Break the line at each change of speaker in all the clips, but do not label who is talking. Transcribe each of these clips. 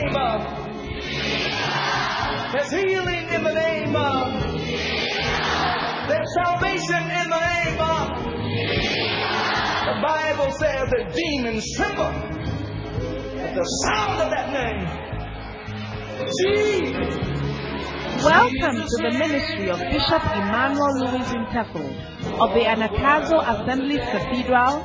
name of. There's healing in the name of. There's salvation in the name of. The Bible says that demons tremble at the sound of that name. Jesus.
Welcome to the ministry of Bishop Emmanuel Louis Intefel of the Anagkazo Assembly Cathedral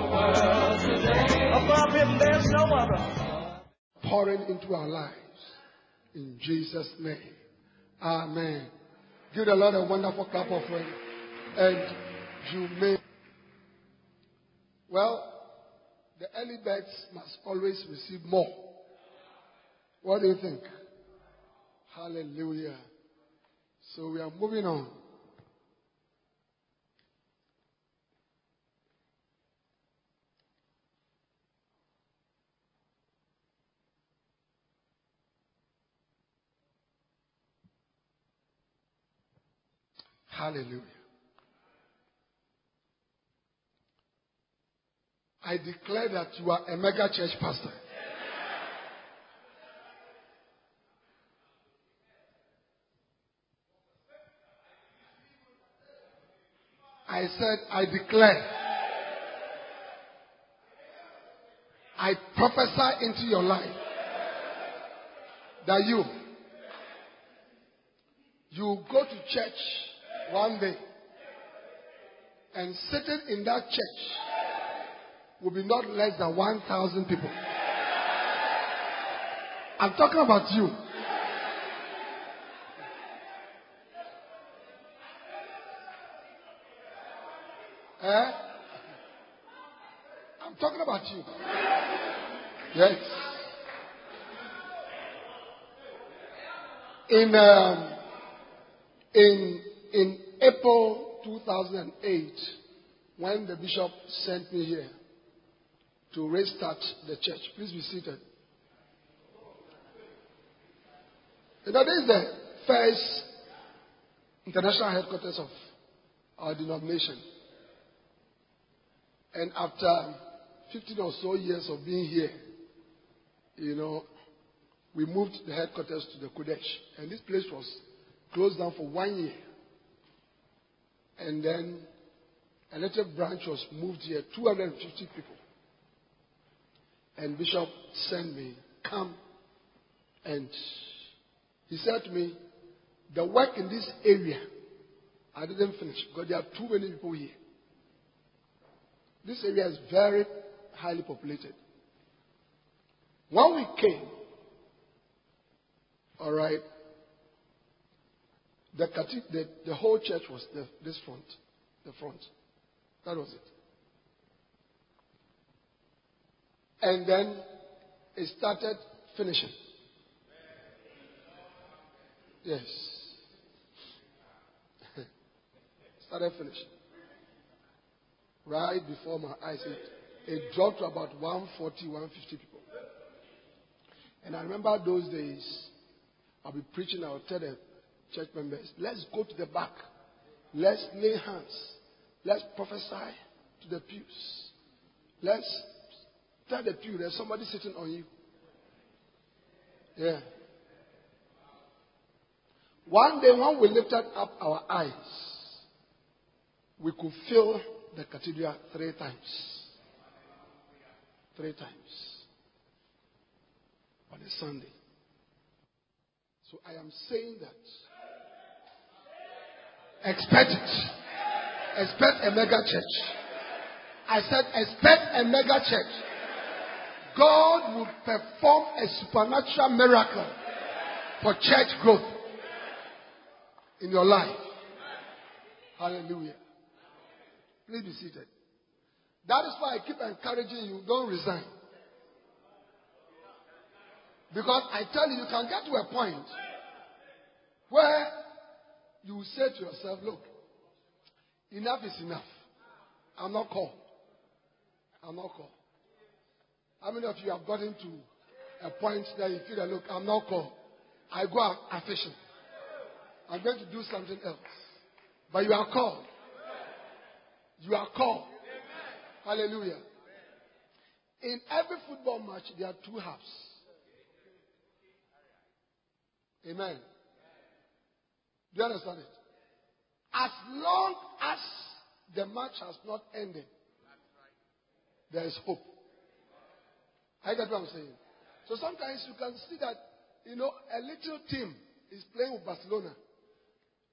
Pouring into our lives. In Jesus' name. Amen. Give the Lord a wonderful clap offering. And you may. Well, the early birds must always receive more. What do you think? Hallelujah. So we are moving on. Hallelujah. I declare that you are a mega church pastor. I said, I declare. I prophesy into your life that you, you go to church one day and sitting in that church will be not less than 1,000 people. I'm talking about you. Eh? I'm talking about you. Yes. In um, in in April 2008, when the bishop sent me here to restart the church, please be seated. This is the first international headquarters of our denomination. And after 15 or so years of being here, you know, we moved the headquarters to the Qodesh. And this place was closed down for one year. And then a little branch was moved here, 250 people. And Bishop sent me, come. And he said to me, the work in this area, I didn't finish because there are too many people here. This area is very highly populated. When we came, all right, the, the, the whole church was the, this front, the front. That was it. And then it started finishing. Yes. started finishing. Right before my eyes, it, it dropped to about 140, 150 people. And I remember those days, I'll be preaching, I'll tell the church members, let's go to the back. Let's lay hands. Let's prophesy to the pews. Let's tell the pew there's somebody sitting on you. Yeah. One day when we lifted up our eyes, we could fill the cathedral three times. Three times. On a Sunday. So I am saying that. Expect it. Expect a mega church. I said, expect a mega church. God will perform a supernatural miracle for church growth in your life. Hallelujah. Please be seated. That is why I keep encouraging you don't resign. Because I tell you, you can get to a point where you say to yourself, look, enough is enough. I'm not called. I'm not called. How many of you have gotten to a point that you feel that, look, I'm not called. I go out i fishing. I'm going to do something else. But you are called. You are called. Hallelujah. In every football match, there are two halves. Amen. Do you understand it? As long as the match has not ended, there is hope. I get what I'm saying. So sometimes you can see that, you know, a little team is playing with Barcelona.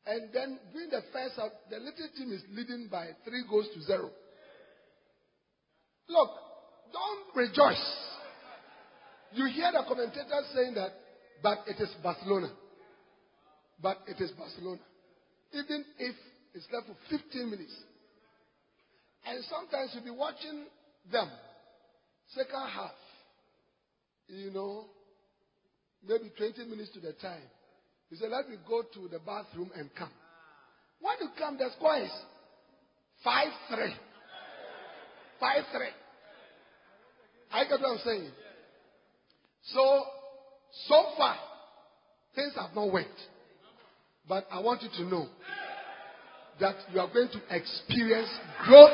And then during the first half, the little team is leading by three goals to zero. Look, don't rejoice. You hear the commentators saying that, but it is Barcelona. But it is Barcelona. Even if it's left for 15 minutes. And sometimes you'll be watching them, second half, you know, maybe 20 minutes to the time. You say, let me go to the bathroom and come. When you come, the score is 5 3. 5 3. I get what I'm saying. So, so far, things have not worked. But I want you to know that you are going to experience growth,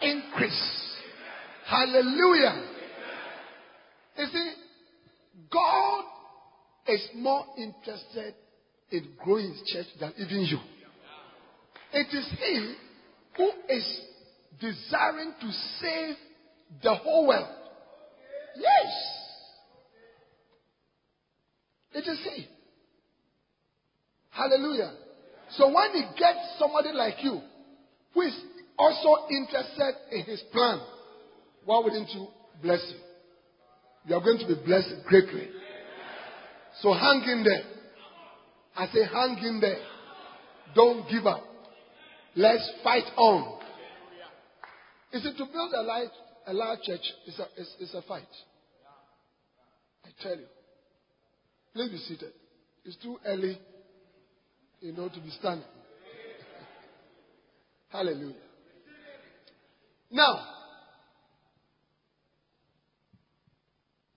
increase. Hallelujah. You see, God is more interested in growing his church than even you. It is he who is desiring to save the whole world. Yes. It is he. Hallelujah. So when he gets somebody like you who is also interested in his plan, why wouldn't you bless him? You are going to be blessed greatly. So hang in there. I say hang in there. Don't give up. Let's fight on. Is it to build a large, a large church? It's a, it's a fight. I tell you. Please be seated. It's too early, you know, to be standing. Hallelujah. Now,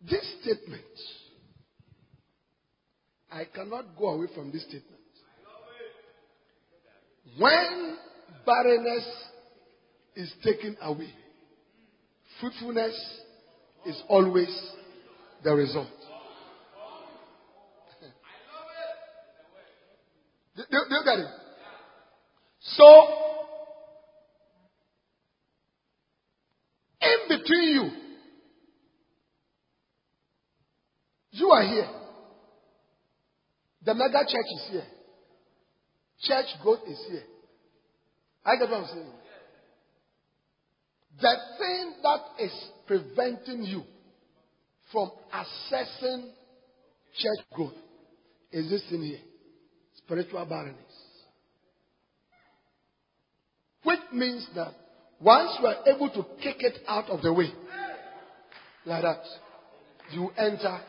this statement I cannot go away from this statement. When barrenness is taken away, fruitfulness is always the result. Do, do, you get it? So, in between you, you are here. The mega church is here. Church growth is here. I get what I'm saying. The thing that is preventing you from accessing church growth is this thing here spiritual barrenness. Which means that once you are able to kick it out of the way, like that, you enter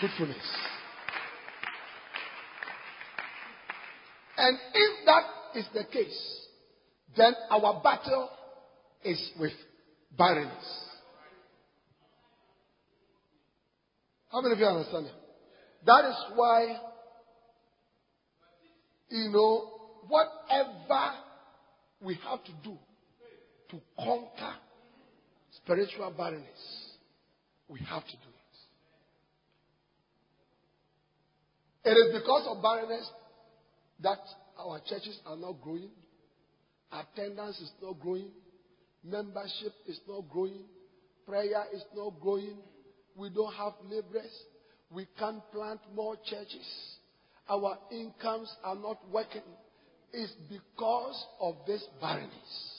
fruitfulness. And if that is the case, then our battle is with barrenness. How many of you understand it? That is why, you know, whatever we have to do to conquer spiritual barrenness, we have to do it. It is because of barrenness that our churches are not growing, attendance is not growing, membership is not growing, prayer is not growing, we don't have laborers, we can't plant more churches, our incomes are not working. is because of this barrenness.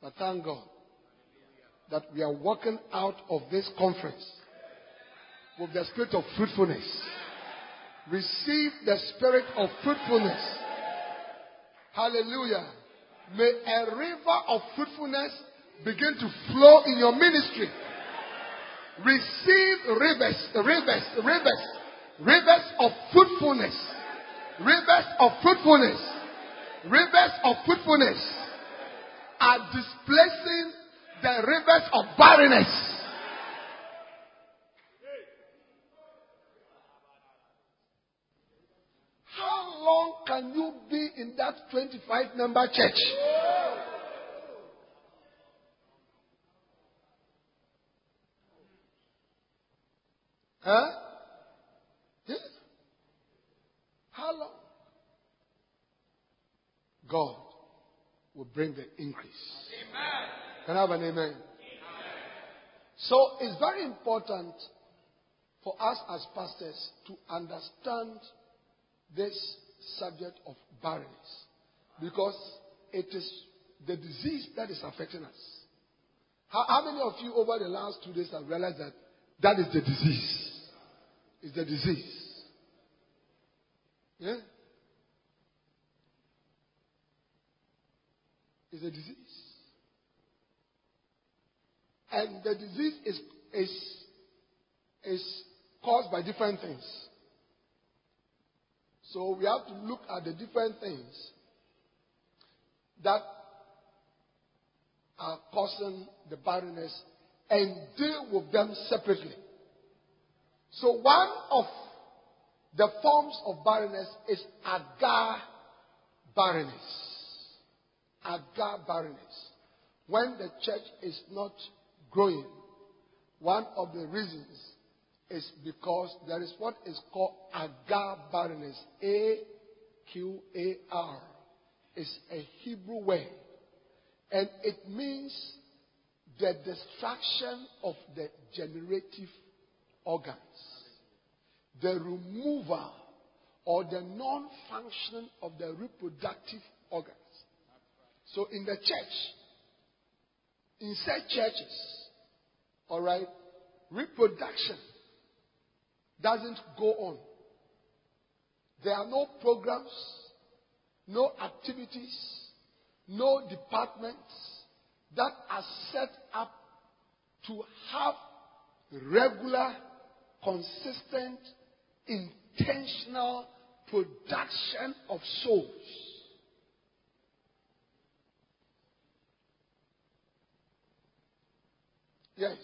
But thank God that we are walking out of this conference with the spirit of fruitfulness. Receive the spirit of fruitfulness. Hallelujah. May a river of fruitfulness begin to flow in your ministry. Receive rivers, rivers, rivers, rivers of fruitfulness, rivers of fruitfulness, rivers of fruitfulness are displacing the rivers of barrenness. How long can you be in that 25 member church? Huh? Yeah. How long? God will bring the increase. Amen. Can I have an amen? amen? So it's very important for us as pastors to understand this subject of barrenness because it is the disease that is affecting us. How, how many of you over the last two days have realized that that is the disease? It's the disease. Yeah? It's a disease. And the disease is, is, is caused by different things. So we have to look at the different things that are causing the barrenness and deal with them separately. So one of the forms of barrenness is aqar barrenness. Aqar barrenness. When the church is not growing, one of the reasons is because there is what is called aqar barrenness. A Q A R is a Hebrew word. And it means the destruction of the generative organs. The removal or the non function of the reproductive organs. So in the church, in such churches, all right, reproduction doesn't go on. There are no programs, no activities, no departments that are set up to have regular, consistent, intentional production of souls. Yes.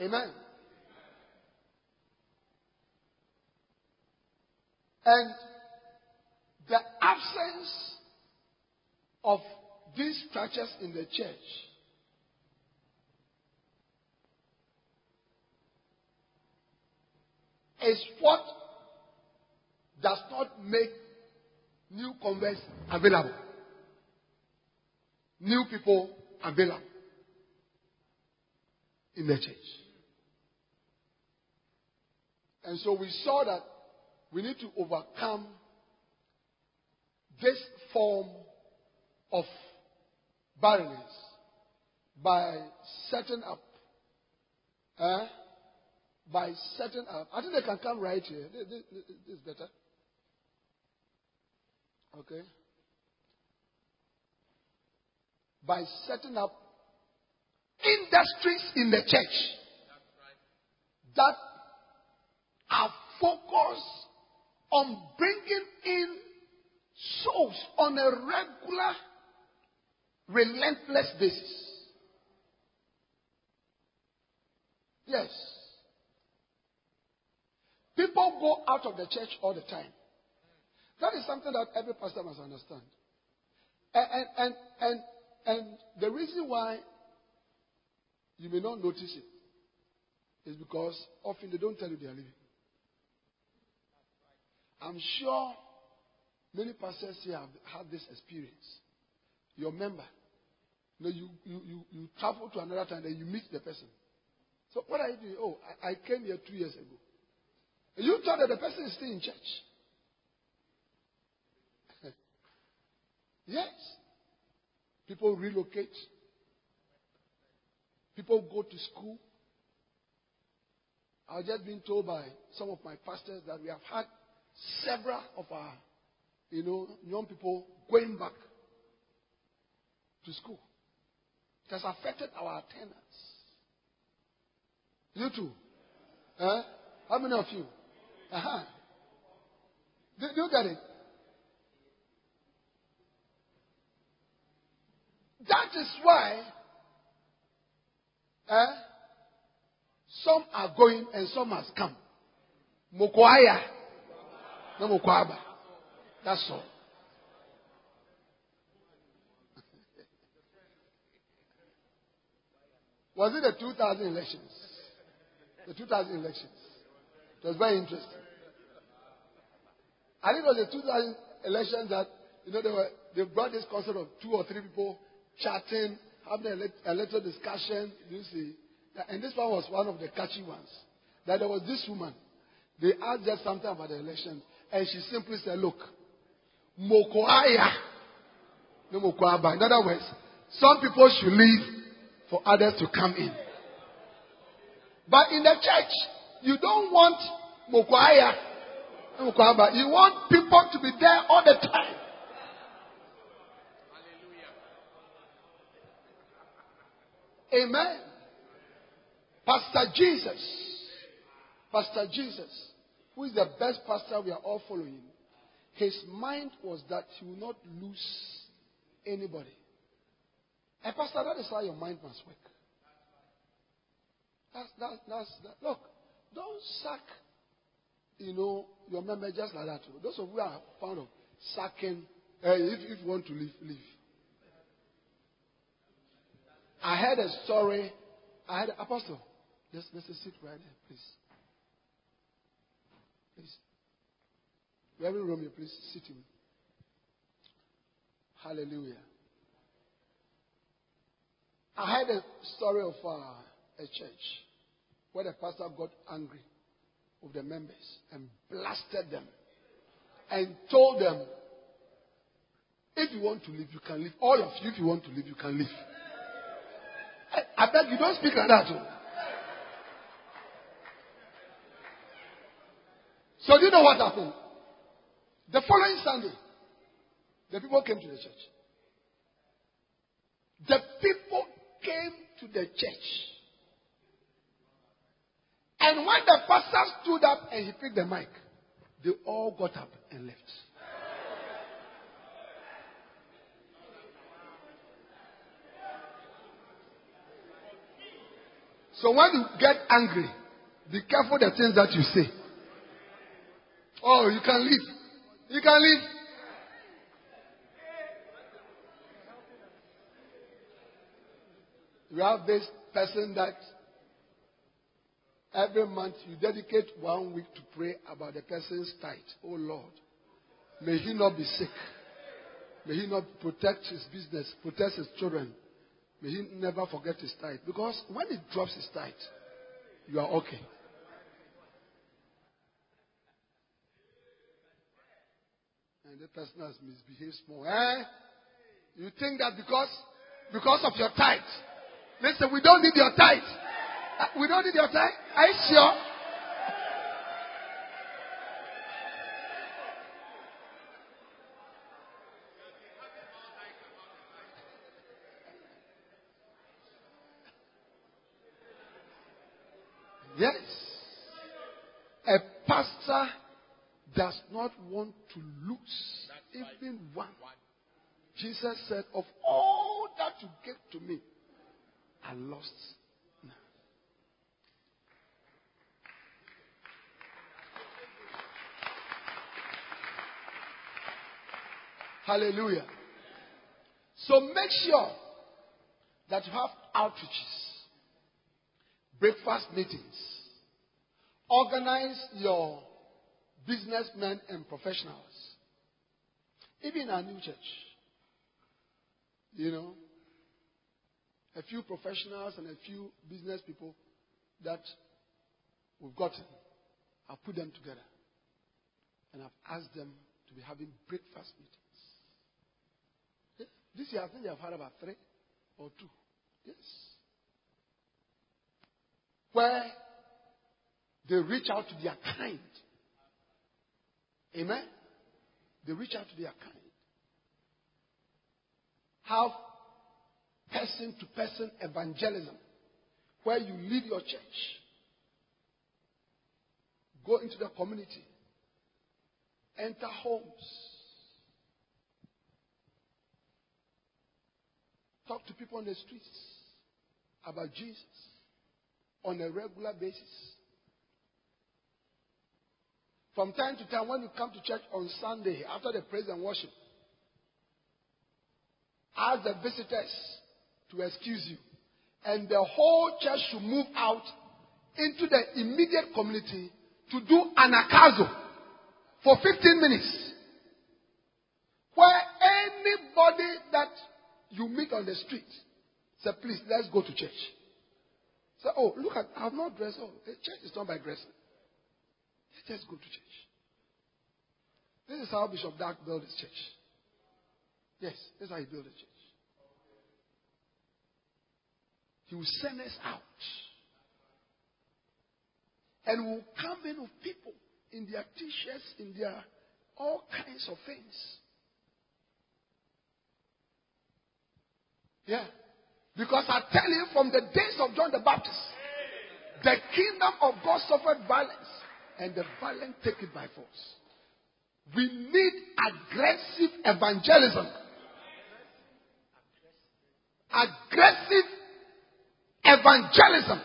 Amen. And the absence of these structures in the church is what does not make new converts available. New people available in the church. And so we saw that we need to overcome this form of barrenness by setting up. Eh? By setting up. I think they can come right here. This, this, this is better. Okay. By setting up industries in the church that are focused on bringing in souls on a regular, relentless basis. Yes. People go out of the church all the time. That is something that every pastor must understand. And, and, and, and, and the reason why you may not notice it is because often they don't tell you they are leaving. I'm sure many pastors here have had this experience. Your member, you, know, you, you, you, you travel to another town and you meet the person. So what are you doing? Oh, I, I came here two years ago. And you thought that the person is still in church. yes. People relocate. People go to school. I've just been told by some of my pastors that we have had several of our, you know, young people going back. to school. It has affected our attendance. You too. Huh? How many of you? Uh-huh. Do, do you get it? That is why eh, some are going and some has come. Mokwaya. No Mokwaba. That's all. Was it the 2000 elections? The 2000 elections. It was very interesting. I think it was the 2000 elections that, you know, they, were, they brought this concept of two or three people chatting, having a little discussion. You see. And this one was one of the catchy ones. That there was this woman. They asked her something about the election. And she simply said, Look, Mokoaya. No Mokoaba. In other words, some people should leave for others to come in. But in the church, you don't want Mokoaya. Mokoaba. You want people to be there all the time. Amen. Pastor Jesus. Pastor Jesus, who is the best pastor we are all following, his mind was that he will not lose anybody. And pastor, that is how your mind must work. That's, that's, that's, that. Look, don't sack, you know, your member just like that. Those of you are fond of sacking, uh, if, if you want to leave, leave. I heard a story. I had Apostle. Just let's sit right there, please. Please. Reverend Romeo, please sit him. Hallelujah. I heard a story of uh, a church where the pastor got angry with the members and blasted them and told them, if you want to leave, you can leave. All of you, if you want to leave, you can leave. I, beg you, don't speak like that. Oh. So do you know what happened? The following Sunday, the people came to the church. The people came to the church. And when the pastor stood up and he picked the mic, they all got up and left. So when you get angry, be careful the things that you say. Oh, you can leave. You can leave. We have this person that every month you dedicate one week to pray about the person's tithe. Oh Lord, may he not be sick. May he not protect his business, protect his children. May he never forget his tithe. Because when he drops his tithe, you are okay. And the person has misbehaved more. Eh? You think that because because of your tithe. Listen, we don't need your tithe. Uh, we don't need your tithe. Are you sure? Yes. A pastor does not want to lose even one. Jesus said, Of all that you gave to me, I lost. Hallelujah. So make sure that you have outreaches, breakfast meetings, organize your businessmen and professionals. Even our new church, you know, a few professionals and a few business people that we've gotten. I've put them together. And I've asked them to be having breakfast meetings. This year, I think have had about three or two. Yes. Where they reach out to their kind. Amen? They reach out to their kind. Have person to person evangelism where you lead your church, go into the community, enter homes, talk to people on the streets about Jesus on a regular basis. From time to time, when you come to church on Sunday after the praise and worship, ask the visitors to excuse you. And the whole church should move out into the immediate community to do an anagkazo for 15 minutes. Where anybody that you meet on the street say, please, let's go to church. Say, oh, look at, I have not dressed. up. the church is not by dressing. Let's just go to church. This is how Bishop Dag built his church. Yes, this is how he built his church. He will send us out. And we'll come in with people in their t-shirts, in their all kinds of things. Yeah. Because I tell you, from the days of John the Baptist, the kingdom of God suffered violence, and the violent take it by force. We need aggressive evangelism. Aggressive evangelism.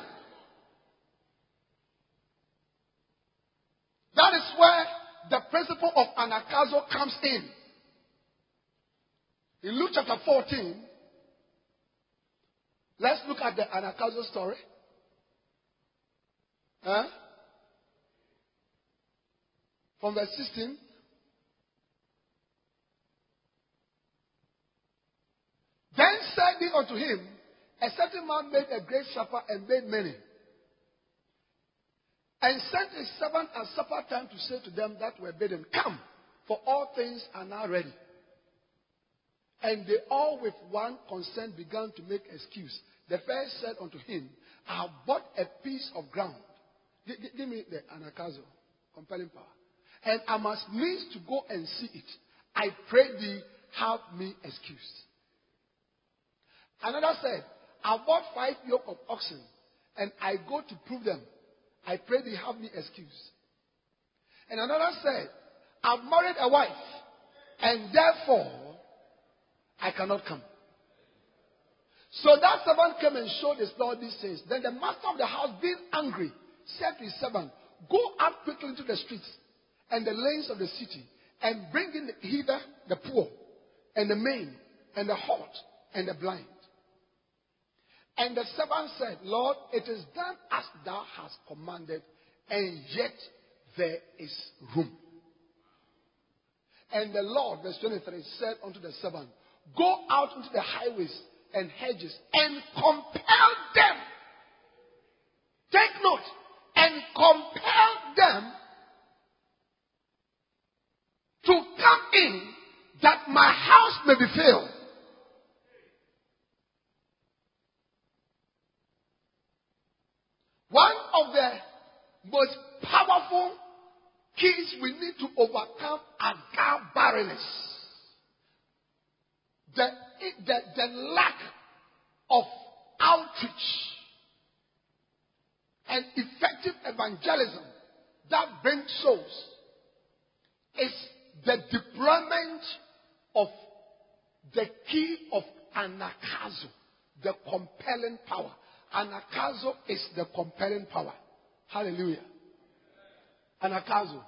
That is where the principle of anagkazo comes in. In Luke chapter 14, let's look at the anagkazo story. Huh? From verse 16. Then said he unto him, A certain man made a great supper and made many. And sent his servant at supper time to say to them that were bidden, Come, for all things are now ready. And they all with one consent began to make excuse. The first said unto him, I have bought a piece of ground. Give me the anagkazo, compelling power. And I must needs to go and see it. I pray thee, have me excused. Another said, I bought five yoke of oxen, and I go to prove them. I pray they have me excused. And another said, I've married a wife, and therefore I cannot come. So that servant came and showed his Lord these things. Then the master of the house, being angry, said to his servant, Go out quickly into the streets and the lanes of the city, and bring in hither the poor, and the maimed, and the halt, and the blind. And the servant said, Lord, it is done as thou hast commanded, and yet there is room. And the Lord, verse 23, said unto the servant, Go out into the highways and hedges and compel them. Take note. And compel them to come in that my house may be filled. One of the most powerful keys we need to overcome aqar barrenness. The, the, the lack of outreach and effective evangelism that brings souls is the deployment of the key of anagkazo, the compelling power. Anagkazo is the compelling power. Hallelujah. Anagkazo,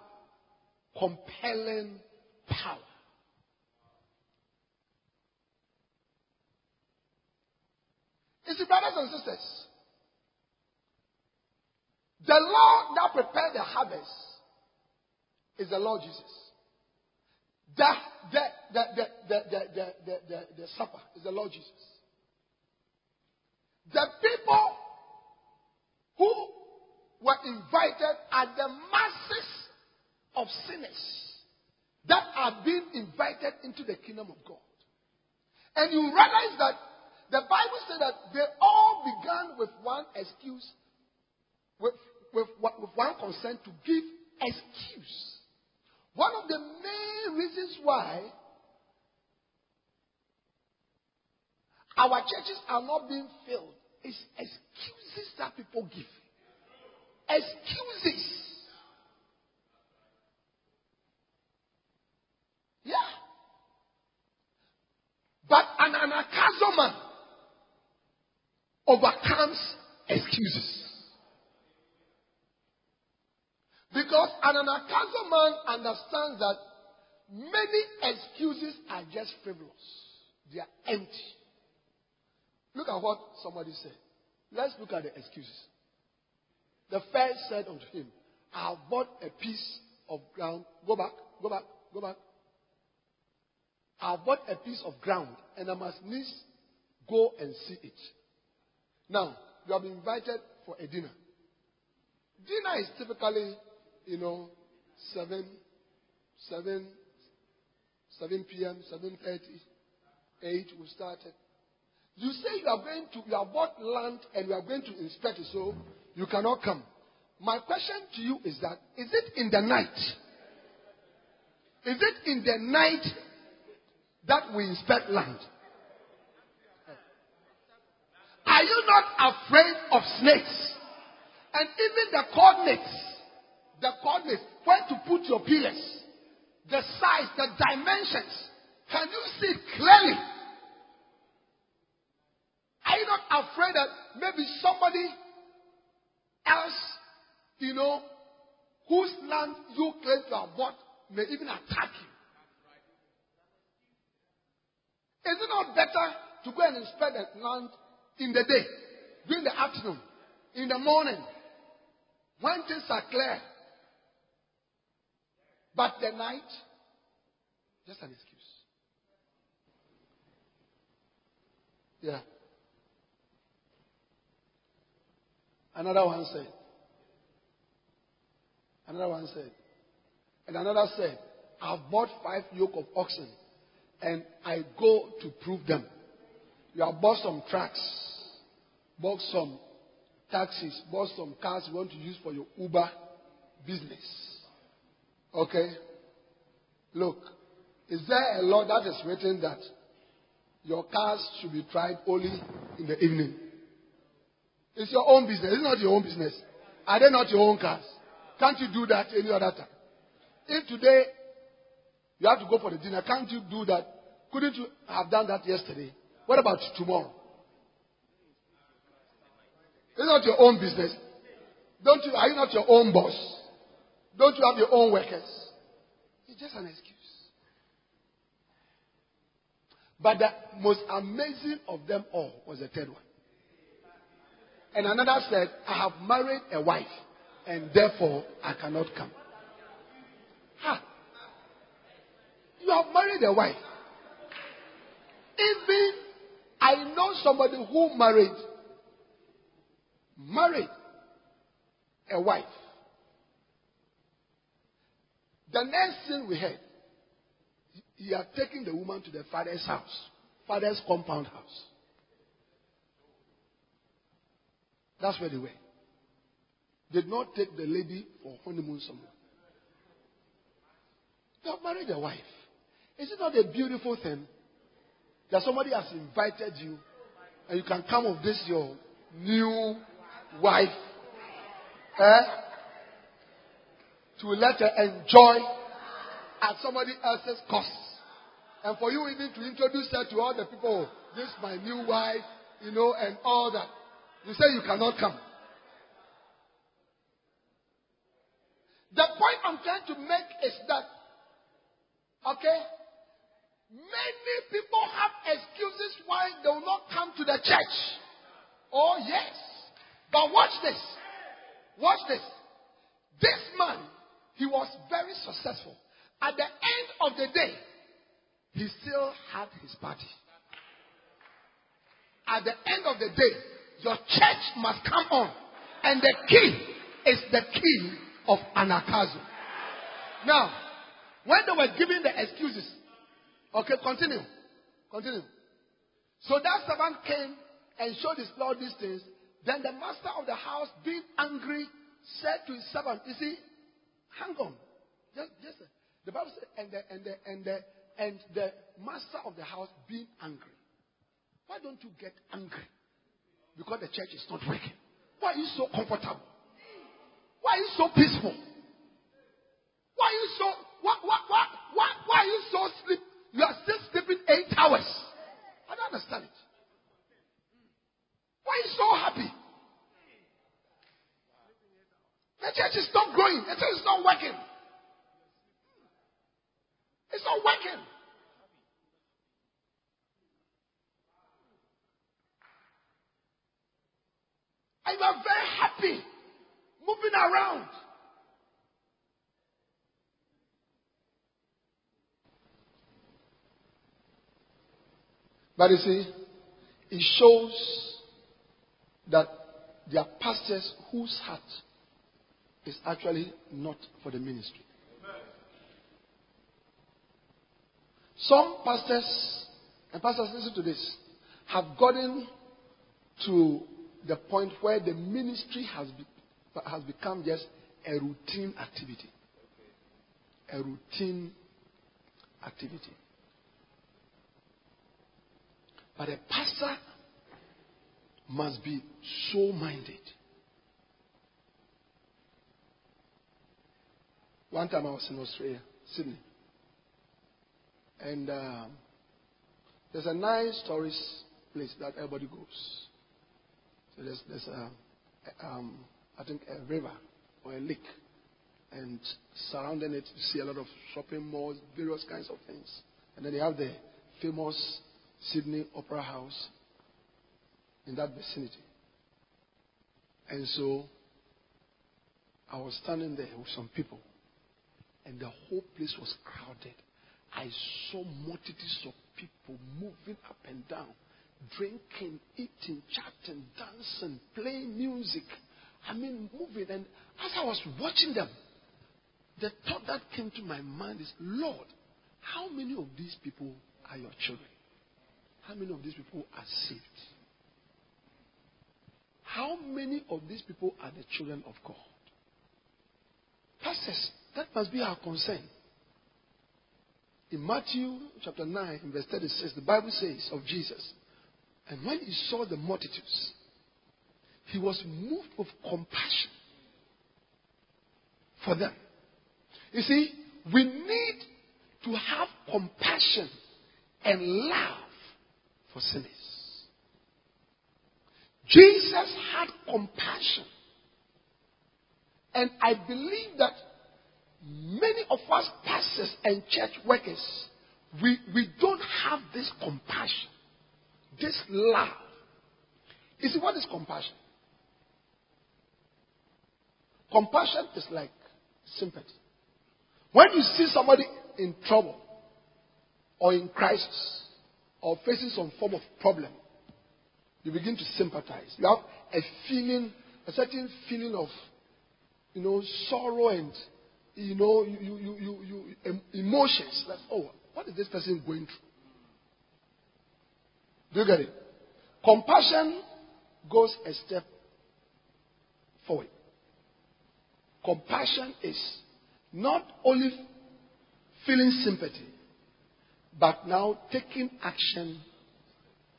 compelling power. You see, brothers and sisters, the Lord that prepared the harvest is the Lord Jesus. The, the, the, the, the, the, the, the, the supper is the Lord Jesus. The people who were invited are the masses of sinners that are being invited into the kingdom of God. And you realize that the Bible said that they all began with one excuse, with, with, with one consent to give excuse. One of the main reasons why Our churches are not being filled. It's excuses that people give. Excuses. Yeah. But an anagkazo man overcomes excuses. Because an anagkazo man understands that many excuses are just frivolous. They are empty. Look at what somebody said. Let's look at the excuses. The first said unto him, I have bought a piece of ground. Go back, go back, go back. I have bought a piece of ground and I must needs go and see it. Now, you have been invited for a dinner. Dinner is typically, you know, 7, 7, 7 p.m., 7.30, 8, we started. You say you are going to, you have bought land and you are going to inspect it, so you cannot come. My question to you is that, is it in the night? Is it in the night that we inspect land? Are you not afraid of snakes? And even the coordinates, the coordinates, where to put your pillars, the size, the dimensions, can you see clearly? Are you not afraid that maybe somebody else, you know, whose land you claim to have bought may even attack you? Is it not better to go and inspect that land in the day, during the afternoon, in the morning, when things are clear? But the night, just an excuse. Yeah. Another one said. Another one said. And another said, I've bought five yoke of oxen and I go to prove them. You have bought some trucks, bought some taxis, bought some cars you want to use for your Uber business. Okay? Look, is there a law that is written that your cars should be tried only in the evening? It's your own business. It's not your own business. Are they not your own cars? Can't you do that any other time? If today you have to go for the dinner, can't you do that? Couldn't you have done that yesterday? What about tomorrow? It's not your own business. Don't you? Are you not your own boss? Don't you have your own workers? It's just an excuse. But the most amazing of them all was the third one. And another said, I have married a wife, and therefore I cannot come. Ha! You have married a wife. Even I know somebody who married, married a wife. The next thing we heard, he had taken the woman to the father's house, father's compound house. That's where they were. Did not take the lady for honeymoon somewhere. You have married a wife. Is it not a beautiful thing that somebody has invited you and you can come of this your new wife eh, to let her enjoy at somebody else's cost. And for you even to introduce her to all the people, this is my new wife, you know, and all that. You say you cannot come. The point I'm trying to make is that, okay, many people have excuses why they will not come to the church. Oh, yes. But watch this. Watch this. This man, he was very successful. At the end of the day, he still had his party. At the end of the day, your church must come on. And the key is the key of anagkazo. Now, when they were giving the excuses, okay, continue. Continue. So that servant came and showed his Lord these things. Then the master of the house, being angry, said to his servant, You see, hang on. Just, just the Bible said, and the and the and the and the master of the house being angry. Why don't you get angry? Because the church is not working. Why are you so comfortable? Why are you so peaceful? Why are you so why why why why, why are you so sleep? You are still sleeping eight hours. I don't understand it. Why are you so happy? The church is not growing. The church is not working. It's not working. And you are very happy moving around. But you see, it shows that there are pastors whose heart is actually not for the ministry. Some pastors, and pastors, listen to this, have gotten to the point where the ministry has, be, has become just a routine activity. A routine activity. But a pastor must be so minded. One time I was in Australia, Sydney. And um, there's a nice tourist place that everybody goes. So there's, there's a, um, I think, a river or a lake. And surrounding it, you see a lot of shopping malls, various kinds of things. And then they have the famous Sydney Opera House in that vicinity. And so I was standing there with some people, and the whole place was crowded. I saw multitudes of people moving up and down, drinking, eating, chatting, dancing, playing music. I mean, moving. And as I was watching them, the thought that came to my mind is, Lord, how many of these people are your children? How many of these people are saved? How many of these people are the children of God? Pastors, that must be our concern. In Matthew chapter 9, verse 36, the Bible says of Jesus, and when he saw the multitudes, he was moved with compassion for them. You see, we need to have compassion and love for sinners. Jesus had compassion. And I believe that many of us pastors and church workers, we, we don't have this compassion, this love. You see, what is compassion? Compassion is like sympathy. When you see somebody in trouble or in crisis or facing some form of problem, you begin to sympathize. You have a feeling, a certain feeling of, you know, sorrow and, you know, you, you, you, you, emotions. Like, oh, what is this person going through? Do you get it? Compassion goes a step forward. Compassion is not only feeling sympathy, but now taking action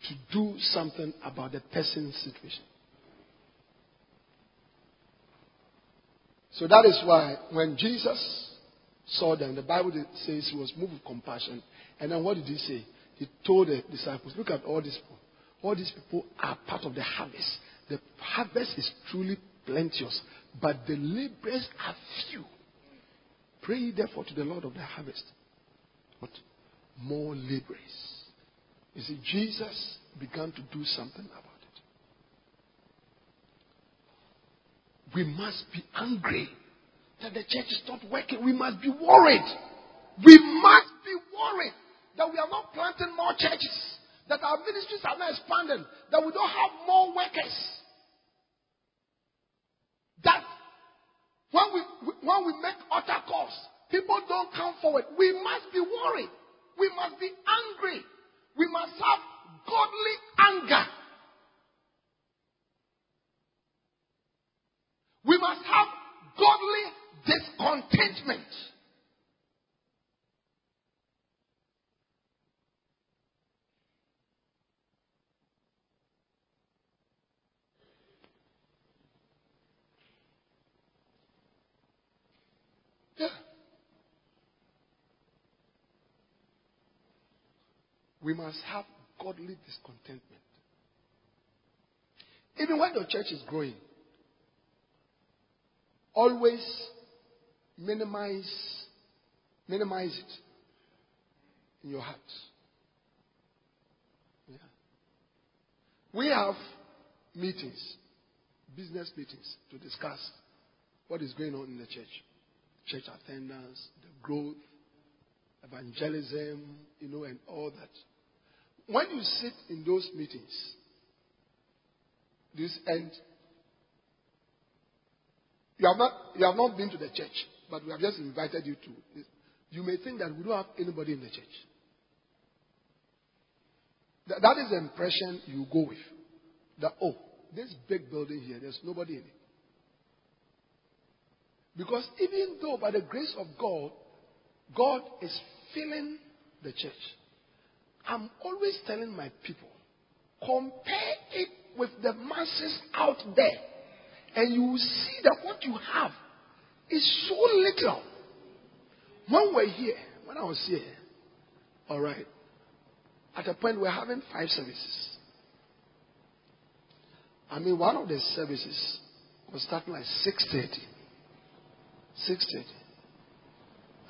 to do something about the person's situation. So that is why when Jesus saw them, the Bible says he was moved with compassion. And then what did he say? He told the disciples, Look at all these people. All these people are part of the harvest. The harvest is truly plenteous, but the laborers are few. Pray therefore to the Lord of the harvest. But More laborers. You see, Jesus began to do something about it. We must be angry that the church is not working. We must be worried. We must be worried that we are not planting more churches, that our ministries are not expanding, that we don't have more workers. That when we when we make altar calls, people don't come forward. We must be worried. We must be angry. We must have godly anger. We must have godly discontentment. We must have godly discontentment. Even when the church is growing, always minimize minimize it in your heart. Yeah. We have meetings, business meetings to discuss what is going on in the church. Church attendance, the growth, evangelism, you know, and all that. When you sit in those meetings, this end, you have not you have not been to the church, but we have just invited you to. This. You may think that we don't have anybody in the church. That, that is the impression you go with. That oh, this big building here, there's nobody in it. Because even though by the grace of God, God is filling the church, I'm always telling my people, compare it with the masses out there, and you will see that what you have is so little. When we're here, when I was here, all right, at a point we're having five services. I mean, one of the services was starting like 6.30. 6.30.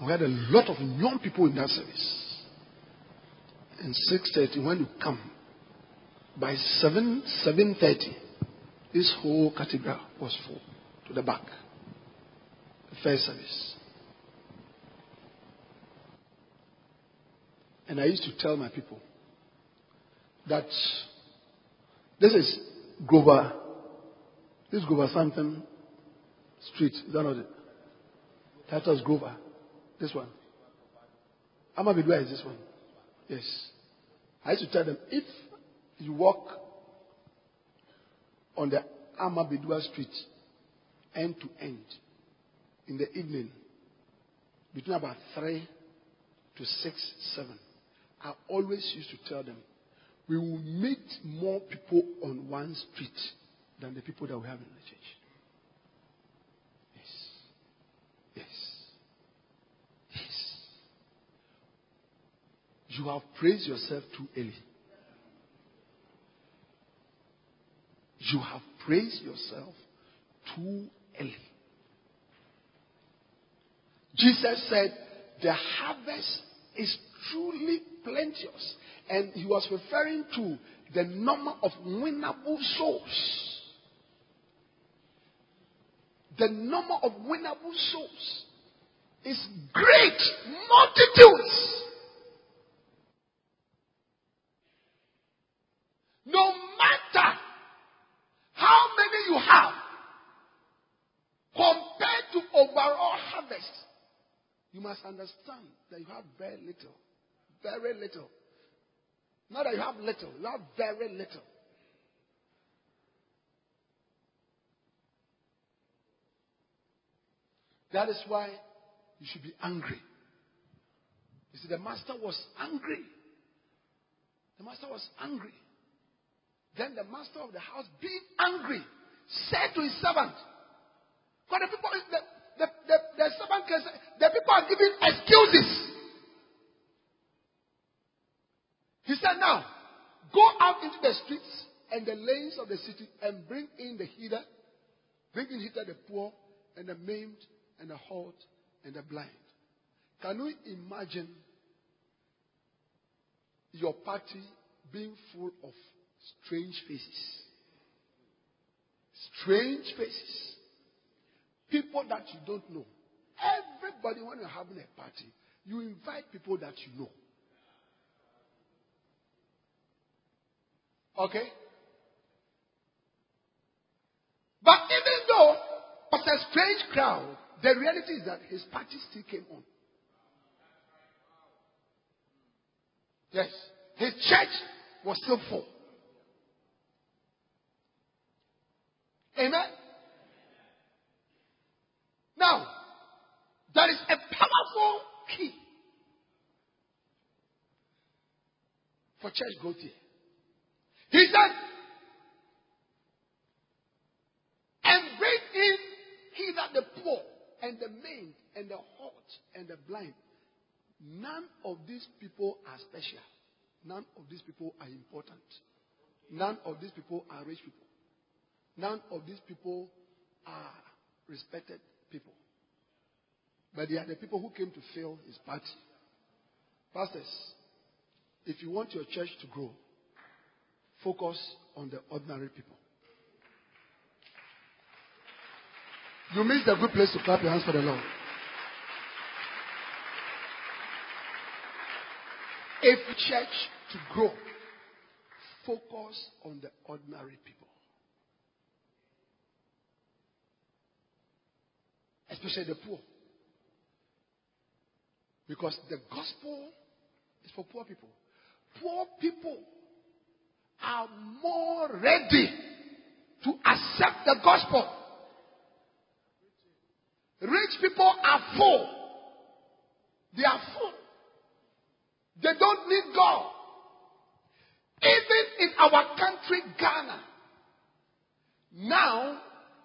We had a lot of young people in that service. And 6.30, when you come, by 7, 7.30, this whole cathedral was full to the back. The first service. And I used to tell my people that this is Grover. This is Grover something street. Is that not it? Titus Grover. This one. Amabidua is this one. Yes. I used to tell them if you walk on the Amabidua street end to end in the evening between about 3 to 6, 7, I always used to tell them we will meet more people on one street than the people that we have in the church. Yes. Yes. Yes. You have praised yourself too early. You have praised yourself too early. Jesus said, The harvest is truly plenteous. And he was referring to the number of winnable souls. The number of winnable souls is great, multitudes. No matter how many you have, compared to overall harvest, you must understand that you have very little. Very little. Not that you have little, you have very little. That is why you should be angry. You see, the master was angry. The master was angry. Then the master of the house, being angry, said to his servant, because the people, the, the, the, the servant can say, the people are giving excuses. He said, Now, go out into the streets and the lanes of the city and bring in the heather, bring in hither the poor and the maimed and the halt and the blind. Can you imagine your party being full of strange faces? Strange faces. People that you don't know. Everybody, when you're having a party, you invite people that you know. Okay? But even though it was a strange crowd, the reality is that his party still came on. Yes. His church was still full. Amen? Now, there is a powerful key for church growth here. He said, and bring in hither the poor and the maimed and the halt and the blind. None of these people are special. None of these people are important. None of these people are rich people. None of these people are respected people. But they are the people who came to fail his party. Pastors, if you want your church to grow, focus on the ordinary people. You missed a good place to clap your hands for the Lord. If church to grow, focus on the ordinary people. Especially the poor. Because the gospel is for poor people. Poor people are more ready to accept the gospel. Rich people are full. They are full. They don't need God. Even in our country, Ghana, now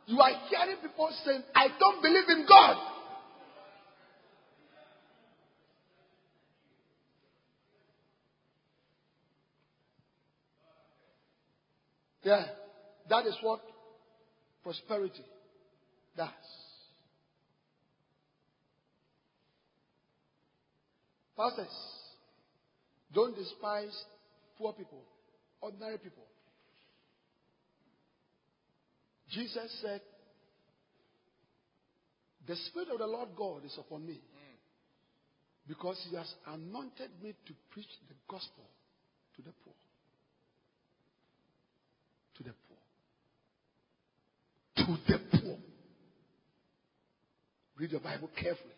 you are hearing people saying, I don't believe in God. Yeah, that is what prosperity does. Pastors, don't despise poor people, ordinary people. Jesus said, The Spirit of the Lord God is upon me because He has anointed me to preach the gospel to the poor. To the poor. To the poor. Read your Bible carefully.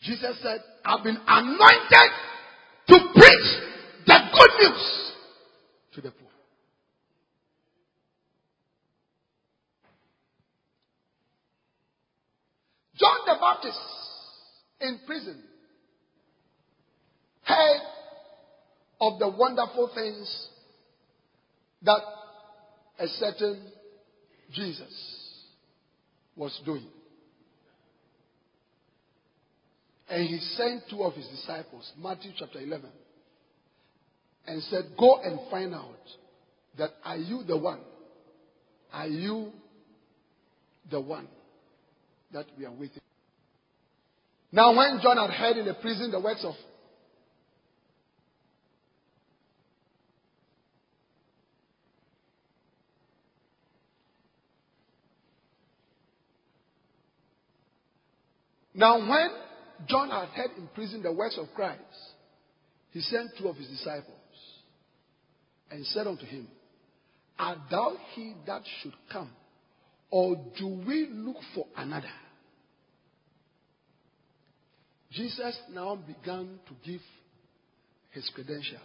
Jesus said, I've been anointed to preach the good news to the poor. John the Baptist in prison heard of the wonderful things that a certain Jesus was doing. And he sent two of his disciples, Matthew chapter 11, and said, Go and find out that are you the one? Are you the one that we are waiting? Now, when John had heard in the prison the words of Now, when John had heard in prison the words of Christ, he sent two of his disciples and said unto him, Art thou he that should come, or do we look for another? Jesus now began to give his credentials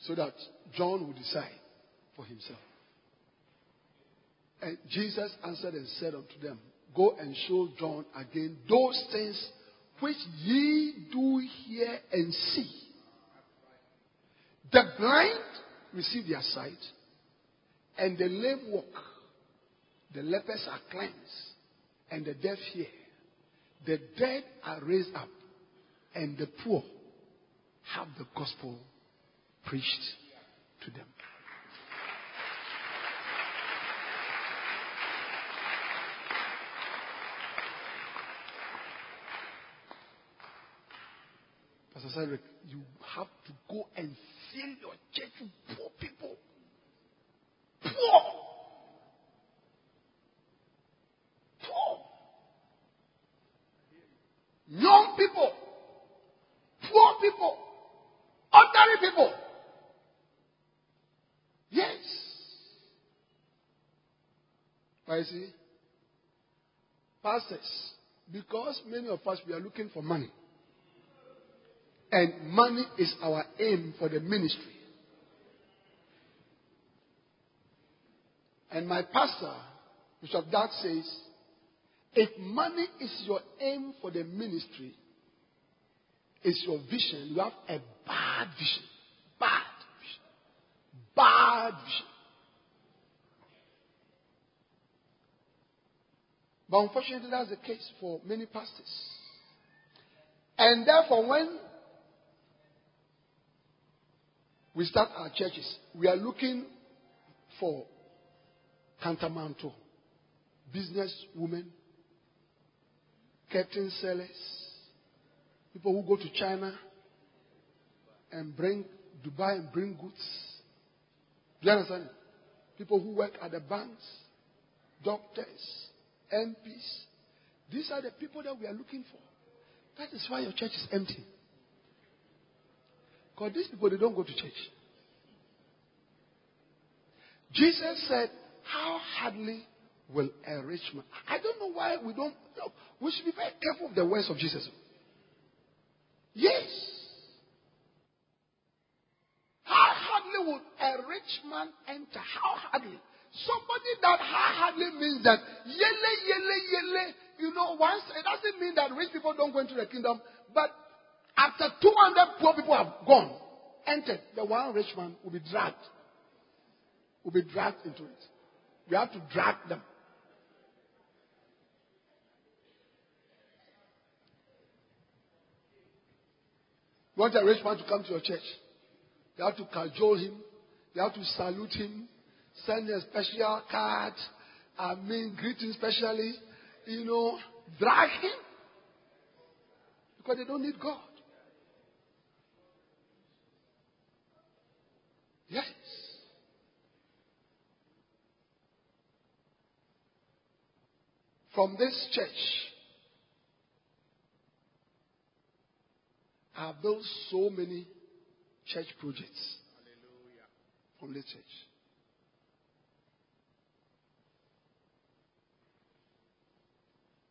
so that John would decide for himself. And Jesus answered and said unto them, Go and show John again those things which ye do hear and see. The blind receive their sight, and the lame walk. The lepers are cleansed, and the deaf hear. The dead are raised up, and the poor have the gospel preached to them. Pastor Cedric, you have to go and fill your church with poor people. Poor. Poor. Young people. Poor people. Ordinary people. Yes. I. Pastors, because many of us we are looking for money. And money is our aim for the ministry. And my pastor, Bishop Dag says, if money is your aim for the ministry, is your vision, you have a bad vision. Bad vision. Bad vision. But unfortunately, that's the case for many pastors. And therefore, when we start our churches, we are looking for Kantamanto, business women, curtain sellers, people who go to China and bring Dubai and bring goods. Do you understand? People who work at the banks, doctors, MPs. These are the people that we are looking for. That is why your church is empty. Because these people, they don't go to church. Jesus said, How hardly will a rich man? I don't know why we don't. we should be very careful of the words of Jesus. Yes. How hardly would a rich man enter? How hardly? Somebody that hardly means that yele, yele, yele. You know, once it doesn't mean that rich people don't go into the kingdom, but after 200 poor people have gone, entered, the one rich man will be dragged. Will be dragged into it. We have to drag them. You want a rich man to come to your church? You have to cajole him. You have to salute him send a special card, I mean, greeting specially, you know, drag him. Because they don't need God. Yes. From this church, I have built so many church projects. Hallelujah. From this church.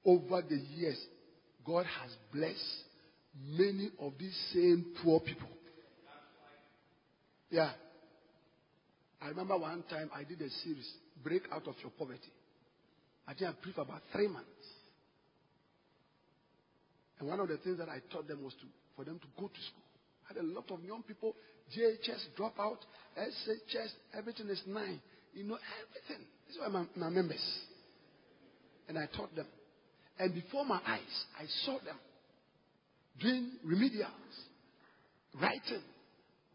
Over the years, God has blessed many of these same poor people. Yeah. I remember one time I did a series, Break Out of Your Poverty. I think I preached about three months. And one of the things that I taught them was to, for them to go to school. I had a lot of young people, JHS, drop out, SHS, everything is nine. You know, everything. These were my, my members. And I taught them. And before my eyes, I saw them doing remedials, writing,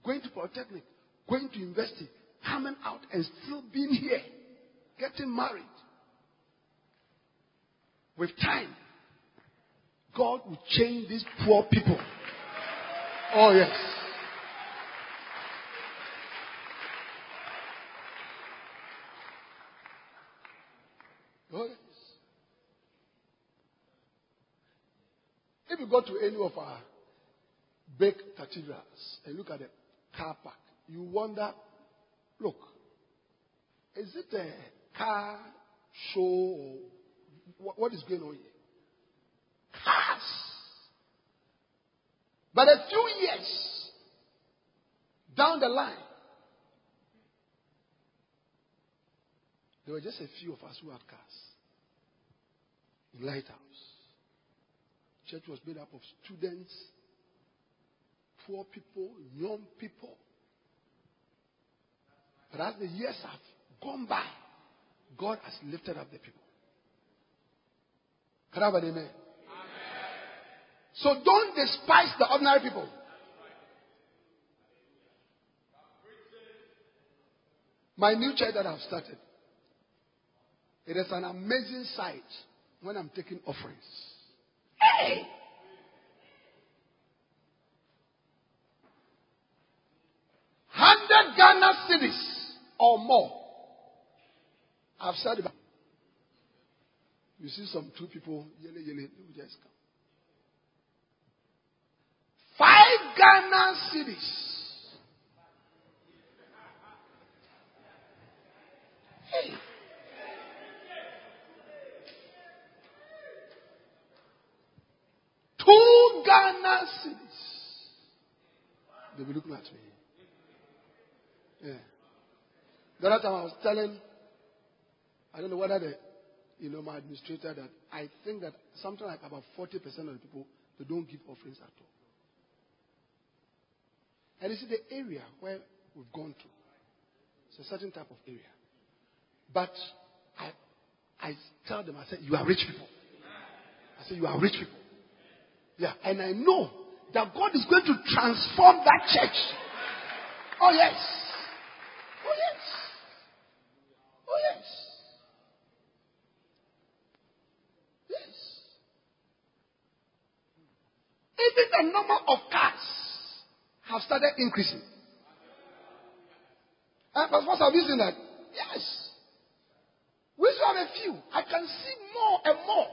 going to Polytechnic, going to university, coming out and still being here, getting married. With time, God will change these poor people. Oh, yes. Oh, yes. If you go to any of our big cathedrals and look at the car park, you wonder, look, is it a car show or what is going on here? Cars. But a few years down the line, there were just a few of us who had cars in Lighthouse church was made up of students, poor people, young people. But as the years have gone by, God has lifted up the people. Can I have an amen? amen? So don't despise the ordinary people. My new church that I've started, it is an amazing sight when I'm taking offerings. Hey! Hundred Ghana cedis or more. I've said about. You see some two people, yele yele, they just come. Five Ghana cedis. Hey. Two Ghana cedis. They'll be looking at me. Yeah. The other time I was telling, I don't know whether the, you know, my administrator that I think that something like about 40% of the people, they don't give offerings at all. And you see the area where we've gone to. It's a certain type of area. But I, I tell them, I say, you are rich people. I say, you are rich people. Yeah, and I know that God is going to transform that church. Oh, yes. Oh, yes. Oh, yes. Yes. Even the number of cars have started increasing. And Pastor, have you seen that? Yes. We still have a few. I can see more and more.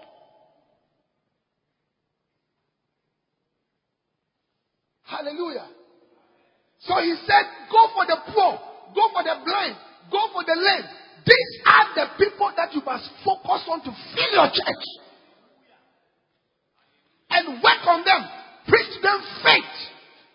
Hallelujah. So he said, go for the poor, go for the blind, go for the lame. These are the people that you must focus on to fill your church. And work on them. Preach them faith.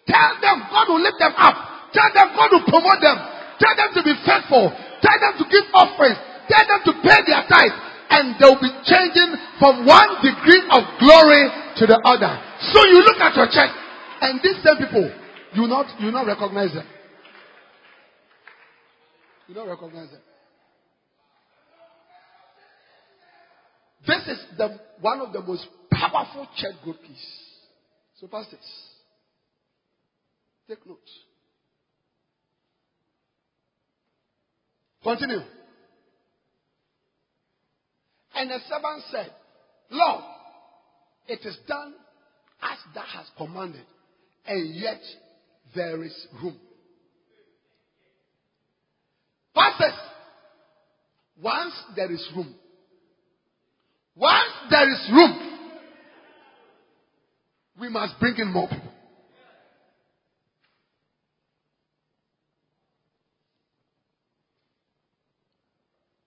Tell them God will lift them up. Tell them God will promote them. Tell them to be faithful. Tell them to give offerings. Tell them to pay their tithe. And they'll be changing from one degree of glory to the other. So you look at your church and these same people, you not you not recognize them. You don't recognize them. This is the one of the most powerful church keys. So pastors, take note. Continue. And the servant said, Lord, it is done as thou hast commanded, and yet there is room. Pastors, once there is room, once there is room, we must bring in more people.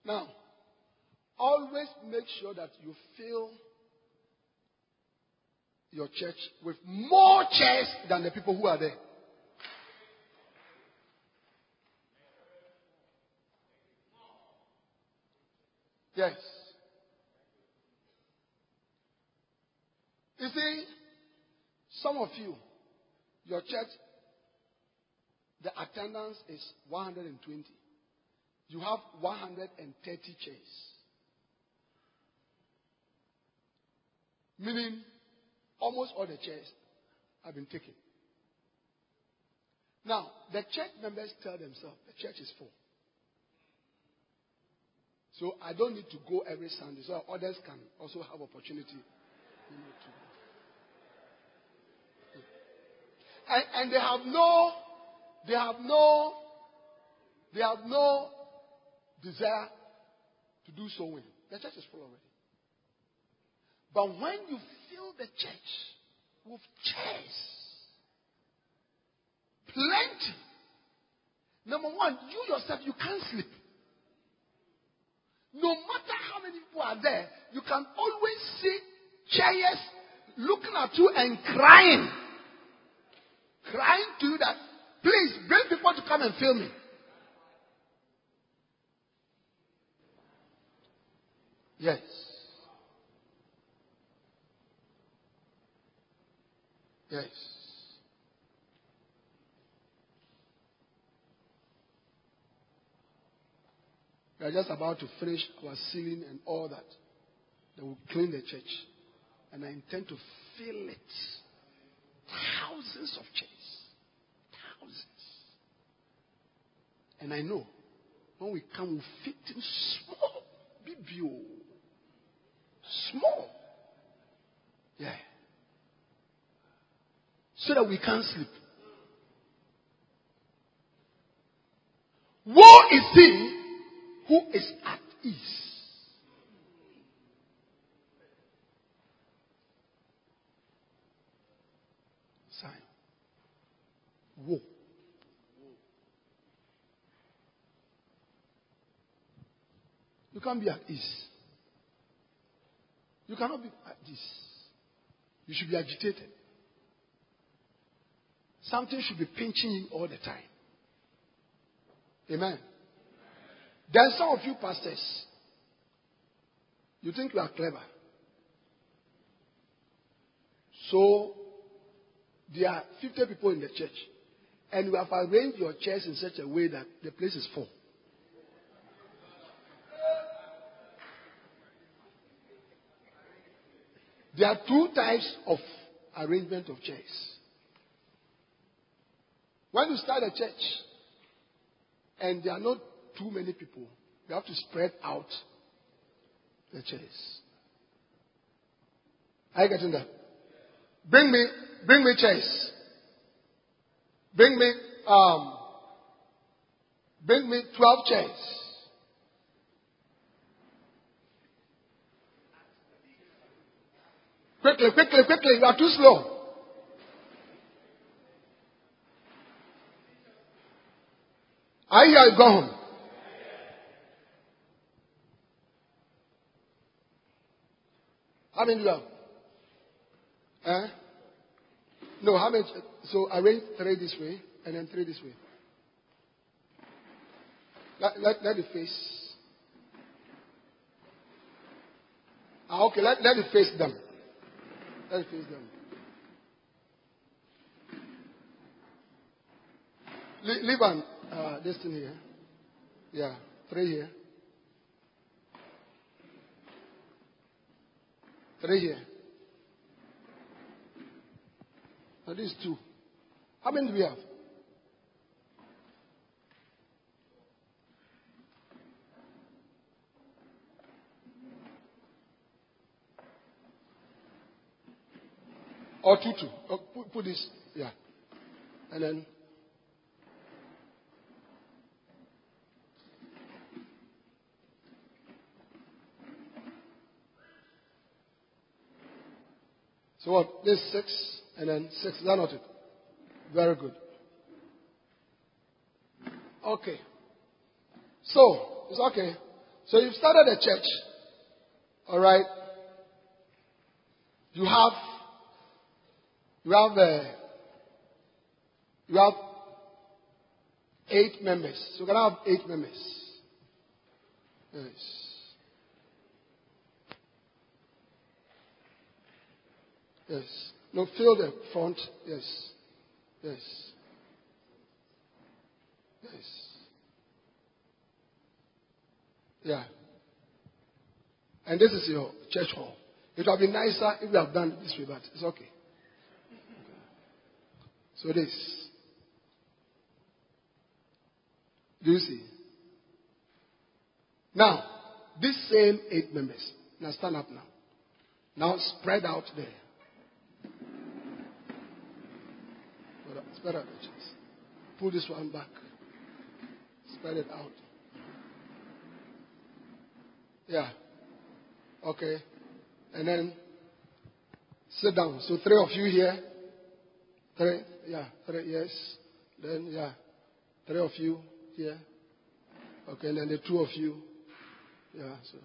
Now, always make sure that you fill your church with more chairs than the people who are there. Yes. You see, some of you, your church, the attendance is 120. You have 130 chairs. Meaning, almost all the chairs have been taken. Now, the church members tell themselves the church is full. So I don't need to go every Sunday, so others can also have opportunity. You know, to, and, and they have no, they have no, they have no desire to do so well. The church is full already. But when you fill the church with chairs, plenty. Number one, you yourself, you can't sleep. No matter how many people are there, you can always see chairs looking at you and crying. Crying to you that, please bring people to come and fill me. Yes. Yes. We are just about to finish our ceiling and all that. They will clean the church. And I intend to fill it. Thousands of chairs. Thousands. And I know when we come, we'll fit in small. BBO. Small. Yeah. So that we can't sleep. Woe is he who is at ease. Sign. Woe. You can't be at ease. You cannot be at ease. You should be agitated. Something should be pinching you all the time. Amen. Then some of you pastors, you think you are clever. So there are 50 people in the church, and you have arranged your chairs in such a way that the place is full. There are two types of arrangement of chairs. When you start a church, and there are not too many people, you have to spread out the chairs. Are you getting that? Bring me, bring me chairs. Bring me, um, bring me 12 chairs. Quickly, quickly, quickly. You are too slow. Are you here? Go home. How many do you? Eh? No, how many? So arrange three this way and then three this way. Let, let, let it face. Ah, okay, let, let it face them. Let it face them. Le- leave an, uh, this thing here. Yeah, three here. Three here. Now this two. How many do we have? Or two, two. Oh, put, put this, yeah. And then. So what? This six, and then six. Is that not it? Very good. Okay. So, it's okay. So you've started a church. All right. You have you have uh, you have eight members. So you can have eight members. Yes. Yes. No, fill the front. Yes. Yes. Yes. Yeah. And this is your church hall. It would have been nicer if we have done this way, but it's okay. So this. Do you see? Now, these same eight members. Now stand up now. Now spread out there. Spread out, the. Pull this one back. Spread it out. Yeah. Okay. And then sit down. So three of you here. Three. Yeah. Three. Yes. Then yeah. Three of you here. Okay. And then the two of you. Yeah. So.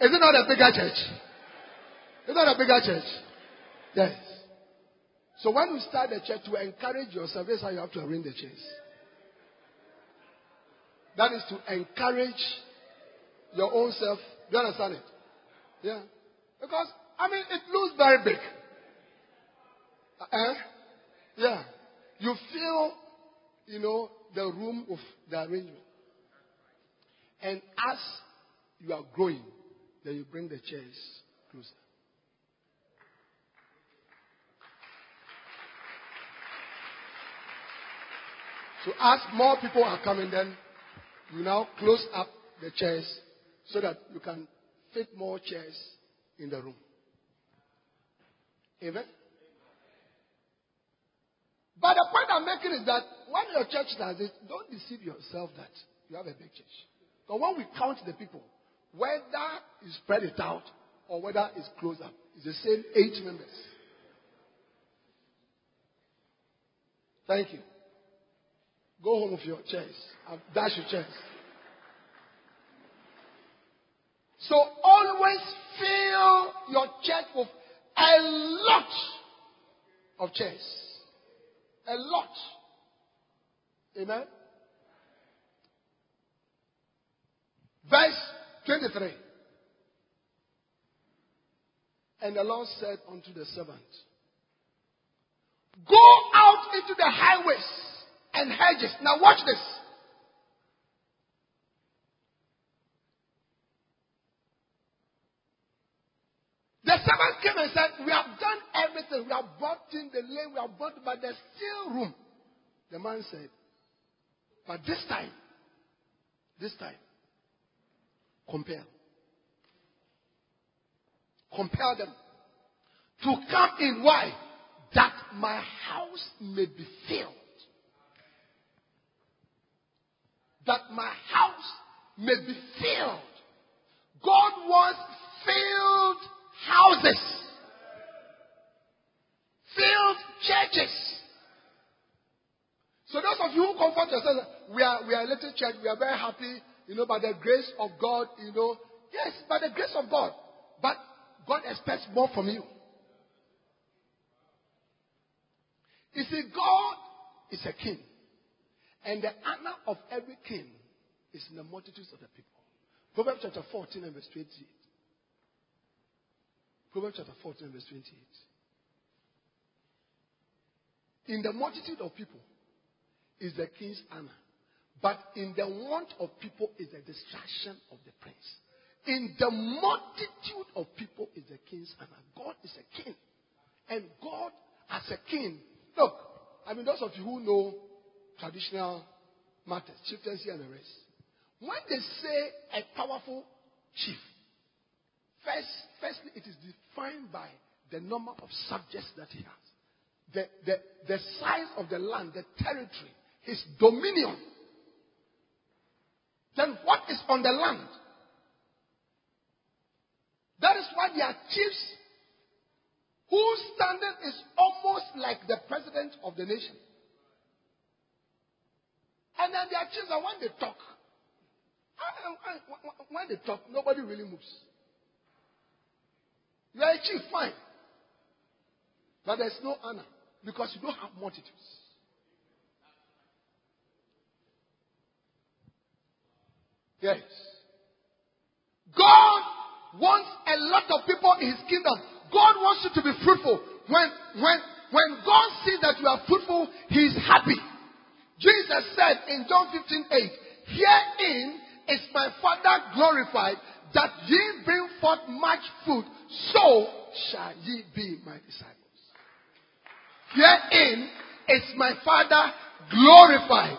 Is it not a bigger church? Is that a bigger church? Yes. So when you start the church to encourage yourself, that's how you have to arrange the chairs. That is to encourage your own self. Do you understand it? Yeah. Because, I mean, it looks very big. Uh, yeah. You feel, you know, the room of the arrangement. And as you are growing, then you bring the chairs closer. So as more people are coming, then you now close up the chairs so that you can fit more chairs in the room. Amen. But the point I'm making is that when your church does it, don't deceive yourself that you have a big church. But when we count the people, whether you spread it out or whether it's closed up, it's the same eight members. Thank you. Go home with your chairs. I've your chairs. So always fill your church with a lot of chairs. A lot. Amen. Verse 23. And the Lord said unto the servant, Go out into the highways and hedges. Now watch this. The servant came and said, We have done everything. We have bought in the lane. We have bought, but there's still room. The man said, But this time, this time, compel. Compel them to come in. Why? That my house may be filled. That my house may be filled. God wants filled houses, filled churches. So those of you who comfort yourselves, we are we are a little church, we are very happy, you know, by the grace of God, you know. Yes, by the grace of God. But God expects more from you. You see, God is a king. And the honor of every king is in the multitudes of the people. Proverbs chapter 14 and verse 28. Proverbs chapter 14 verse 28. In the multitude of people is the king's honor, but in the want of people is the distraction of the prince. In the multitude of people is the king's honor. God is a king. And God, as a king, look, I mean, those of you who know traditional matters, chieftaincy and the rest, when they say a powerful chief, first, firstly, it is defined by the number of subjects that he has, the, the, the size of the land, the territory, his dominion. Then what is on the land? That is why are chiefs whose standing is almost like the president of the nation. And then are chiefs that when they talk, when they talk, nobody really moves. You are a chief, fine. But there's no honor because you don't have multitudes. Yes. God wants a lot of people in his kingdom. God wants you to be fruitful. When when when God sees that you are fruitful, he is happy. Jesus said in John 15, 8, Herein is my Father glorified that ye bring forth much fruit, so shall ye be my disciples. Herein is my Father glorified.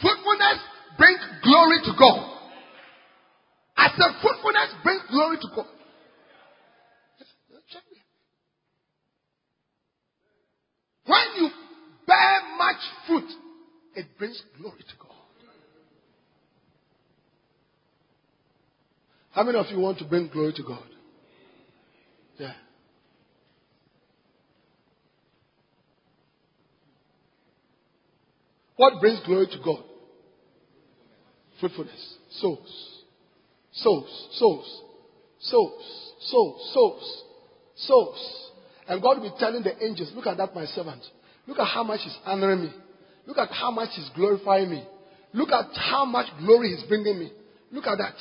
Fruitfulness brings glory to God. I said fruitfulness brings glory to God. When you bear much fruit, it brings glory to God. How many of you want to bring glory to God? Yeah. What brings glory to God? Fruitfulness. Souls. Souls. Souls. Souls. Souls. Souls. Souls. And God will be telling the angels, look at that, my servant. Look at how much he's honoring me. Look at how much he's glorifying me. Look at how much glory he's bringing me. Look at that.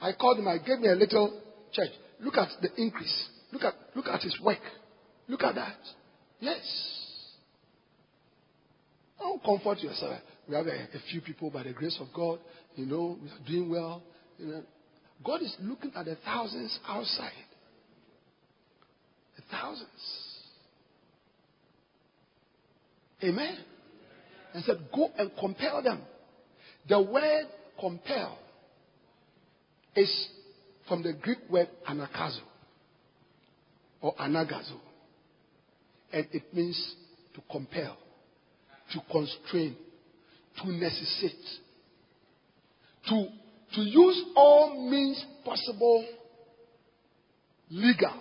I called him, I gave me a little church. Look at the increase. Look at, look at his work. Look at that. Yes. Don't comfort yourself. We have a, a, few people by the grace of God. You know, we are doing well. You know, God is looking at the thousands outside. The thousands. Amen. And said, go and compel them. The word compel is from the Greek word anakazo or anagazo. And it means to compel, to constrain, to necessitate, to, to use all means possible legal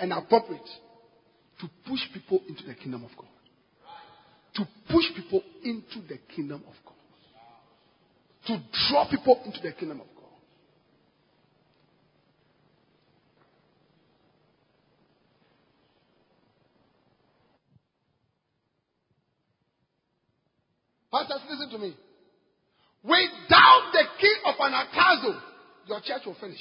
and appropriate to push people into the kingdom of God. To push people into the kingdom of God to draw people into the kingdom of God. Pastors, listen to me. Without the key of Anagkazo, your church will finish.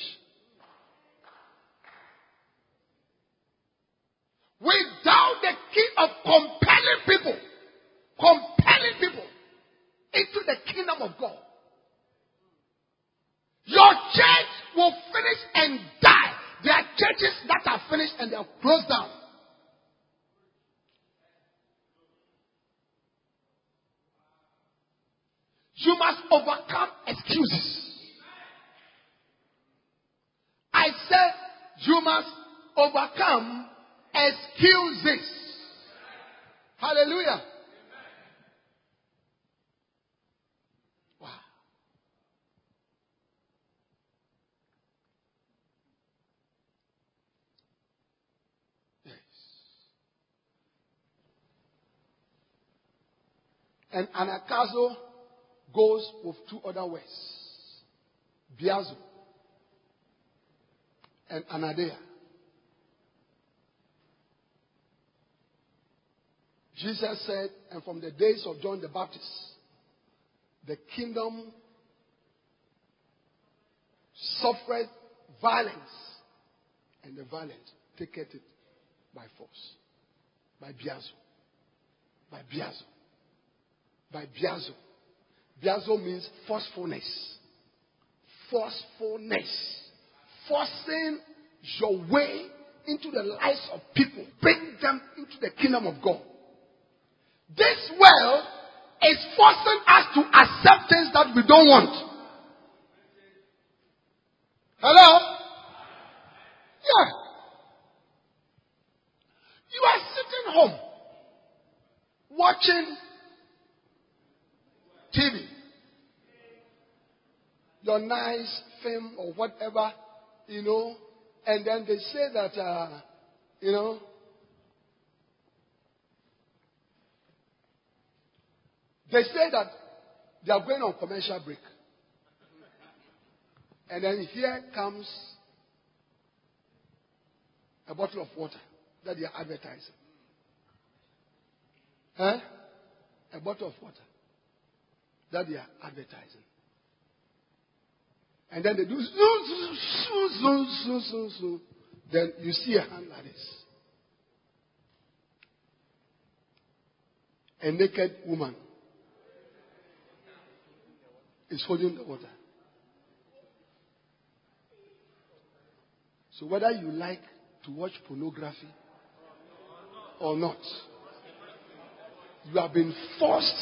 Without the key of compelling people, compelling people into the kingdom of God, your church will finish and die. There are churches that are finished and they are closed down. You must overcome excuses. I said you must overcome excuses. Hallelujah. Wow. Yes. And anagkazo goes with two other words biazo and anaideia. Jesus said, and from the days of John the Baptist, the kingdom suffered violence, and the violent taketh it by force. By biazo. By biazo. By biazo. Biazo means forcefulness. Forcefulness. Forcing your way into the lives of people. Bring them into the kingdom of God. This world is forcing us to accept things that we don't want. Hello? Yeah. You are sitting home watching TV. Your nice film or whatever, you know, and then they say that, uh, you know, They say that they are going on commercial break. And then here comes a bottle of water that they are advertising. Huh? A bottle of water that they are advertising. And then they do zoom. Then you see a hand like this. A naked woman is holding the water. So whether you like to watch pornography or not, you have been forced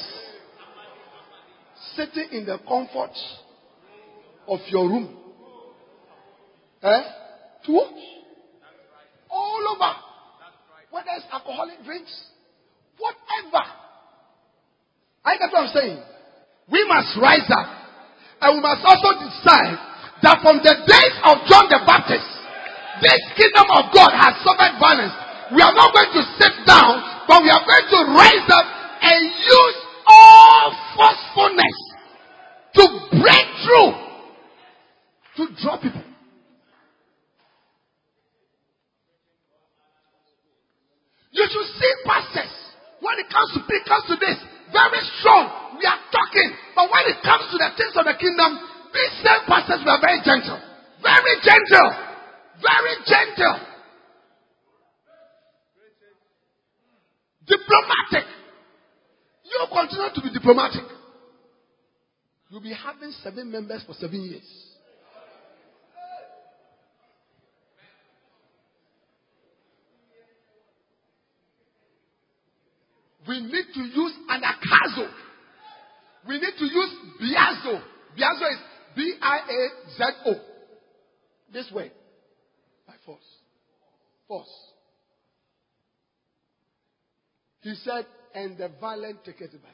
sitting in the comfort of your room eh, to watch all over. Whether it's alcoholic drinks, whatever. I get what I'm saying. We must rise up. And we must also decide that from the days of John the Baptist, this kingdom of God has suffered violence. We are not going to sit down, but we are going to rise up and use all forcefulness to break through, to draw people. You should see pastors when it comes to it comes to this very strong. We are talking. But when it comes to the things of the kingdom, these same pastors were very gentle. Very gentle. Very gentle. Diplomatic. You continue to be diplomatic. You'll be having seven members for seven years. We need to use anagkazo. We need to use biazo. Biazo is B-I-A-Z-O. This way. By force. Force. He said, and the violent take it by force.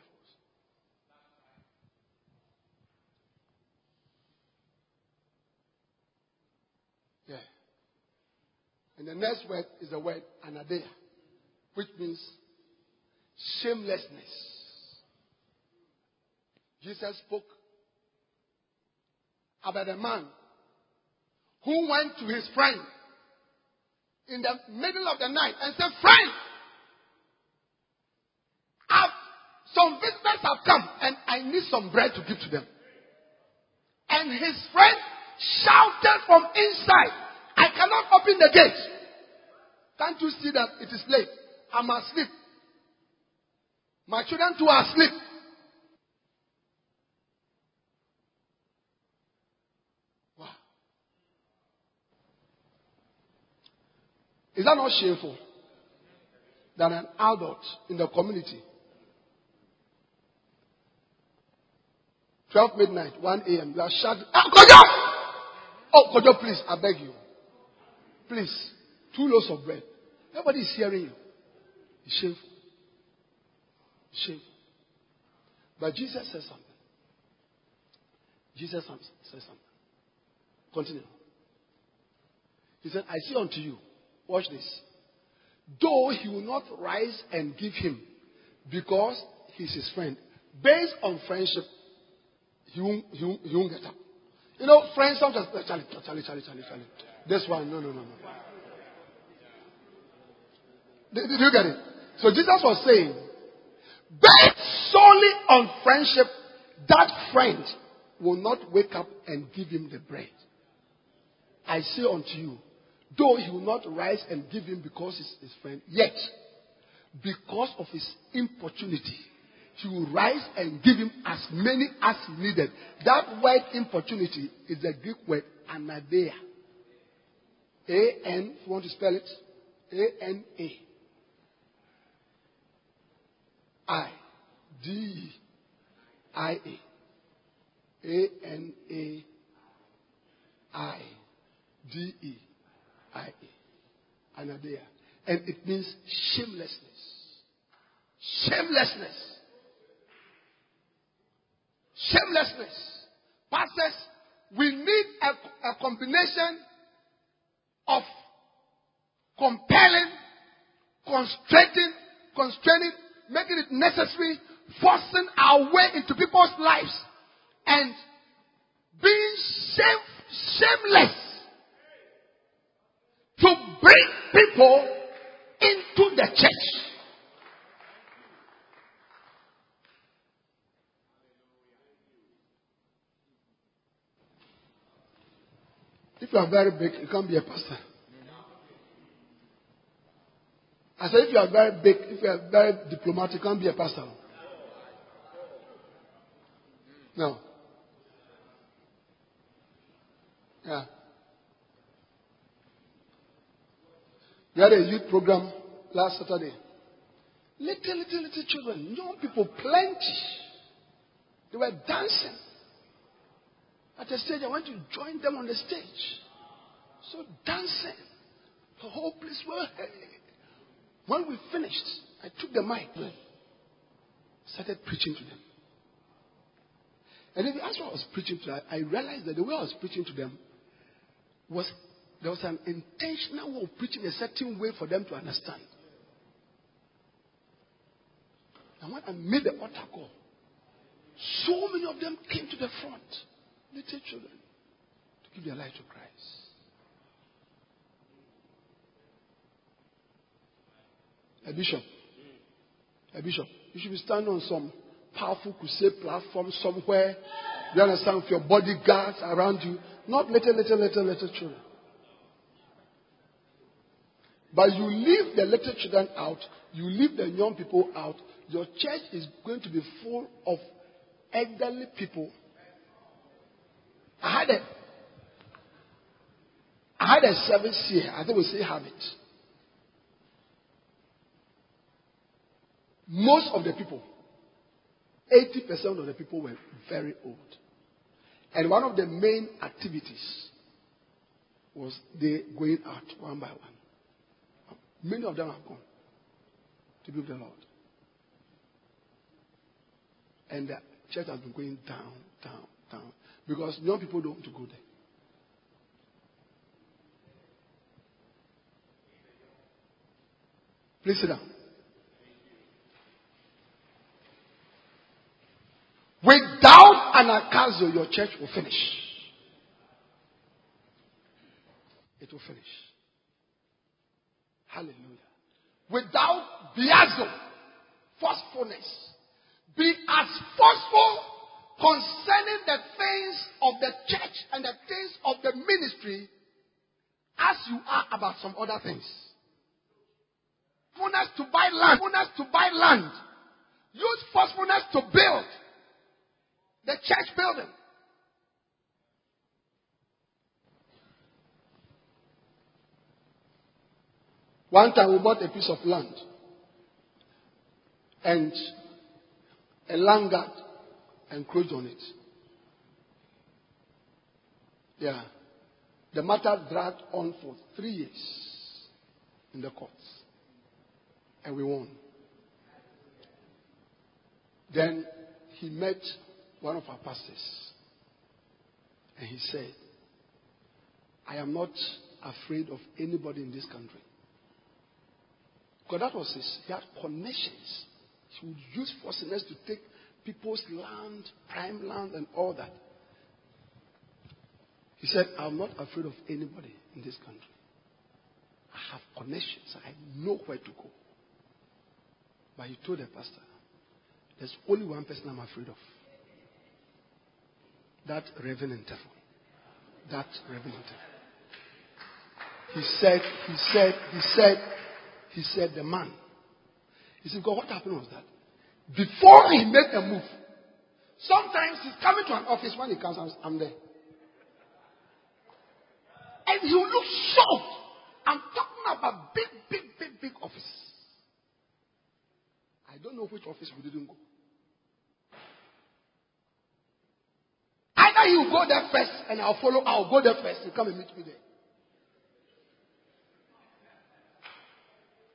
Yeah. And the next word is the word anaideia, which means shamelessness. Jesus spoke about a man who went to his friend in the middle of the night and said, Friend, I've, some visitors have come and I need some bread to give to them. And his friend shouted from inside, I cannot open the gate. Can't you see that it is late? I'm asleep. My children too are asleep. Wow. Is that not shameful? That an adult in the community, 12 midnight, 1 a.m., you are shouting, ah, Kojo! Oh, Kojo, please, I beg you. Please, two loaves of bread. Nobody is hearing you. It's shameful. It's shameful. But Jesus says something. Jesus says something. Continue. He said, I say unto you, watch this. Though he will not rise and give him because he's his friend, based on friendship, he won't, he won't, he won't get up. You know, friends sometimes, Charlie, Charlie, Charlie, Charlie, Charlie. This one, no, no, no, no. Did, did you get it? So Jesus was saying, based solely on friendship, that friend will not wake up and give him the bread. I say unto you, though he will not rise and give him because he's his friend, yet, because of his importunity, he will rise and give him as many as he needed. That word importunity is the Greek word anaideia. A N, if you want to spell it, A N A. I D I A. A N A I D E I A. Anaideia. And it means shamelessness. Shamelessness. Shamelessness. Pastors, we need a, a combination of compelling, constraining, constraining, making it necessary, forcing our way into people's lives, and being shame, shameless to bring people into the church. If you are very big, you can't be a pastor. I said, if you are very big, if you are very diplomatic, you can't be a pastor. No. Yeah. We had a youth program last Saturday. Little, little, little children, young people, plenty. They were dancing. At a stage, I went to join them on the stage. So dancing. The whole place was. When we finished, I took the mic, started preaching to them. And then as I was preaching to them, I realized that the way I was preaching to them was there was an intentional way of preaching a certain way for them to understand. And when I made the altar call, so many of them came to the front, little children, to give their life to Christ. A bishop, a bishop, you should be standing on some powerful crusade platform somewhere. You understand? With your bodyguards around you, not little, little, little, little children. But you leave the little children out, you leave the young people out, your church is going to be full of elderly people. I had a I had a service here. I think we still have it. Most of the people, 80% of the people were very old. And one of the main activities was they going out one by one. Many of them have gone to be with the Lord. And the church has been going down, down, down. Because young people don't want to go there. Please sit down. Without anagkazo, your church will finish. It will finish. Hallelujah. Without biazo, forcefulness, be as forceful concerning the things of the church and the things of the ministry as you are about some other things. Forcefulness to buy land. Forcefulness to buy land. Use forcefulness to build. The church building. One time we bought a piece of land and a land guard encroached on it. Yeah. The matter dragged on for three years in the courts. And we won. Then he met one of our pastors. And he said, I am not afraid of anybody in this country. Because that was his, he had connections. He would use forces to take people's land, prime land, and all that. He said, I'm not afraid of anybody in this country. I have connections. I know where to go. But he told the pastor, there's only one person I'm afraid of. That Reverend Tefo. That Reverend Tefo. He said, he said, he said, he said, the man. He said, God, what happened was that before he made a move, sometimes he's coming to an office when he comes, I'm there. And he will look shocked. I'm talking about big, big, big, big office. I don't know which office we didn't go. Either you go there first and I'll follow, I'll go there first. You come and meet me there.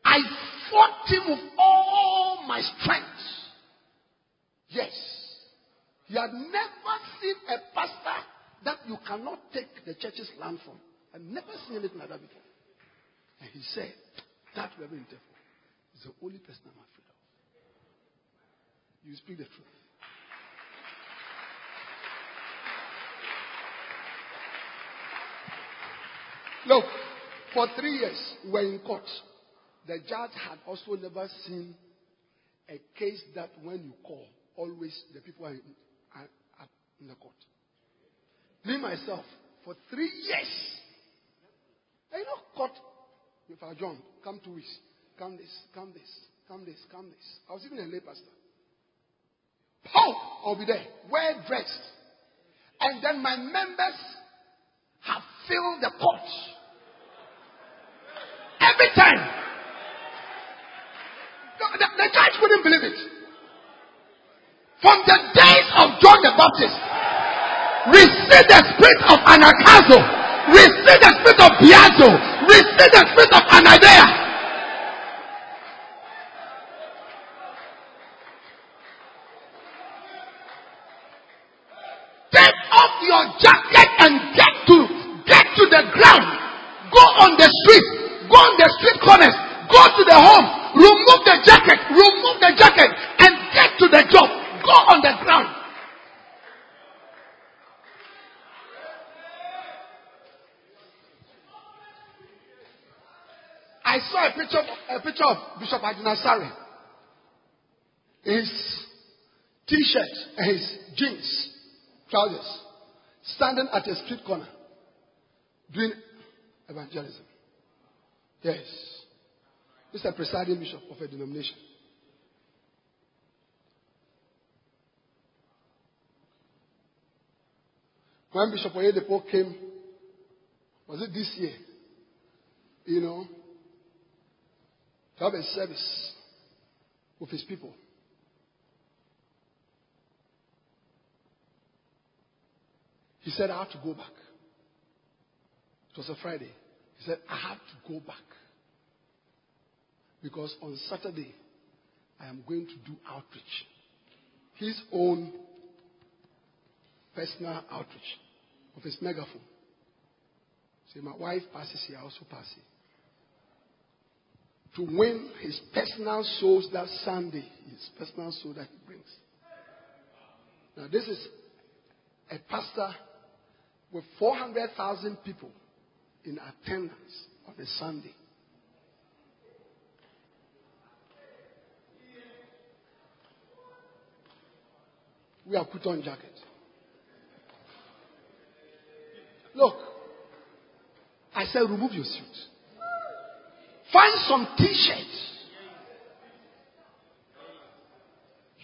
I fought him with all my strength. Yes. You had never seen a pastor that you cannot take the church's land from. I've never seen anything like that before. And he said, That Reverend Tefo is the only person I'm afraid of. You speak the truth. Look, for three years, we were in court. The judge had also never seen a case that when you call, always the people are in, are, are in the court. Me, myself, for three years, I know court with our John, come two weeks, come this, come this, come this, come this. I was even a lay pastor. How? I'll be there, well dressed. And then my members have filled the court. Every time. The, the, the judge wouldn't believe it. From the days of John the Baptist, receive the spirit of anagkazo, receive the spirit of biazo, receive the spirit of anaideia. Picture, a picture of Bishop Agyinasare. His t-shirt and his jeans, trousers, standing at a street corner, doing evangelism. Yes. Is a presiding bishop of a denomination. When Bishop Oyedepo came, was it this year? You know, to have a service with his people. He said, I have to go back. It was a Friday. He said, I have to go back. Because on Saturday, I am going to do outreach. His own personal outreach of his megaphone. See, my wife passes here, I also pass here to win his personal souls that Sunday, his personal soul that he brings. Now, this is a pastor with 400,000 people in attendance on a Sunday. We have put on jackets. Look, I said, remove your suit. Find some t-shirts.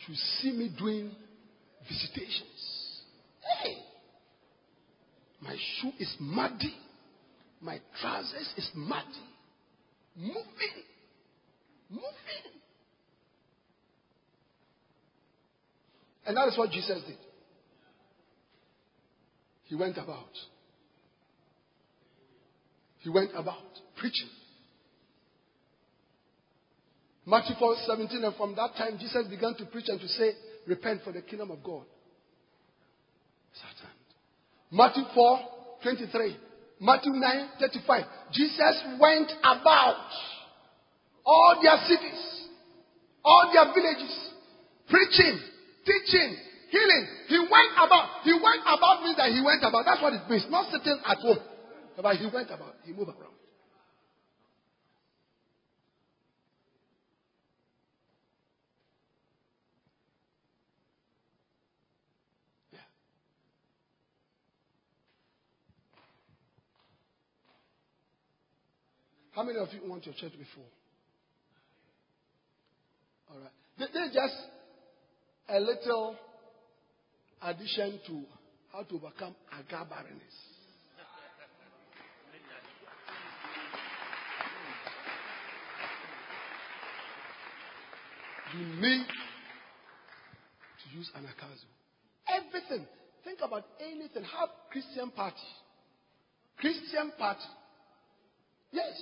You see me doing visitations. Hey, my shoe is muddy. My trousers is muddy. Moving. Moving. And that is what Jesus did. He went about. He went about preaching. Matthew 4 17, and from that time Jesus began to preach and to say, Repent for the kingdom of God. Matthew 4 23. Matthew 9 35. Jesus went about all their cities, all their villages, preaching, teaching, healing. He went about. He went about means that he went about. That's what it means. Not sitting at home. But he went about. He moved around. How many of you want your church before? All right. They, they just a little addition to how to overcome aqar barrenness. You need to use anagkazo. Everything. Think about anything. Have Christian party. Christian party. Yes.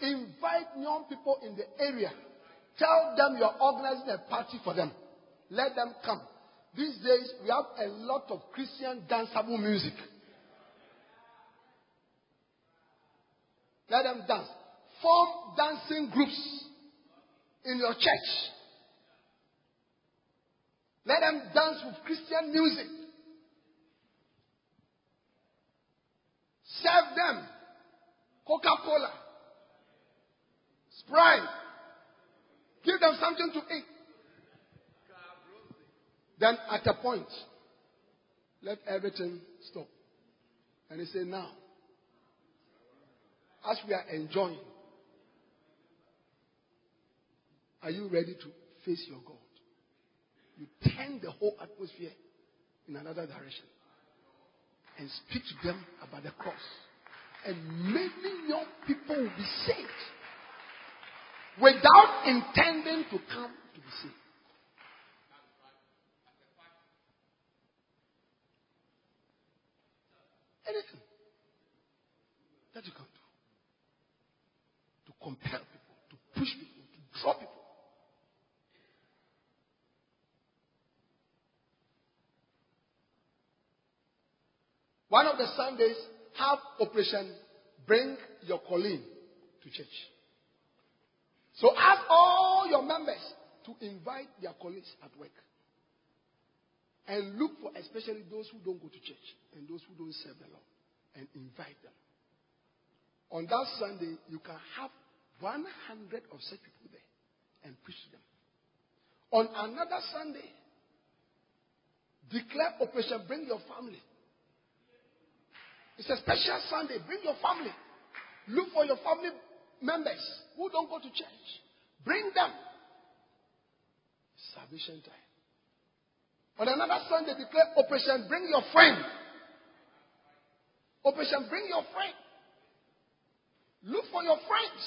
Invite young people in the area. Tell them you're organizing a party for them. Let them come. These days, we have a lot of Christian danceable music. Let them dance. Form dancing groups in your church. Let them dance with Christian music. Serve them Coca Cola, Sprite. Give them something to eat. Then at a point, let everything stop. And he said, Now, as we are enjoying, are you ready to face your God? You turn the whole atmosphere in another direction and speak to them about the cross. And many young people will be saved without intending to come to be saved. Anything that you can do to compel people, to push people, to draw people. One of the Sundays, have operation bring your colleague to church. So ask all your members to invite their colleagues at work. And look for especially those who don't go to church and those who don't serve the Lord and invite them. On that Sunday, you can have 100 of such people there and preach to them. On another Sunday, declare operation, bring your family. It's a special Sunday. Bring your family. Look for your family members who don't go to church. Bring them. Salvation time. On another Sunday, declare Operation Bring Your Friend. Operation Bring Your Friend. Look for your friends.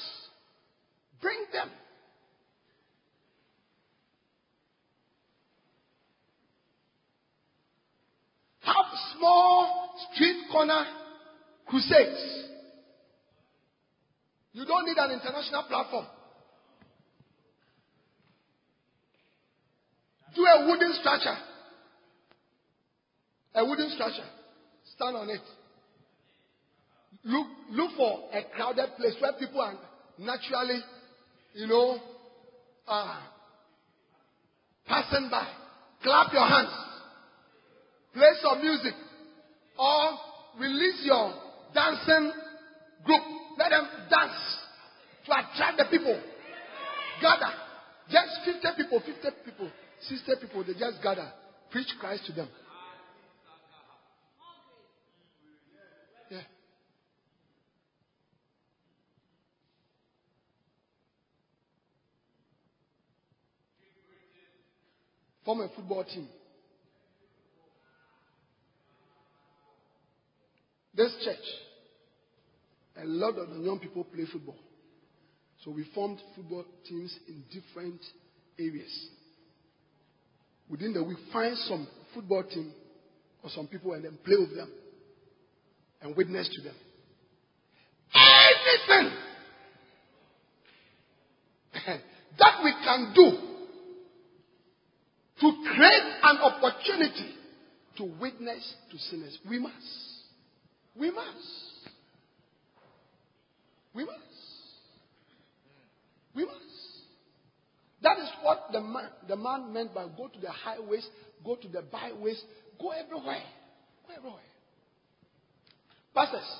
Bring them. Have small street corner crusades. You don't need an international platform. Do a wooden structure. A wooden structure. Stand on it. Look, look for a crowded place where people are naturally, you know, uh, passing by. Clap your hands. Play some music. Or release your dancing group. Let them dance to attract the people. Gather. Just 50 people, 50 people, 60 people, they just gather. Preach Christ to them. Yeah. Form a football team. This church, a lot of the young people play football. So we formed football teams in different areas. Within the week, find some football team or some people and then play with them and witness to them. Anything that we can do to create an opportunity to witness to sinners, we must. We must. We must. We must. That is what the man, the man meant by go to the highways, go to the byways, go everywhere. Go everywhere. Pastors,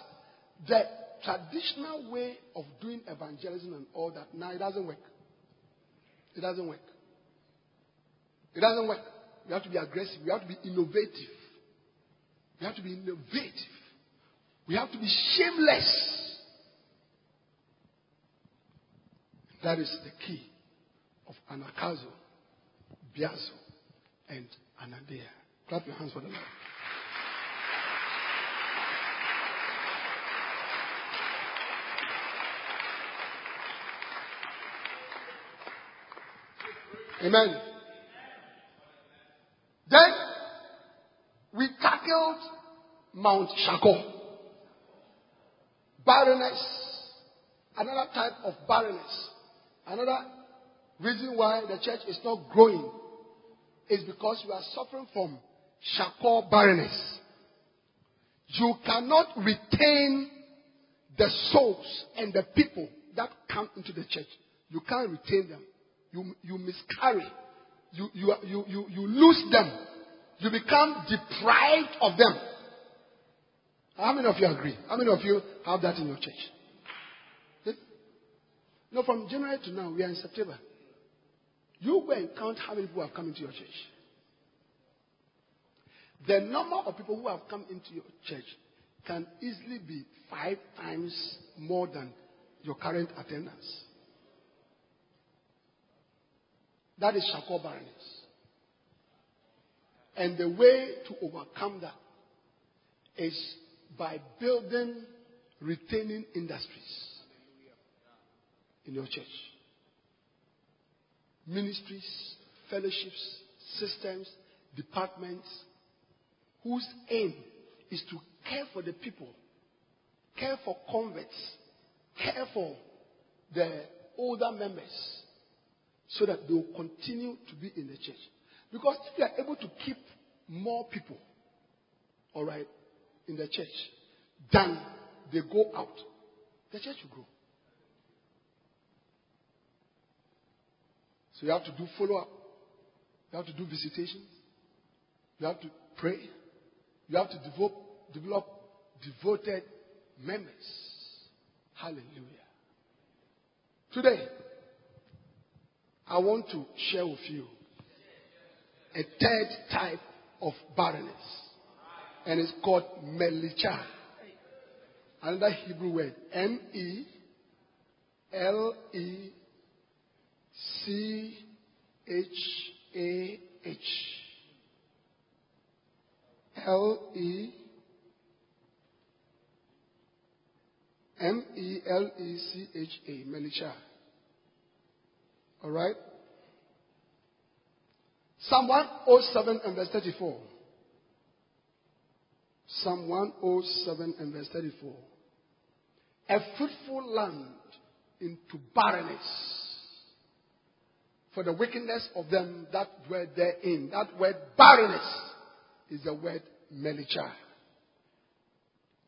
the traditional way of doing evangelism and all that, now it doesn't work. It doesn't work. It doesn't work. We have to be aggressive. We have to be innovative. We have to be innovative. We have to be shameless. That is the key of Anagkazo, Biazo, and Anaideia. Clap your hands for the Lord. Amen. Then we tackled Mount Shako. Barrenness. Another type of barrenness. Another reason why the church is not growing is because you are suffering from Shako barrenness. You cannot retain the souls and the people that come into the church. You can't retain them you, you miscarry, you, you, you, you, you lose them, you become deprived of them. How many of you agree? How many of you have that in your church? No, from January to now, we are in September. You go and count how many people have come into your church. The number of people who have come into your church can easily be five times more than your current attendance. That is Shako barrenness. And the way to overcome that is by building retaining industries in your church. Ministries, fellowships, systems, departments, whose aim is to care for the people, care for converts, care for the older members, so that they will continue to be in the church. Because if you are able to keep more people, all right, in the church than they go out, the church will grow. So you have to do follow up. You have to do visitations. You have to pray. You have to develop, develop devoted members. Hallelujah. Today, I want to share with you a third type of barrenness. And it's called Melicha. Another Hebrew word. M E L E C H A H. L E M E L E C H A. Melicha. All right? Psalm 107 and verse 34. Psalm 107 and verse 34. A fruitful land into barrenness for the wickedness of them that were therein. That word barrenness is the word melicha.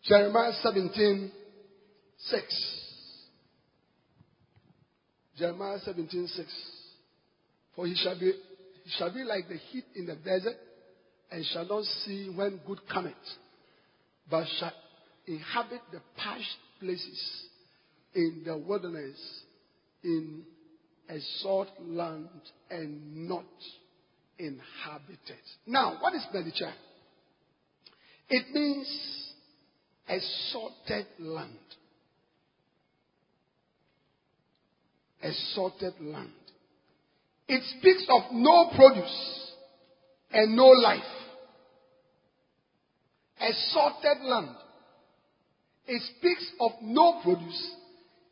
Jeremiah 17, 6. Jeremiah 17 6. For he shall be he shall be like the heat in the desert, and shall not see when good cometh, but shall inhabit the parched places in the wilderness, in a salt land, and not inhabited. Now, what is Melicha? It means a salted land. a salted land. It speaks of no produce and no life. A salted land. It speaks of no produce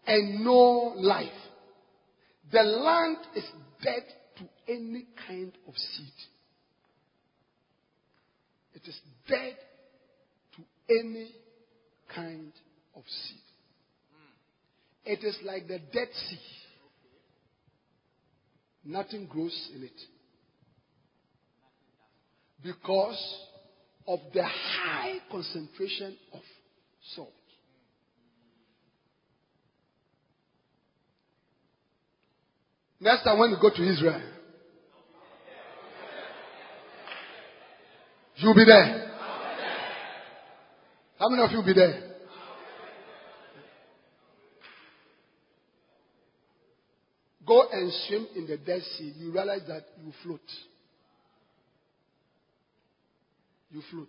and no life. The land is dead to any kind of seed. It is dead to any kind of seed. It is like the Dead Sea. Nothing grows in it. Because of the high concentration of salt. Next time when you go to Israel, you'll be there. How many of you will be there? Go and swim in the Dead Sea. You realize that you float. You float.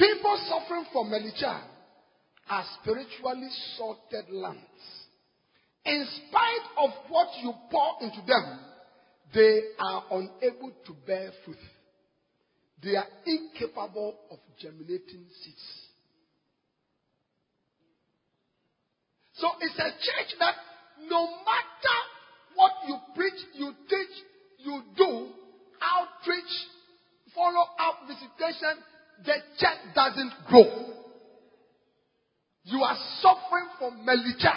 People suffering from Melicha are spiritually salted lands. In spite of what you pour into them, they are unable to bear fruit. They are incapable of germinating seeds. So it's a church that no matter what you preach, you teach, you do, outreach, follow up visitation, the church doesn't grow. You are suffering from melicha.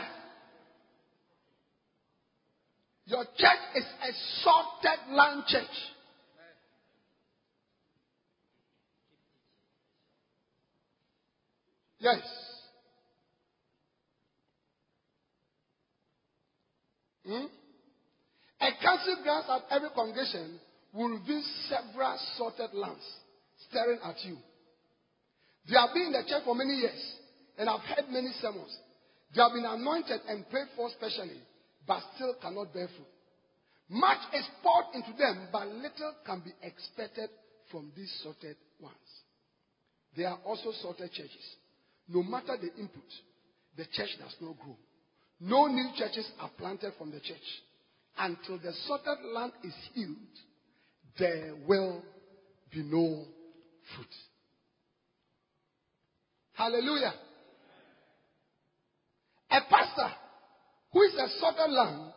Your church is a salted land church. Yes. Hmm? A council glance at every congregation will reveal several sorted lands staring at you. They have been in the church for many years and have heard many sermons. They have been anointed and prayed for specially, but still cannot bear fruit. Much is poured into them, but little can be expected from these sorted ones. There are also sorted churches. No matter the input, the church does not grow. No new churches are planted from the church. Until the sorted land is healed, there will be no fruit. Hallelujah. A pastor who is a sorted land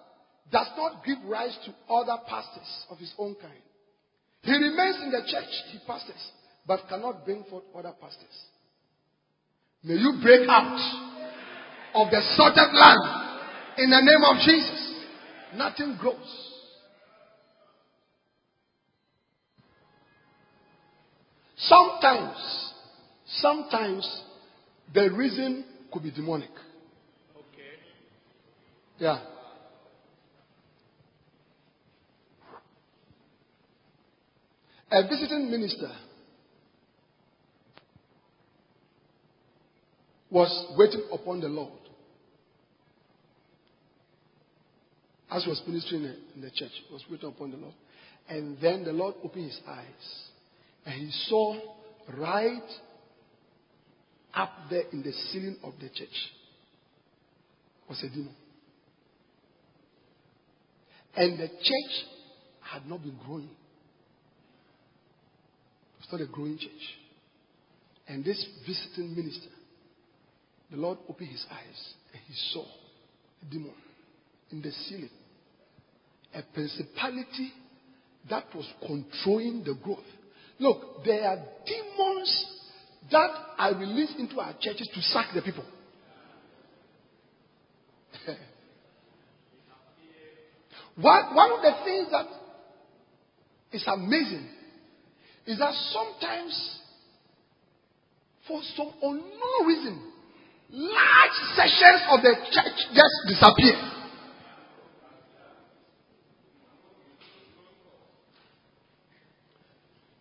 does not give rise to other pastors of his own kind. He remains in the church he pastors, but cannot bring forth other pastors. May you break out of the sorted land in the name of Jesus. Nothing grows. Sometimes, sometimes the reason could be demonic. Okay. Yeah. A visiting minister was waiting upon the Lord as he was ministering in the church. He was waiting upon the Lord. And then the Lord opened his eyes and he saw right up there in the ceiling of the church was a demon. And the church had not been growing. It was not a growing church. And this visiting minister, the Lord opened his eyes and he saw a demon in the ceiling. A principality that was controlling the growth. Look, there are demons that are released into our churches to sack the people. one, one of the things that is amazing is that sometimes, for some unknown reason, large sections of the church just disappear.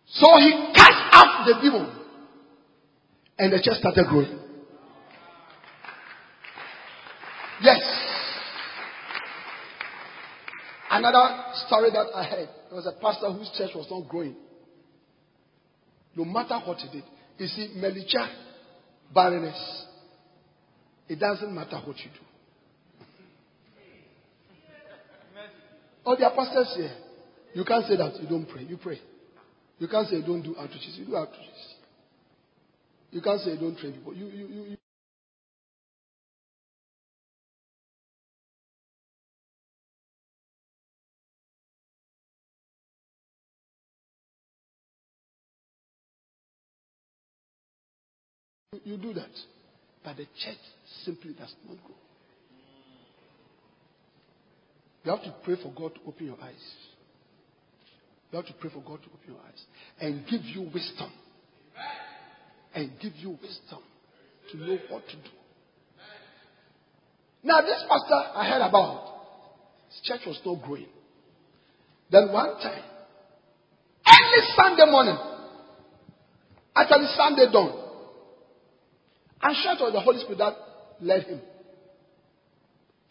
So he cast out the demon. And the church started growing. Yes. Another story that I heard there was a pastor whose church was not growing. No matter what he did. You see, Melicha, barrenness. It doesn't matter what you do. All the pastors here, you can't say that you don't pray. You pray. You can't say you don't do outreaches. You do outreaches. You can't say don't train people. You, you, you, you do that. But the church simply does not go. You have to pray for God to open your eyes. You have to pray for God to open your eyes and give you wisdom. And give you wisdom to know what to do. Now, this pastor I heard about, his church was not growing. Then one time, early Sunday morning, actually Sunday dawn, I'm sure it was the Holy Spirit that led him.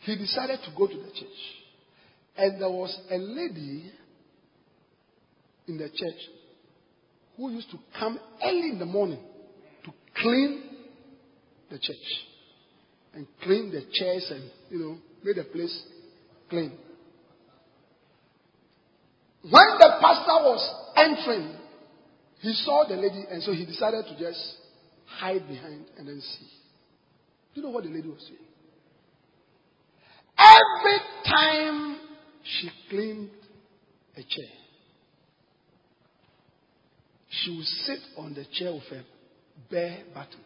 He decided to go to the church. And there was a lady in the church who used to come early in the morning to clean the church and clean the chairs and, you know, make the place clean. When the pastor was entering, he saw the lady and so he decided to just hide behind and then see. Do you know what the lady was saying? Every time she cleaned a chair, she would sit on the chair with a bare button.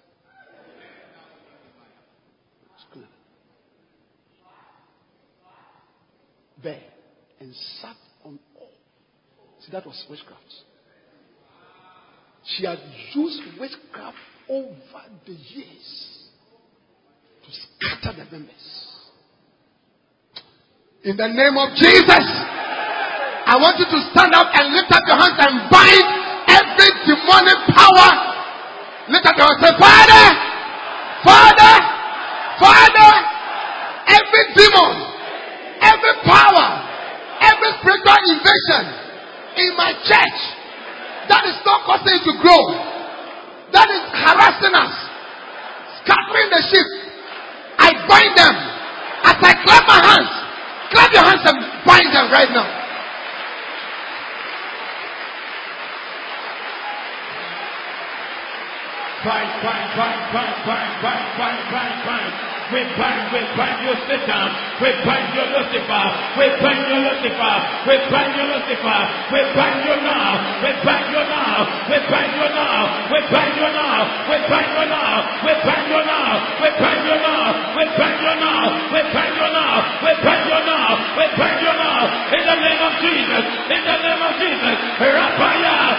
Bare. And sat on all. See, that was witchcraft. She had used witchcraft over the years to scatter the members. In the name of Jesus, I want you to stand up and lift up your hands and bind every demonic power. Up your hands say, Father, Father, Father, every demon, every power, every spiritual invasion in my church that is not causing it to grow, that is harassing us, scattering the sheep. I bind them as I clap my hands. Clap your hands and bind them right now.
Bind, bind, bind, bind, bind, bind, bind, bind, bind. We bind, we bind you Satan. We bind you Lucifer. We bind you Lucifer. We bind you Lucifer. We bind you now. We bind you now. We bind you now. We bind you now. We bind you now. We bind you now. We bind you now. We bind you now. We bind you now. We bind you now. We bind you now. In the name of Jesus. In the name of Jesus. Rapaya.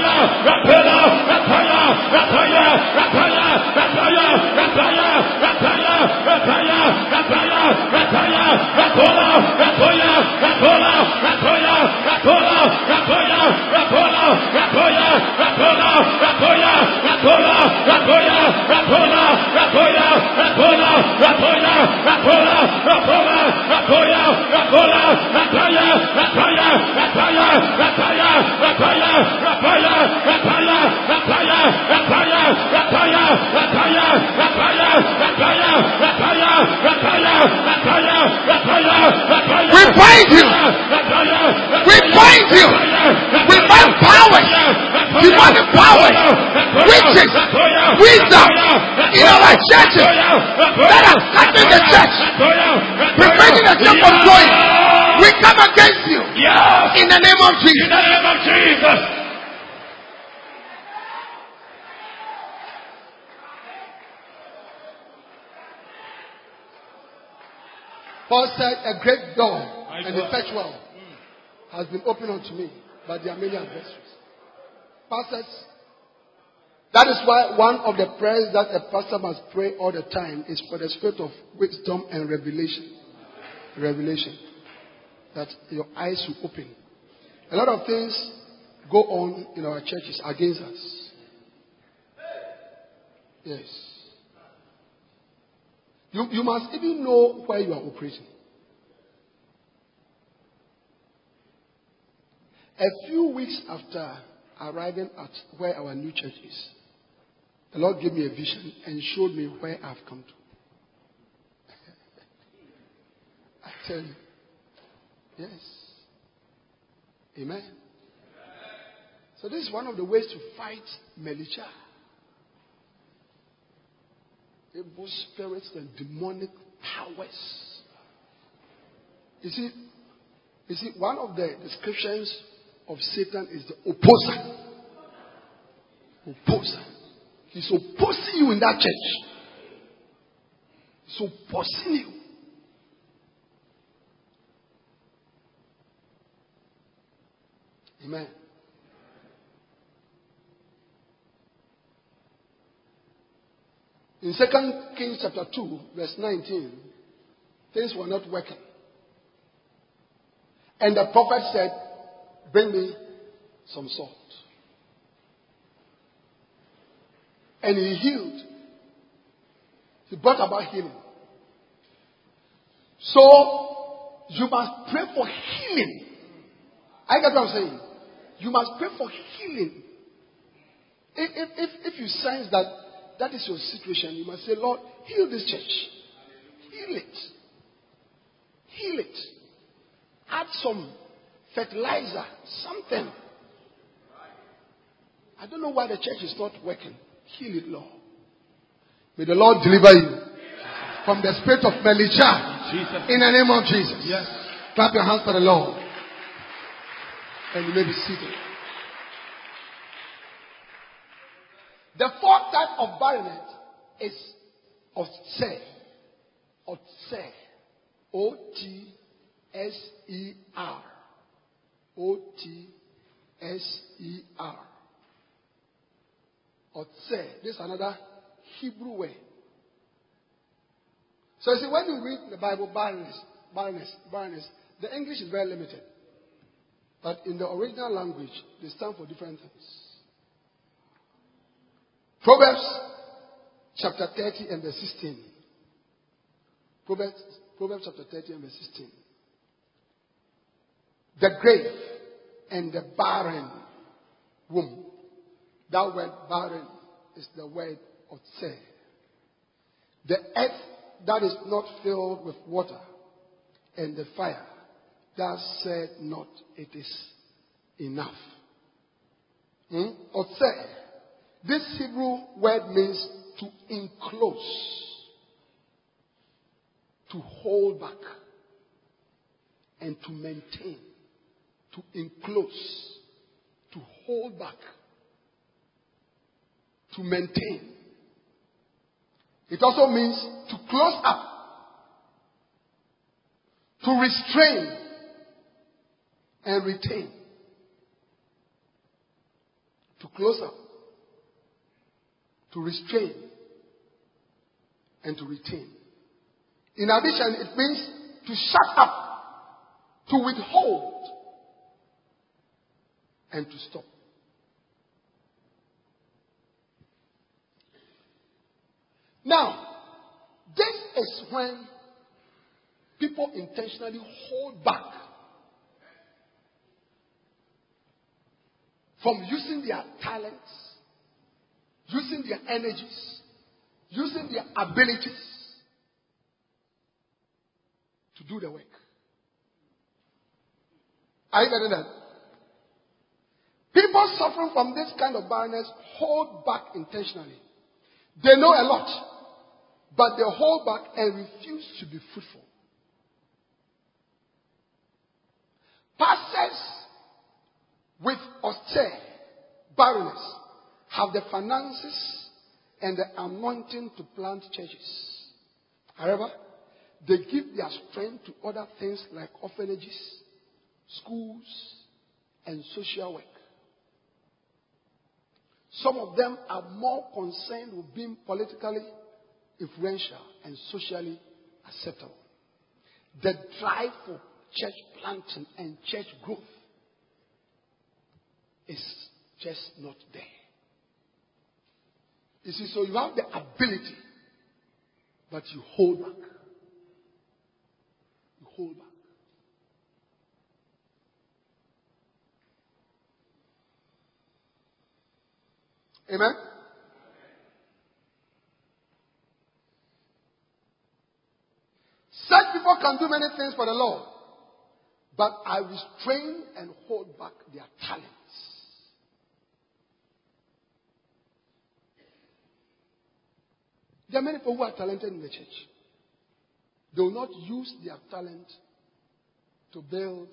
Rapola, Rapola, Rapola, Rapola, Rapola, Rapola, Rapola. Rapola. Rapola. Rapola. Rapola. Rapola. Rapaya. Rapaya. Rapaya. Rapaya. Rapaya. Rapaya. Rapaya. Rapaya. Rapaya. Rapaya. Rapaya. Rapaya. Rapaya. Rapaya. Rapaya. Rapaya. Rapaya. Rapaya.
We bind you. We bind you. We bind powers, demonic powers, witches, wisdom in our churches that are scattering the church, preventing the church from growing. We come against you in the name of
In
Jesus.
the name of Jesus.
Paul said, A great door and effectual has been opened unto me, but there are many adversaries. Pastors. That is why one of the prayers that a pastor must pray all the time is for the spirit of wisdom and revelation. Revelation. That your eyes will open. A lot of things go on in our churches against us. Yes. You, you must even know where you are operating. A few weeks after arriving at where our new church is, the Lord gave me a vision and showed me where I've come to. I tell you. Yes. Amen. So this is one of the ways to fight Melicha. Evil spirits and demonic powers. You see, you see, one of the descriptions of Satan is the opposer. Opposer. He's opposing you in that church. He's opposing you. Amen. In 2 Kings chapter 2, verse 19, things were not working. And the prophet said, Bring me some salt. And he healed. He brought about healing. So, you must pray for healing. I get what I'm saying. You must pray for healing. If, if, if, if you sense that that is your situation, you must say, Lord, heal this church. Heal it. Heal it. Add some fertilizer, something. I don't know why the church is not working. Heal it, Lord. May the Lord deliver you from the spirit of Melicha. In the name of Jesus.
Yes.
Clap your hands for the Lord. And you may be seated. The fourth type of barrenness is Otser. Otser. O T S E R. O T S E R. Otser. This is another Hebrew word. So you see, when you read the Bible, barrenness, barrenness, barrenness, the English is very limited. But in the original language, they stand for different things. Proverbs chapter 30 and verse 16. Proverbs, Proverbs chapter 30 and verse 16. The grave and the barren womb. That word barren is the word say. The earth that is not filled with water and the fire that said not it is enough. Hmm? Say, this Hebrew word means to enclose, to hold back, and to maintain. To enclose, to hold back, to maintain. It also means to close up, to restrain, and retain. To close up, to restrain, and to retain. In addition, it means to shut up, to withhold, and to stop. Now, this is when people intentionally hold back from using their talents, using their energies, using their abilities to do the work. Are you getting that? People suffering from this kind of barrenness hold back intentionally. They know a lot, but they hold back and refuse to be fruitful. Pastors with Otser barrenness have the finances and the anointing to plant churches. However, they give their strength to other things like orphanages, schools, and social work. Some of them are more concerned with being politically influential and socially acceptable. The drive for church planting and church growth is just not there. You see, so you have the ability, but you hold back. You hold back. Amen? Such people can do many things for the Lord, but I restrain and hold back their talents. There are many people who are talented in the church. They will not use their talent to build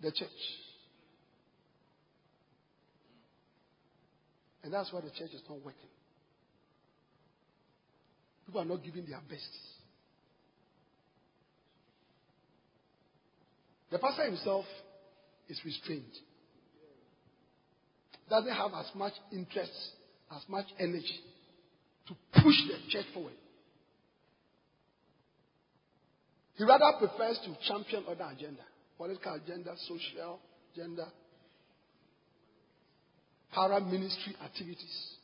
the church. And that's why the church is not working. People are not giving their best. The pastor himself is restrained. Doesn't have as much interest, as much energy to push the church forward. He rather prefers to champion other agenda, political agenda, social agenda, para ministry activities.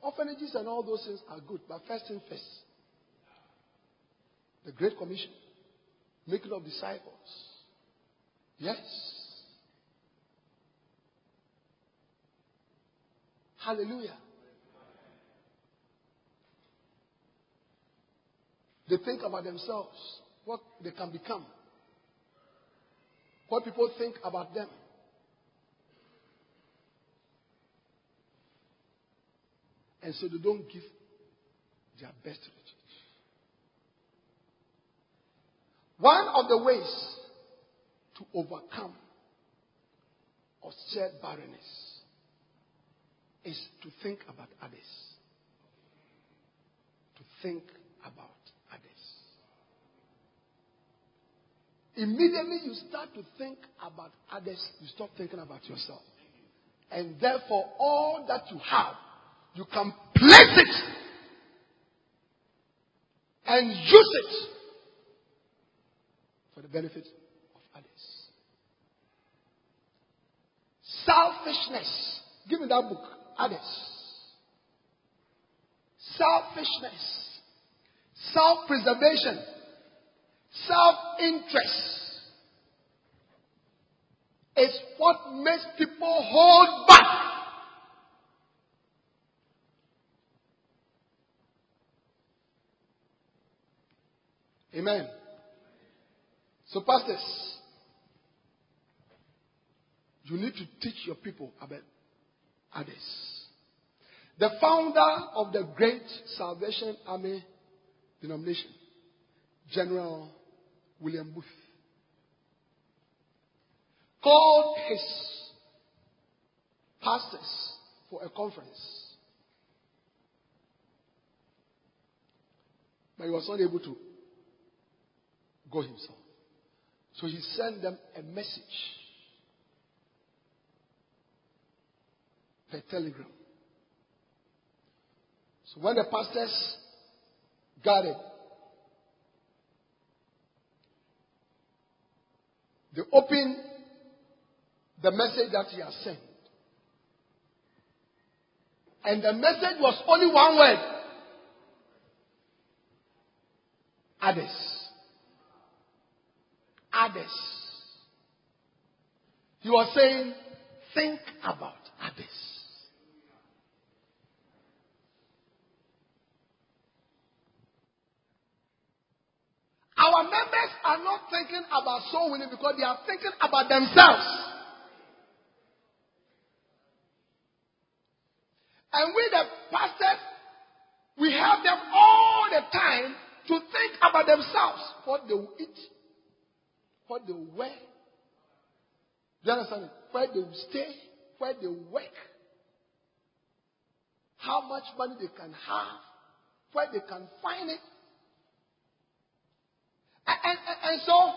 Orphanages and all those things are good, but first thing first. The Great Commission, making of disciples. Yes. Hallelujah. They think about themselves, what they can become, what people think about them. And so they don't give their best to the church. One of the ways to overcome or shared barrenness is to think about others. To think about others. Immediately you start to think about others, you stop thinking about yourself. And therefore, all that you have you can place it and use it for the benefit of others. Selfishness. Give me that book. Others. Selfishness. Self preservation. Self interest. Is what makes people hold back Amen. So, pastors, you need to teach your people about others. The founder of the Great Salvation Army denomination, General William Booth, called his pastors for a conference. But he was not able to go himself. So he sent them a message per telegram. So when the pastors got it, they opened the message that he has sent. And the message was only one word. Others others. He was saying, think about others. Our members are not thinking about soul winning because they are thinking about themselves. And we, the pastors, we have them all the time to think about themselves, what they will eat, what they wear. Do you understand? Where they will stay, where they work, how much money they can have, where they can find it. And, and, and so,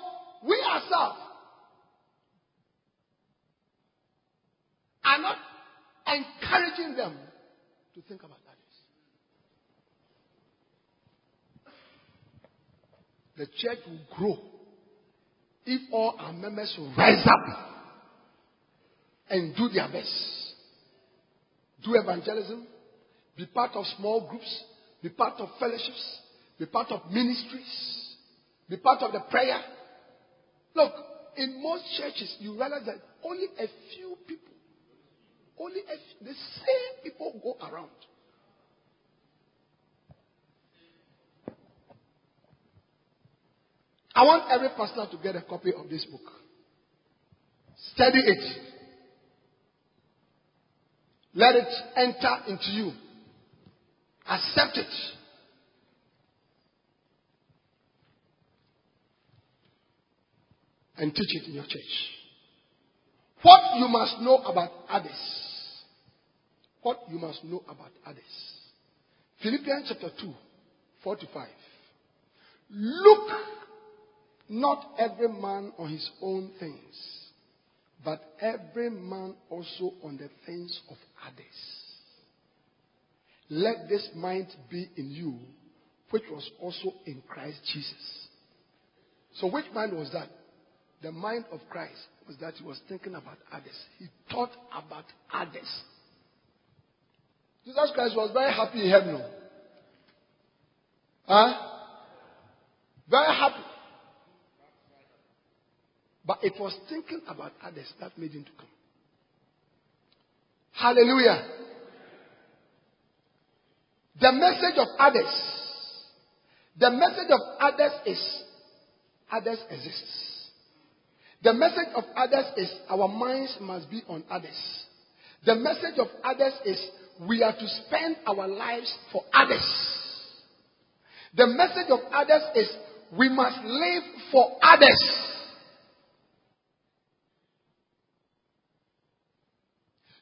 we ourselves are not encouraging them to think about that. The church will grow if all our members rise up and do their best, do evangelism, be part of small groups, be part of fellowships, be part of ministries, be part of the prayer. Look, in most churches, you realize that only a few people Only a, the same people go around. I want every pastor to get a copy of this book. Study it. Let it enter into you. Accept it. And teach it in your church. What you must know about others. What you must know about others. Philippians chapter 2, 45. Look not every man on his own things, but every man also on the things of others. Let this mind be in you, which was also in Christ Jesus. So, which mind was that? The mind of Christ was that he was thinking about others. He thought about others. Jesus Christ was very happy in heaven. Oh. Huh? Very happy. But it was thinking about others that made him to come. Hallelujah. The message of others. The message of others is others exist. The message of others is our minds must be on others. The message of others is we are to spend our lives for others. The message of others is we must live for others.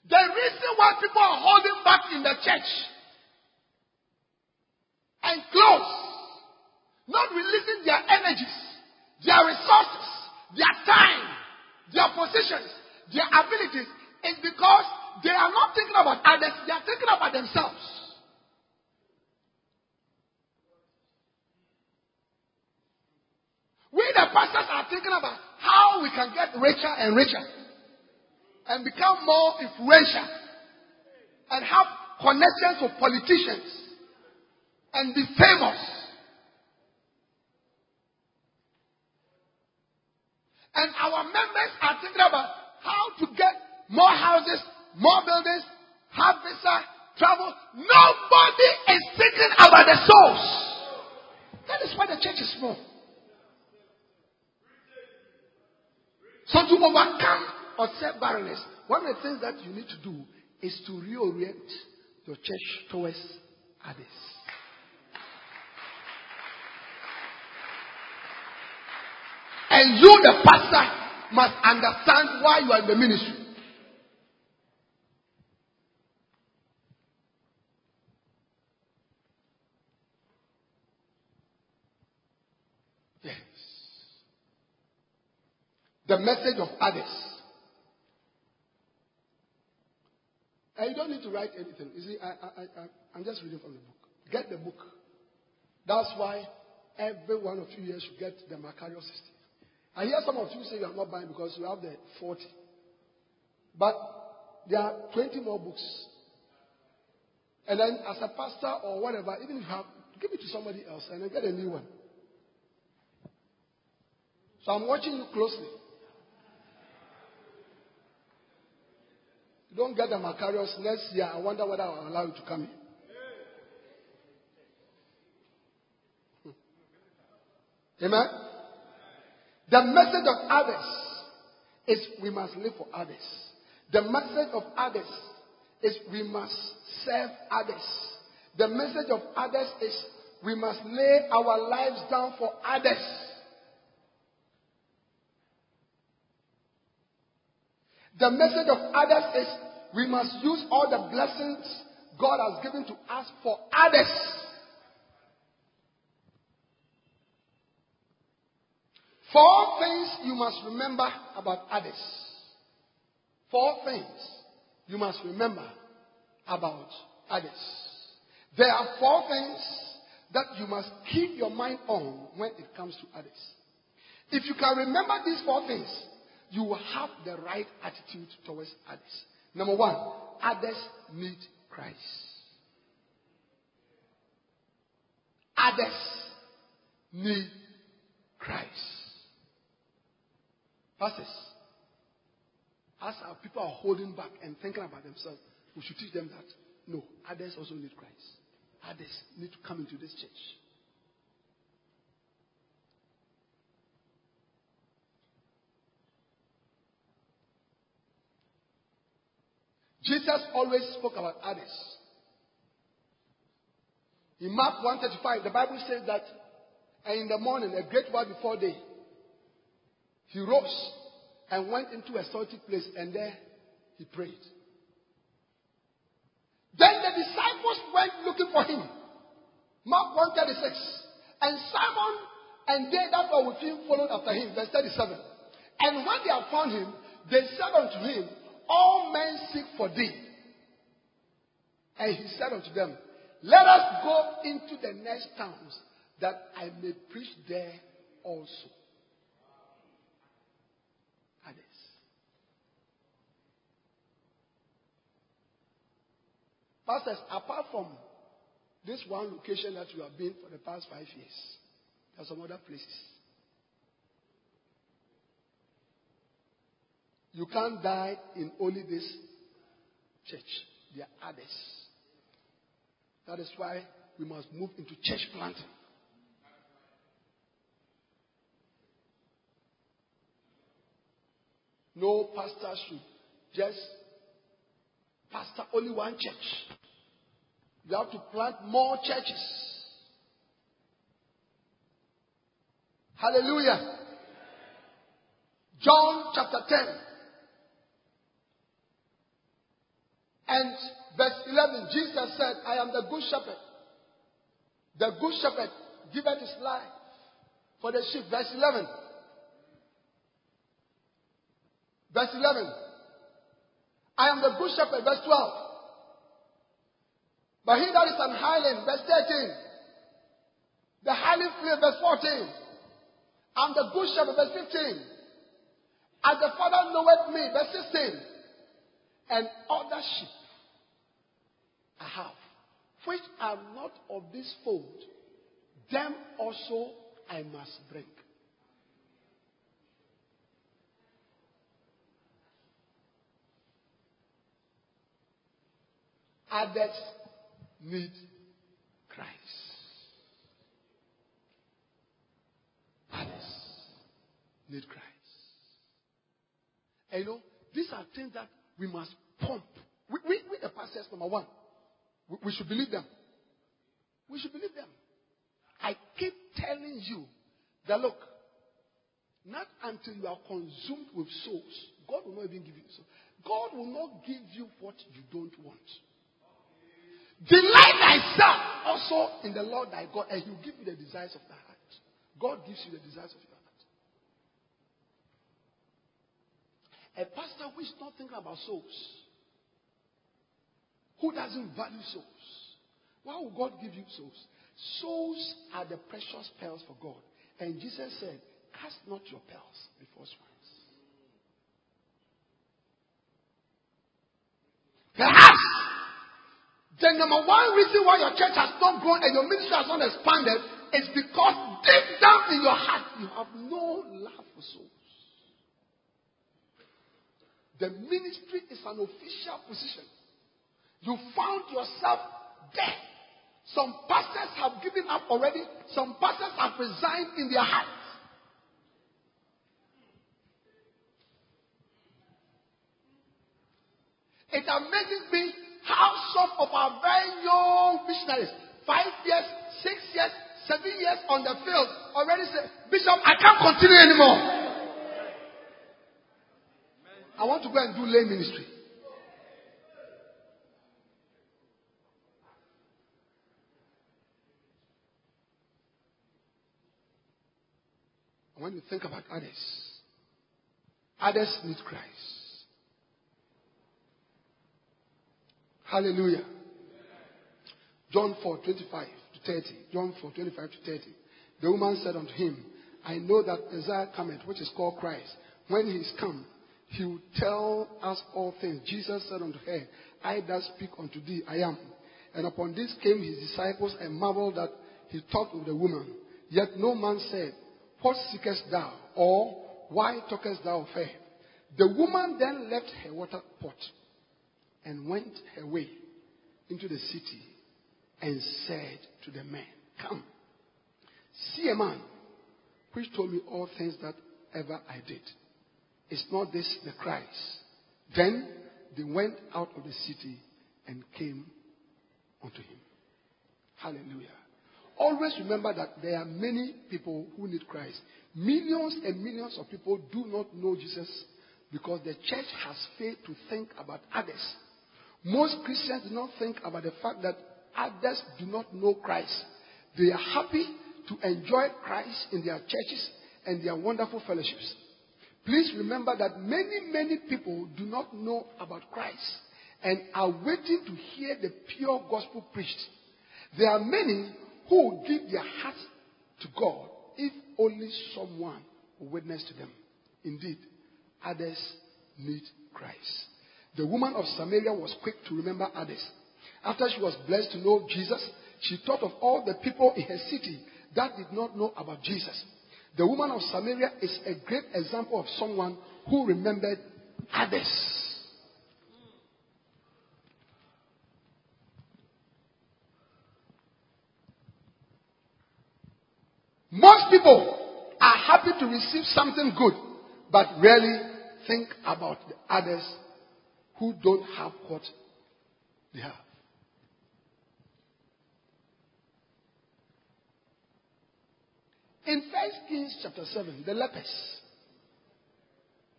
The reason why people are holding back in the church and close, not releasing their energies, their resources, their time, their positions, their abilities, is because they are not thinking about others, they are thinking about themselves. We, the pastors, are thinking about how we can get richer and richer and become more influential and have connections with politicians and be famous. And our members are thinking about how to get more houses, more buildings, have visa, travel. Nobody is thinking about the souls. That is why the church is small. So to overcome or self barrenness, one of the things that you need to do is to reorient your church towards others. And you, the pastor, must understand why you are in the ministry. Yes. The message of others And you don't need to write anything. You see, I, I'm just reading from the book. Get the book. That's why every one of you here should get the Macarius system. I hear some of you say you are not buying because you have the 40. But there are 20 more books. And then as a pastor or whatever, even if you have, give it to somebody else and then get a new one. So I'm watching you closely. You don't get the Macarius next year, I wonder whether I'll allow you to come here. Hmm. Amen? The message of others is we must live for others. The message of others is we must serve others. The message of others is we must lay our lives down for others. The message of others is we must use all the blessings God has given to us for others. Four things you must remember about others. Four things you must remember about others. There are four things that you must keep your mind on when it comes to others. If you can remember these four things, you have the right attitude towards others. Number one, others need Christ. Others need Christ. Pastors, as our people are holding back and thinking about themselves, we should teach them that no, others also need Christ. Others need to come into this church. Jesus always spoke about others. In Mark 135, the Bible says that and in the morning, a great while before day, he rose and went into a solitary place and there he prayed. Then the disciples went looking for him. Mark 136. And Simon and they that were with him followed after him. Verse 37. And when they had found him, they said unto him, All men seek for thee. And he said unto them, Let us go into the next towns, that I may preach there also. Others. Pastors, apart from this one location that you have been for the past five years, there are some other places. You can't die in only this church. There are others. That is why we must move into church planting. No pastor should just pastor only one church. You have to plant more churches. Hallelujah. John chapter 10 and verse 11. Jesus said, I am the good shepherd. The good shepherd giveth his life for the sheep. Verse 11. Verse 11. I am the good shepherd. Verse 12. But he that is an hireling, verse 13. The hireling flee, verse 14. I'm the good shepherd, verse 15. As the Father knoweth me, verse 16. And other sheep I have, which are not of this fold, them also I must break. Others need Christ. Others need Christ. And you know, these are things that we must pump. We, we, we the pastors, number one, we, should believe them. We should believe them. I keep telling you that look, not until you are consumed with souls, God will not even give you so. God will not give you what you don't want. Delight thyself also in the Lord thy God, and he will give you the desires of thy heart. God gives you the desires of your heart. A pastor who is not thinking about souls, who doesn't value souls, why will God give you souls? Souls are the precious pearls for God. And Jesus said, Cast not your pearls before swines. Perhaps the number one reason why your church has not grown and your ministry has not expanded is because deep down in your heart you have no love for souls. The ministry is an official position. You found yourself there. Some pastors have given up already. Some pastors have resigned in their hearts. It amazes me how some of our very young missionaries, five years, six years, seven years on the field, already say, Bishop, I can't continue anymore. I want to go and do lay ministry. When you think about others, others need Christ. Hallelujah. John 4 25 to 30. John 4 25 to 30. The woman said unto him, I know that Messiah cometh, which is called Christ. When he is come, he will tell us all things. Jesus said unto her, I that speak unto thee, I am. And upon this came his disciples and marveled that he talked with the woman. Yet no man said, What seekest thou? Or why talkest thou of her? The woman then left her water pot and went her way into the city and said to the men, Come, see a man which told me all things that ever I did. Is not this the Christ? Then they went out of the city and came unto him. Hallelujah. Always remember that there are many people who need Christ. Millions and millions of people do not know Jesus because the church has failed to think about others. Most Christians do not think about the fact that others do not know Christ. They are happy to enjoy Christ in their churches and their wonderful fellowships. Please remember that many, many people do not know about Christ and are waiting to hear the pure gospel preached. There are many who will give their hearts to God if only someone will witness to them. Indeed, others need Christ. The woman of Samaria was quick to remember others. After she was blessed to know Jesus, she thought of all the people in her city that did not know about Jesus. The woman of Samaria is a great example of someone who remembered others. Most people are happy to receive something good, but rarely think about the others who don't have what they have. In First Kings chapter 7, the lepers,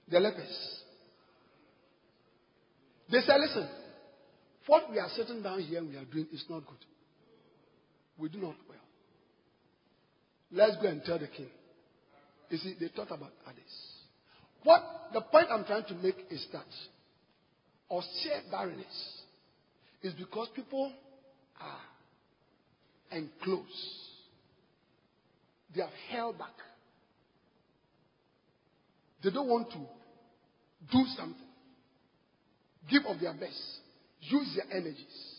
the lepers, they said, listen, what we are sitting down here and we are doing is not good. We do not well. Let's go and tell the king. You see, they thought about others. What the point I'm trying to make is that otser barrenness is because people are enclosed. They have held back. They don't want to do something. Give of their best. Use their energies.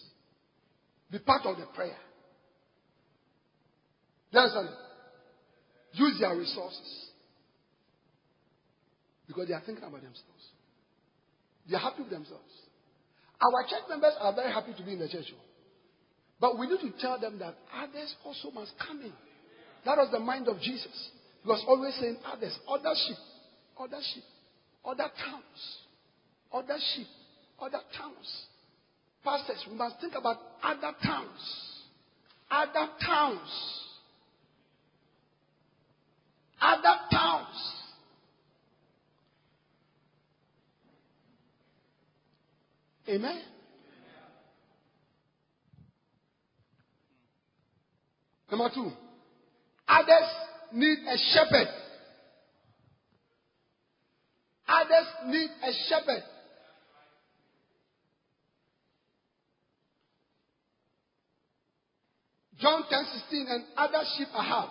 Be part of the prayer. You understand? Use their resources. Because they are thinking about themselves. They are happy with themselves. Our church members are very happy to be in the church. Oh. But we need to tell them that others also must come in. That was the mind of Jesus. He was always saying others, other sheep, other sheep, other towns, other sheep, other towns. Pastors, we must think about other towns, other towns, other towns. Amen. Number two, others need a shepherd. Others need a shepherd. John 10 16, and other sheep I have,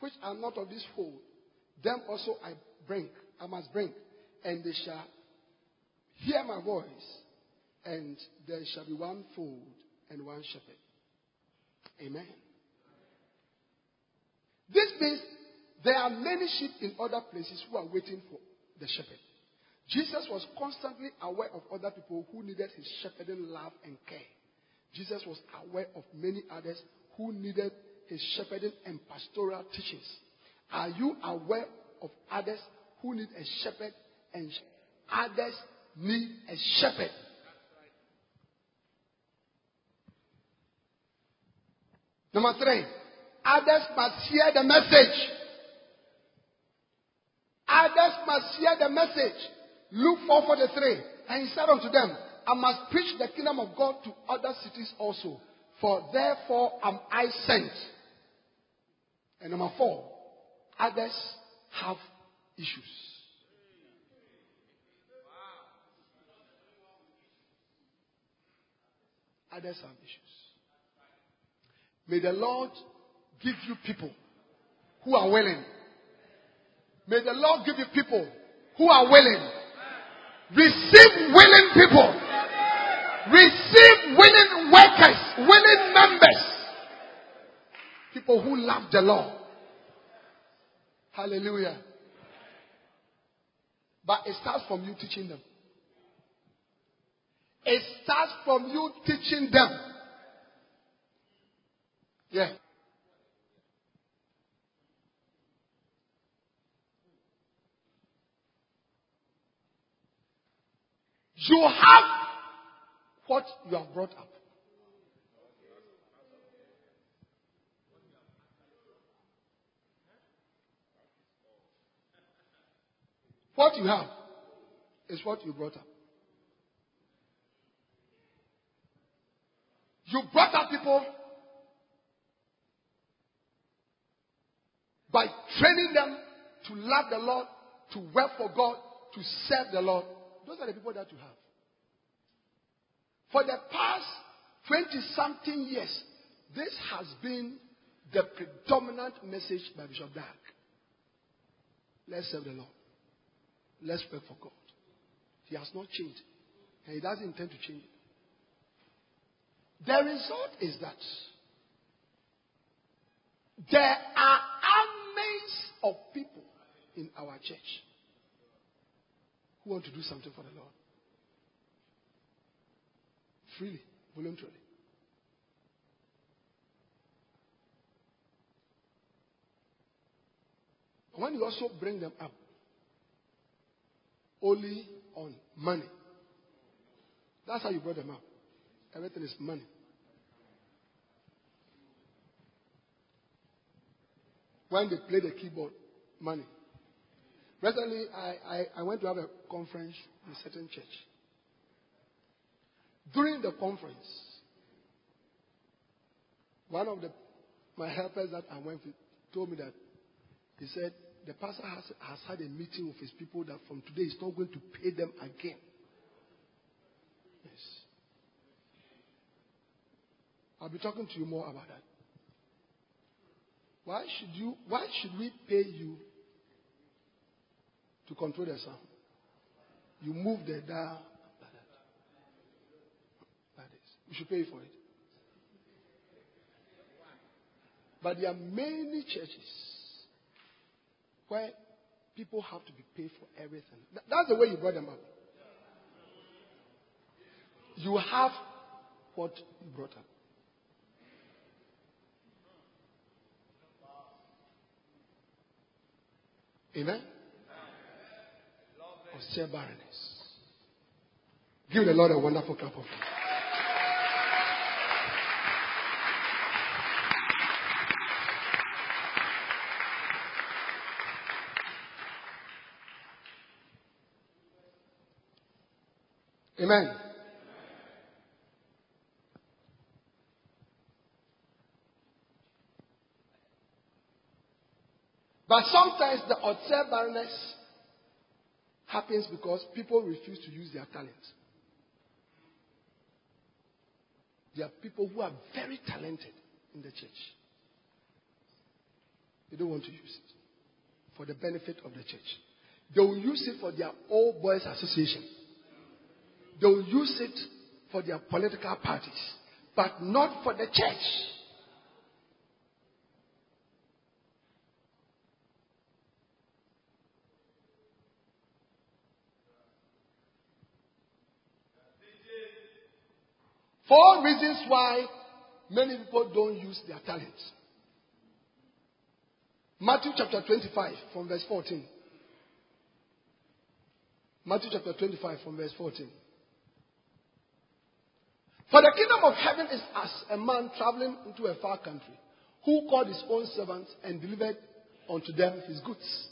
which are not of this fold, them also I bring, I must bring, and they shall hear my voice, and there shall be one fold and one shepherd. Amen. This means there are many sheep in other places who are waiting for the shepherd. Jesus was constantly aware of other people who needed his shepherding love and care. Jesus was aware of many others who needed his shepherding and pastoral teachings. Are you aware of others who need a shepherd and others need a shepherd? Number three, others must hear the message. Others must hear the message. Luke 4:43. And he said unto them, I must preach the kingdom of God to other cities also, for therefore am I sent. And number four, others have issues. Others have issues. May the Lord give you people who are willing. May the Lord give you people who are willing. Receive willing people. Receive willing workers, willing members. People who love the Lord. Hallelujah. But it starts from you teaching them. It starts from you teaching them. Yeah. You have what you have brought up. What you have is what you brought up. You brought up people by training them to love the Lord, to work for God, to serve the Lord. Those are the people that you have. For the past 20 something years, this has been the predominant message by Bishop Dag. Let's serve the Lord. Let's work for God. He has not changed. And he doesn't intend to change. The result is that there are armies of people in our church who want to do something for the Lord. Freely, voluntarily. When you also bring them up only on money, that's how you brought them up. Everything is money. When they play the keyboard, money. Recently, I, I, I went to have a conference in a certain church. During the conference, one of the, my helpers that I went with told me that he said the pastor has, has had a meeting with his people that from today he's not going to pay them again. Yes. I'll be talking to you more about that. Why should you why should we pay you to control the sound? You move the dial that. Like. We should pay for it. But there are many churches where people have to be paid for everything. That's the way you brought them up. You have what you brought up. Amen? Otser barrenness. Give the Lord a wonderful clap of hands. Amen. But sometimes the otser barrenness happens because people refuse to use their talent. There are people who are very talented in the church. They don't want to use it for the benefit of the church. They will use it for their old boys association. They will use it for their political parties, but not for the church. Four reasons why many people don't use their talents. Matthew chapter 25 from verse 14. Matthew chapter 25 from verse 14. For the kingdom of heaven is as a man traveling into a far country, who called his own servants and delivered unto them his goods.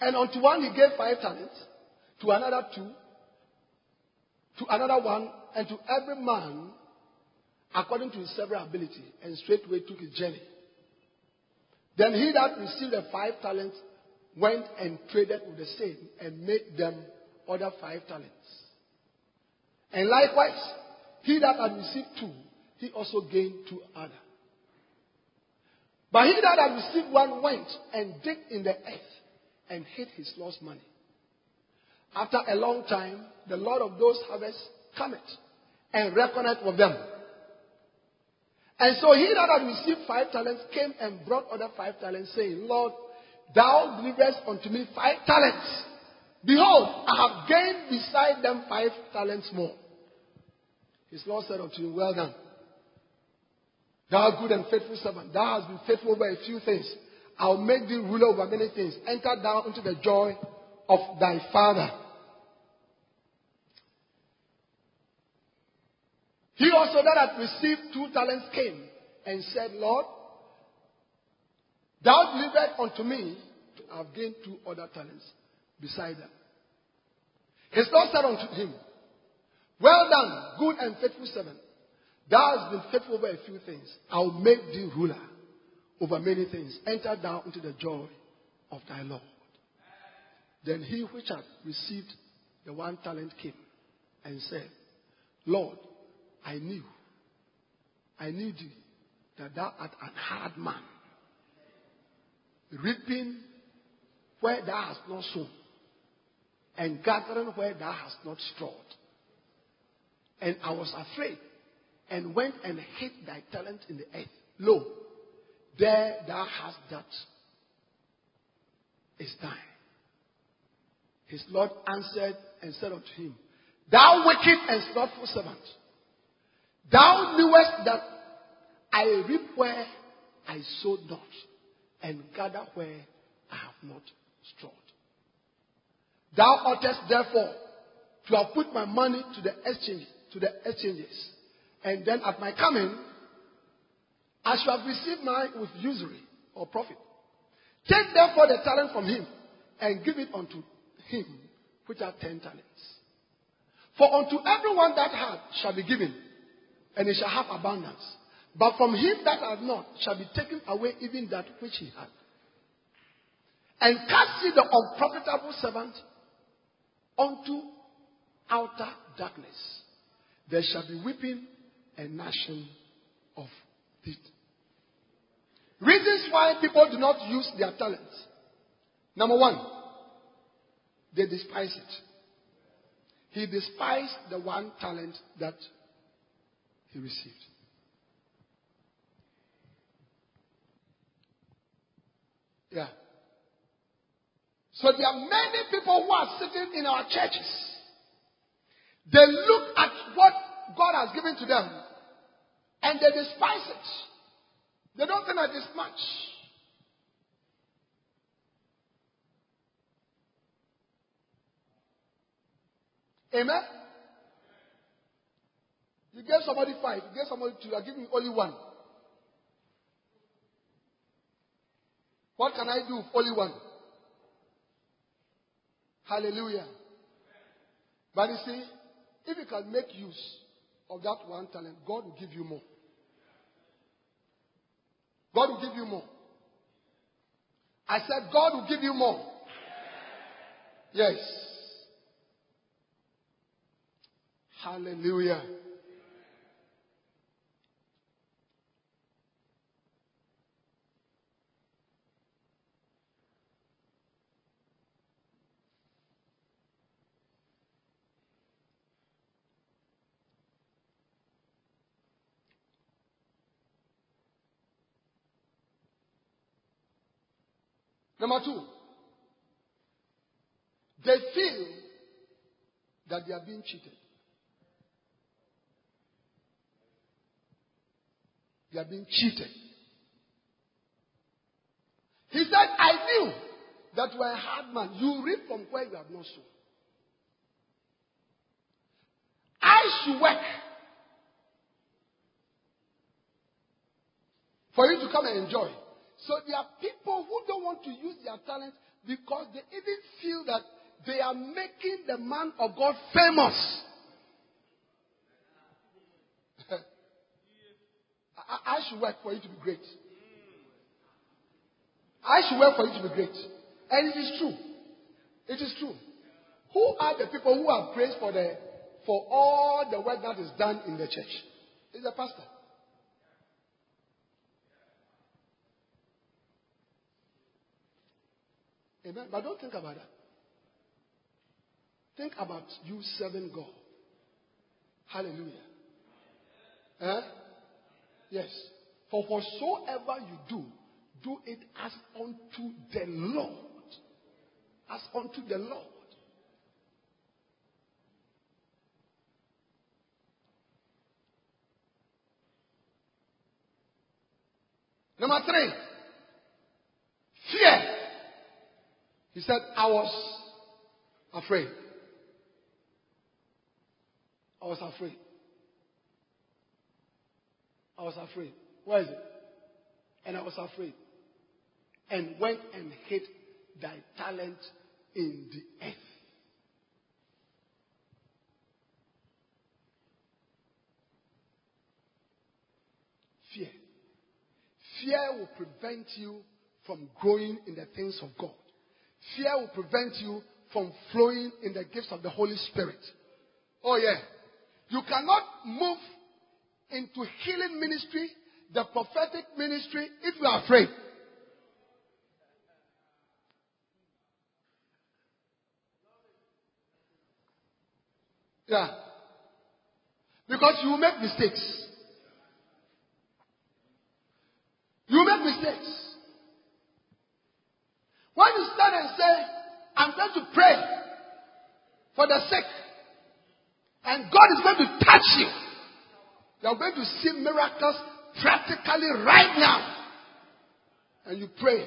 And unto one he gave five talents, to another two, to another one, and to every man according to his several ability, and straightway took his journey. Then he that received the five talents went and traded with the same and made them other five talents. And likewise, he that had received two, he also gained two other. But he that had received one went and digged in the earth and hid his lost money. After a long time, the Lord of those harvests cometh and reckoneth with them. And so he that had received five talents came and brought other five talents, saying, Lord, thou deliverest unto me five talents. Behold, I have gained beside them five talents more. His Lord said unto him, Well done. Thou good and faithful servant, thou hast been faithful over a few things. I'll make thee ruler over many things. Enter thou into the joy of thy father. He also that had received two talents came and said, Lord, thou delivered unto me have gained two other talents beside them. His Lord said unto him, Well done, good and faithful servant. Thou hast been faithful over a few things. I'll make thee ruler over many things. Enter thou into the joy of thy Lord. Then he which had received the one talent came and said, Lord, I knew, I knew thee, that thou art an hard man, reaping where thou hast not sown, and gathering where thou hast not strawed. And I was afraid, and went and hid thy talent in the earth. Lo, there thou hast that is thine. His Lord answered and said unto him, Thou wicked and slothful servant, thou knewest that I reap where I sowed not, and gather where I have not strawed. Thou oughtest therefore to have put my money to the exchange, to the exchanges, and then at my coming, I shall have received mine with usury or profit. Take therefore the talent from him and give it unto him which hath ten talents. For unto everyone that hath shall be given, and he shall have abundance. But from him that hath not shall be taken away even that which he had. And cast ye the unprofitable servant unto outer darkness. There shall be weeping and gnashing of teeth. Reasons why people do not use their talents. Number one, they despise it. He despised the one talent that he received. Yeah. So there are many people who are sitting in our churches. They look at what God has given to them and they despise it. They don't think that it's much. Amen? You gave somebody five, you gave somebody two, you are giving only one. What can I do with only one? Hallelujah. But you see, if you can make use of that one talent, God will give you more. God will give you more. I said, God will give you more. Yes. Hallelujah. Number two, they feel that they are being cheated. They are being cheated. He said, I knew that you are a hard man. You reap from where you have not sown. I should work for you to come and enjoy. So there are people who don't want to use their talent because they even feel that they are making the man of God famous. I, I should work for you to be great. I should work for you to be great. And it is true. It is true. Who are the people who are praised for the for all the work that is done in the church? It's the pastor. Amen. But don't think about that. Think about you serving God. Hallelujah. Eh? Yes. For whatsoever you do, do it as unto the Lord. As unto the Lord. Number three, fear. He said, I was afraid. I was afraid. I was afraid. Where is it? And I was afraid. And went and hid thy talent in the earth. Fear. Fear will prevent you from growing in the things of God. Fear will prevent you from flowing in the gifts of the Holy Spirit. Oh, yeah. You cannot move into healing ministry, the prophetic ministry, if you are afraid. Yeah. Because you make mistakes. You make mistakes. When you stand and say, I'm going to pray for the sick, and God is going to touch you, you are going to see miracles practically right now. And you pray.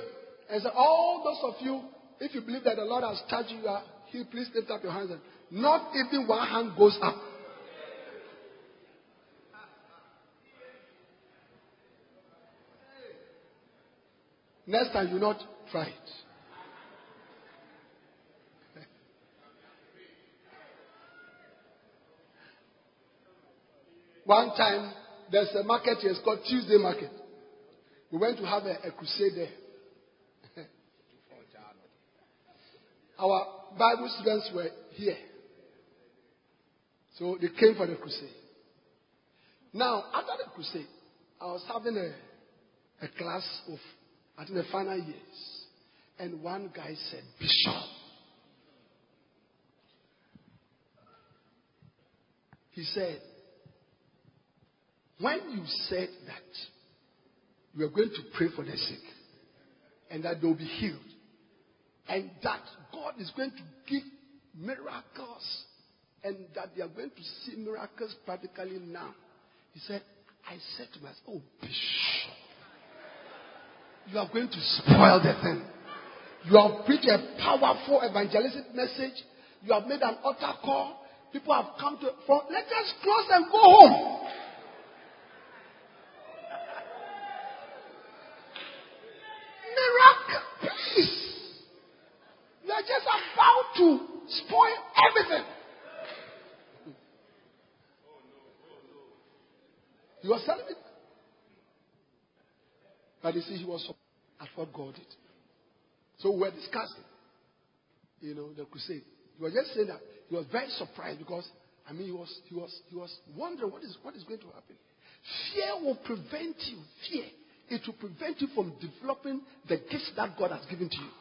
And say, all those of you, if you believe that the Lord has touched you, healed, please lift up your hands. Not even one hand goes up. Next time, you not try it. One time, there's a market here, it's called Tuesday Market. We went to have a, a crusade there. Our Bible students were here. So they came for the crusade. Now, after the crusade, I was having a, a class of, I think, the final years. And one guy said, Bishop. He said, when you said that you are going to pray for the sick and that they'll be healed, and that God is going to give miracles and that they are going to see miracles practically now. He said, I said to myself, Oh, Bishop, you are going to spoil the thing. You have preached a powerful evangelistic message. You have made an altar call. People have come to front. Let us close and go home. Miracle, please. You are just about to spoil everything. He was telling me. But you see, he was at what God did. So we were discussing, you know, the crusade. He was just saying that he was very surprised because I mean he was he was he was wondering what is what is going to happen. Fear will prevent you. Fear. It will prevent you from developing the gifts that God has given to you.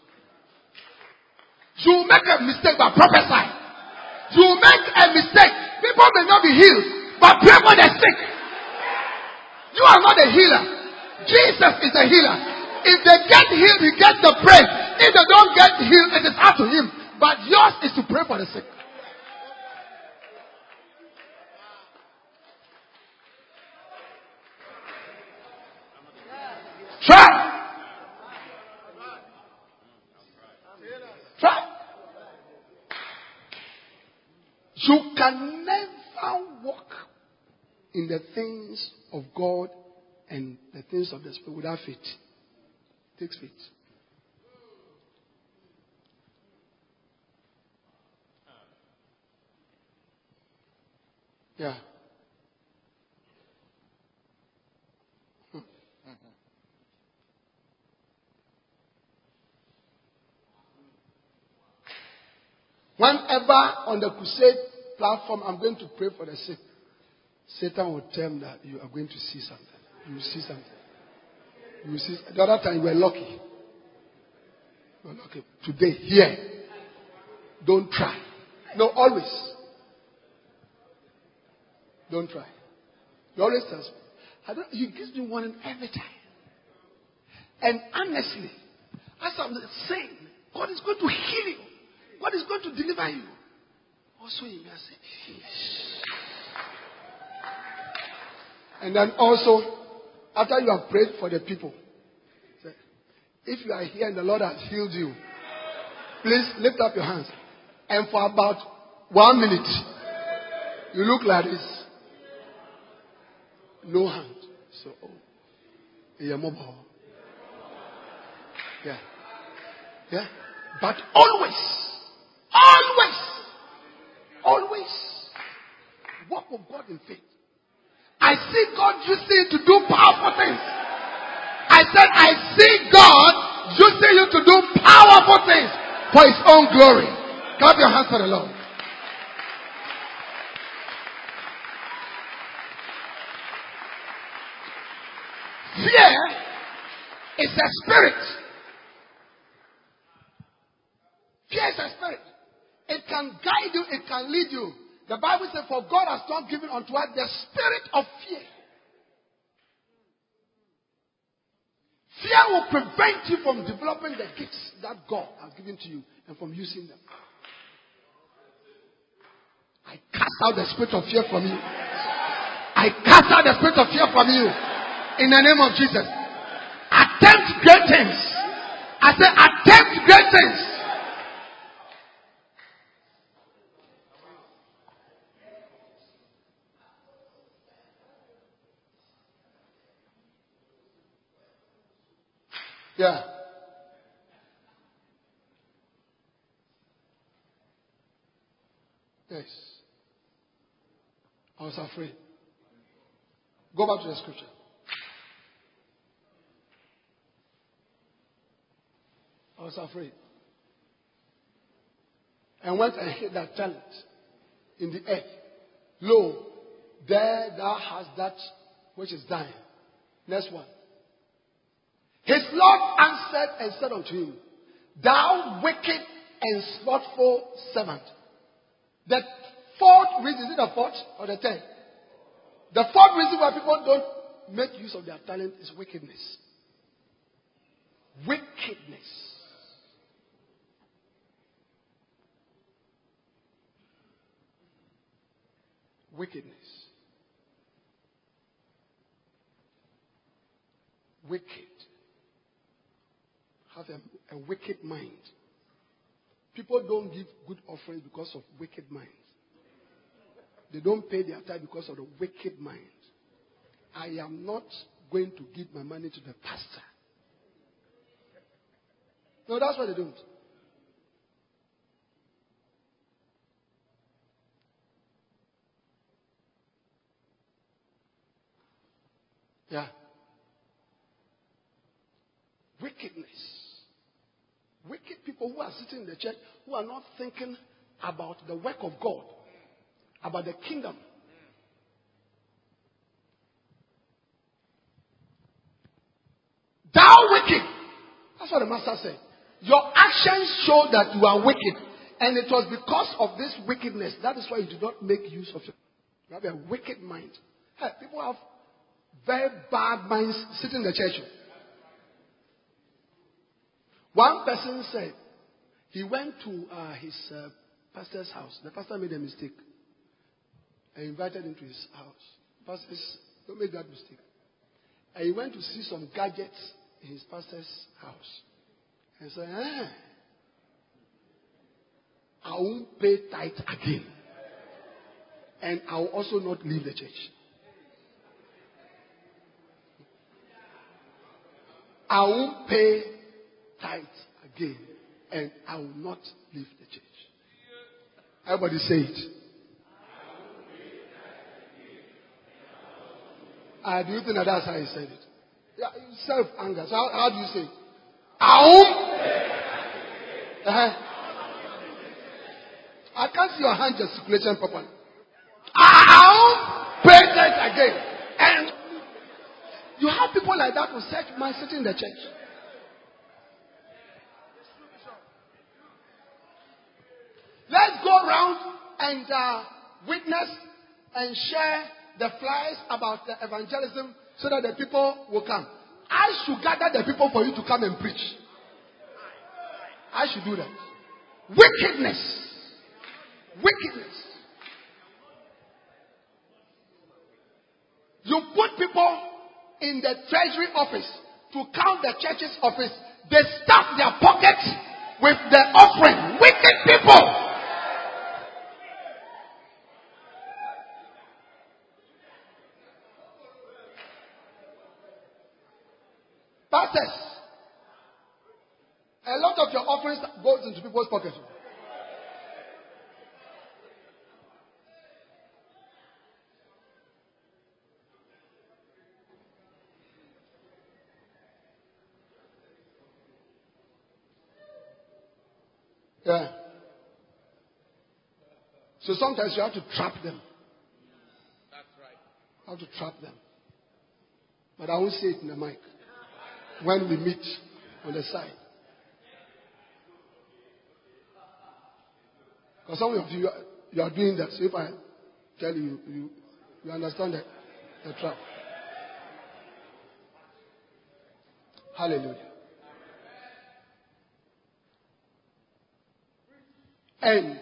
You make a mistake by prophesying. You make a mistake. People may not be healed, but pray for the sick. You are not a healer. Jesus is a healer. If they get healed, he gets the praise. If they don't get healed, it is up to him. But yours is to pray for the sick. Try. Try. You can never walk in the things of God and the things of the Spirit without faith. It takes faith. Yeah. Whenever on the crusade platform I'm going to pray for the sick, Satan will tell me that you are going to see something. You see something. You see. The other time you were lucky. You were lucky. Today, here. Don't try. No, always. Don't try. He always tells me. I don't, he gives me warning every time. And honestly, as I'm saying, God is going to heal you. God is going to deliver you. Also, you may say, And then also, after you have prayed for the people, If you are here and the Lord has healed you, please lift up your hands. And for about one minute, you look like this. No hand. So, oh, you're mobile. Yeah. Yeah. But always, always, always walk with God in faith. See God using you to do powerful things. I said, I see God using you to do powerful things for His own glory. Clap your hands for the Lord. Fear is a spirit. Fear is a spirit. It can guide you, it can lead you. The Bible says, For God has not given unto us the spirit of fear. Fear will prevent you from developing the gifts that God has given to you and from using them. I cast out the spirit of fear from you. I cast out the spirit of fear from you. In the name of Jesus. Attempt great things. I say, attempt great things. Yeah. Yes. I was afraid. Go back to the scripture. I was afraid. And went and hid that talent in the earth. Lo, there thou hast that which is thine. Next one. His Lord answered and said unto him, Thou wicked and slothful servant. The fourth reason, is it the fourth or the tenth? The fourth reason why people don't make use of their talent is wickedness. Wickedness. Wickedness. Wicked have a, a wicked mind. People don't give good offerings because of wicked minds. They don't pay their tithe because of the wicked mind. I am not going to give my money to the pastor. No, that's why they don't. Yeah. Wickedness. Wicked people who are sitting in the church who are not thinking about the work of God, about the kingdom. Thou wicked. That's what the master said. Your actions show that you are wicked. And it was because of this wickedness. That is why you do not make use of it. You have a wicked mind. Hey, people have very bad minds sitting in the church. One person said he went to uh, his uh, pastor's house. The pastor made a mistake and invited him to his house. Pastors, don't make that mistake. And he went to see some gadgets in his pastor's house. And said, eh, I won't pay tithe again. And I will also not leave the church. I won't pay tithe again, and I will not leave the church. Everybody say it. Uh, do you think that that's how he said it? Yeah, self anger. So how, how, do you say it? Uh-huh. I can't see your hand gesticulation properly. Aum. Pay that again. And you have people like that who set sitting in the church. Let's go around and uh, witness and share the flyers about the evangelism so that the people will come. I should gather the people for you to come and preach. I should do that. Wickedness. Wickedness. You put people in the treasury office to count the church's office they stuff their pockets with the offering. Wicked people. Pastors, a lot of your offerings goes into people's pockets. Yeah. So sometimes you have to trap them.
That's right.
How to trap them. But I won't say it in the mic when we meet on the side. Because some of you, you are doing that. So if I tell you, you, you understand the, the trap. Hallelujah. And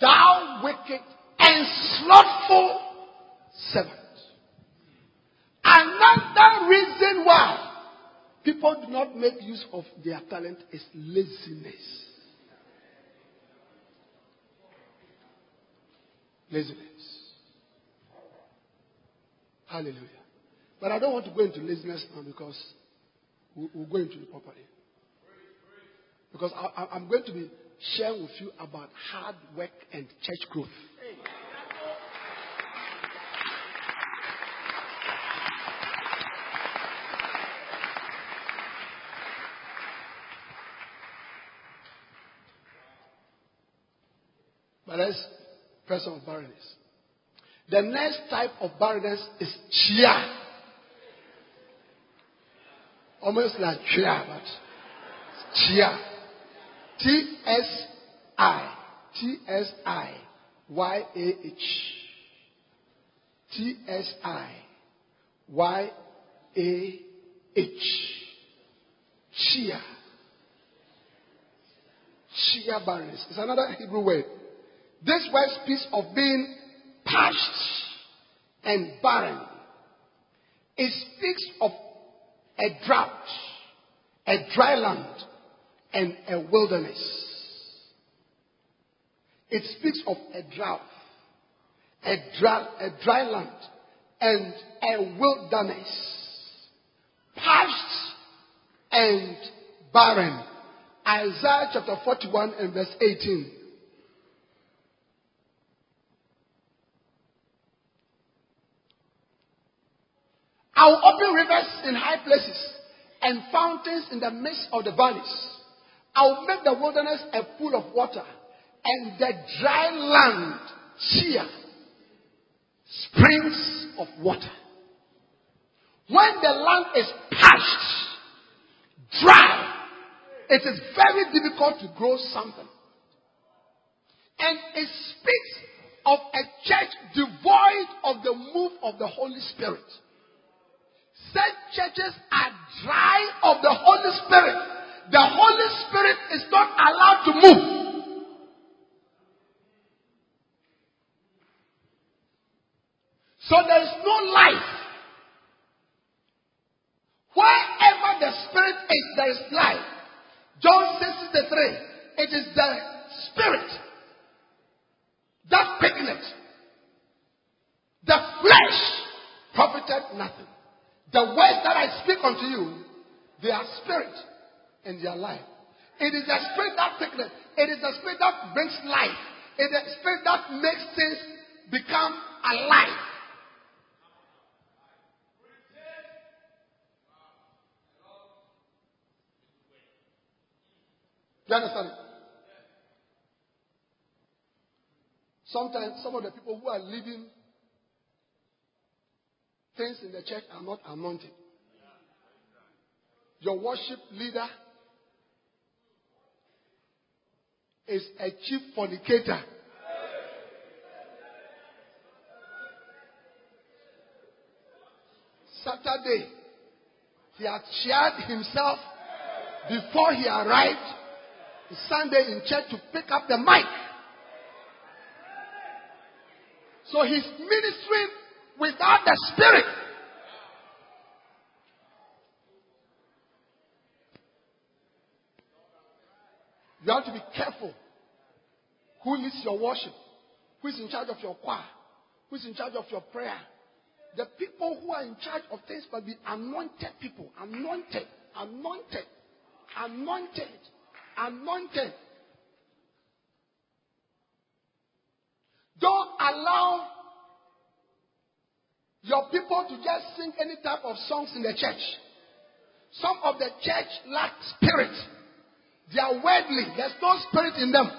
thou wicked and slothful servant. Another reason why people do not make use of their talent is laziness. Laziness. Hallelujah. But I don't want to go into laziness now because we'll, go into it properly. Because I, I'm going to be sharing with you about hard work and church growth. But let's person of barrenness. The next type of barrenness is tsiyah. Almost like chia, but tsiyah. T S I. T S I. Y A H. T S I. Y A H. Tsiyah. Tsiyah barrenness. It's another Hebrew word. This word speaks of being parched and barren. It speaks of a drought, a dry land, and a wilderness. It speaks of a drought, a dry, a dry land, and a wilderness. Parched and barren. Isaiah chapter 41 and verse 18. I will open rivers in high places and fountains in the midst of the valleys. I will make the wilderness a pool of water and the dry land cheer springs of water. When the land is parched, dry, it is very difficult to grow something. And it speaks of a church devoid of the move of the Holy Spirit. Said churches are dry of the Holy Spirit. The Holy Spirit is not allowed to move. So there is no life. Wherever the Spirit is, there is life. John 6 63. It is the Spirit that quickeneth. The flesh profited nothing. The words that I speak unto you, they are spirit and they are life. It is the spirit that quickens. It is the spirit that brings life. It is the spirit that makes things become alive. You understand? Sometimes some of the people who are living things in the church are not anointed. Your worship leader is a chief fornicator. Saturday, he had shared himself before he arrived Sunday in church to pick up the mic. So he's ministering without the Spirit. You have to be careful who leads your worship, who is in charge of your choir, who is in charge of your prayer. The people who are in charge of things must be anointed people, anointed, anointed, anointed, anointed. Don't allow your people to just sing any type of songs in the church. Some of the church lack spirit. They are worldly. There's no spirit in them.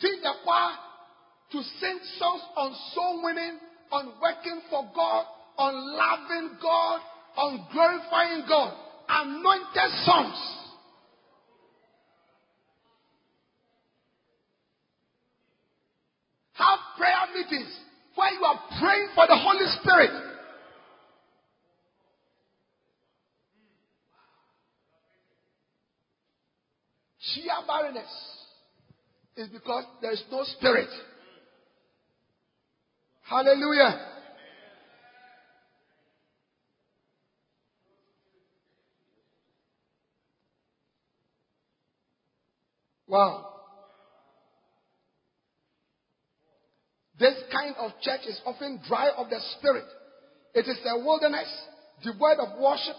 Teach the choir to sing songs on soul winning, on working for God, on loving God, on glorifying God. Anointed songs. Have prayer meetings where you are praying for the Holy Spirit. Sheer barrenness is because there is no spirit. Hallelujah. Wow. This kind of church is often dry of the spirit. It is a wilderness, devoid of worship,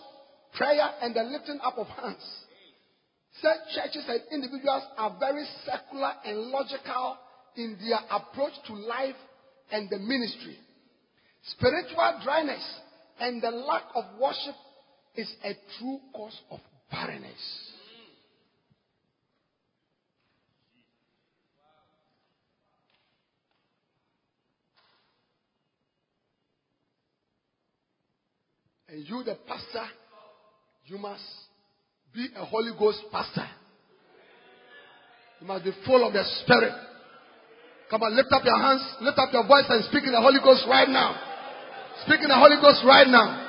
prayer, and the lifting up of hands. Such churches and individuals are very secular and logical in their approach to life and the ministry. Spiritual dryness and the lack of worship is a true cause of barrenness. And you, the pastor, you must be a Holy Ghost pastor. You must be full of the Spirit. Come on, lift up your hands, lift up your voice and speak in the Holy Ghost right now. Speak in the Holy Ghost right now.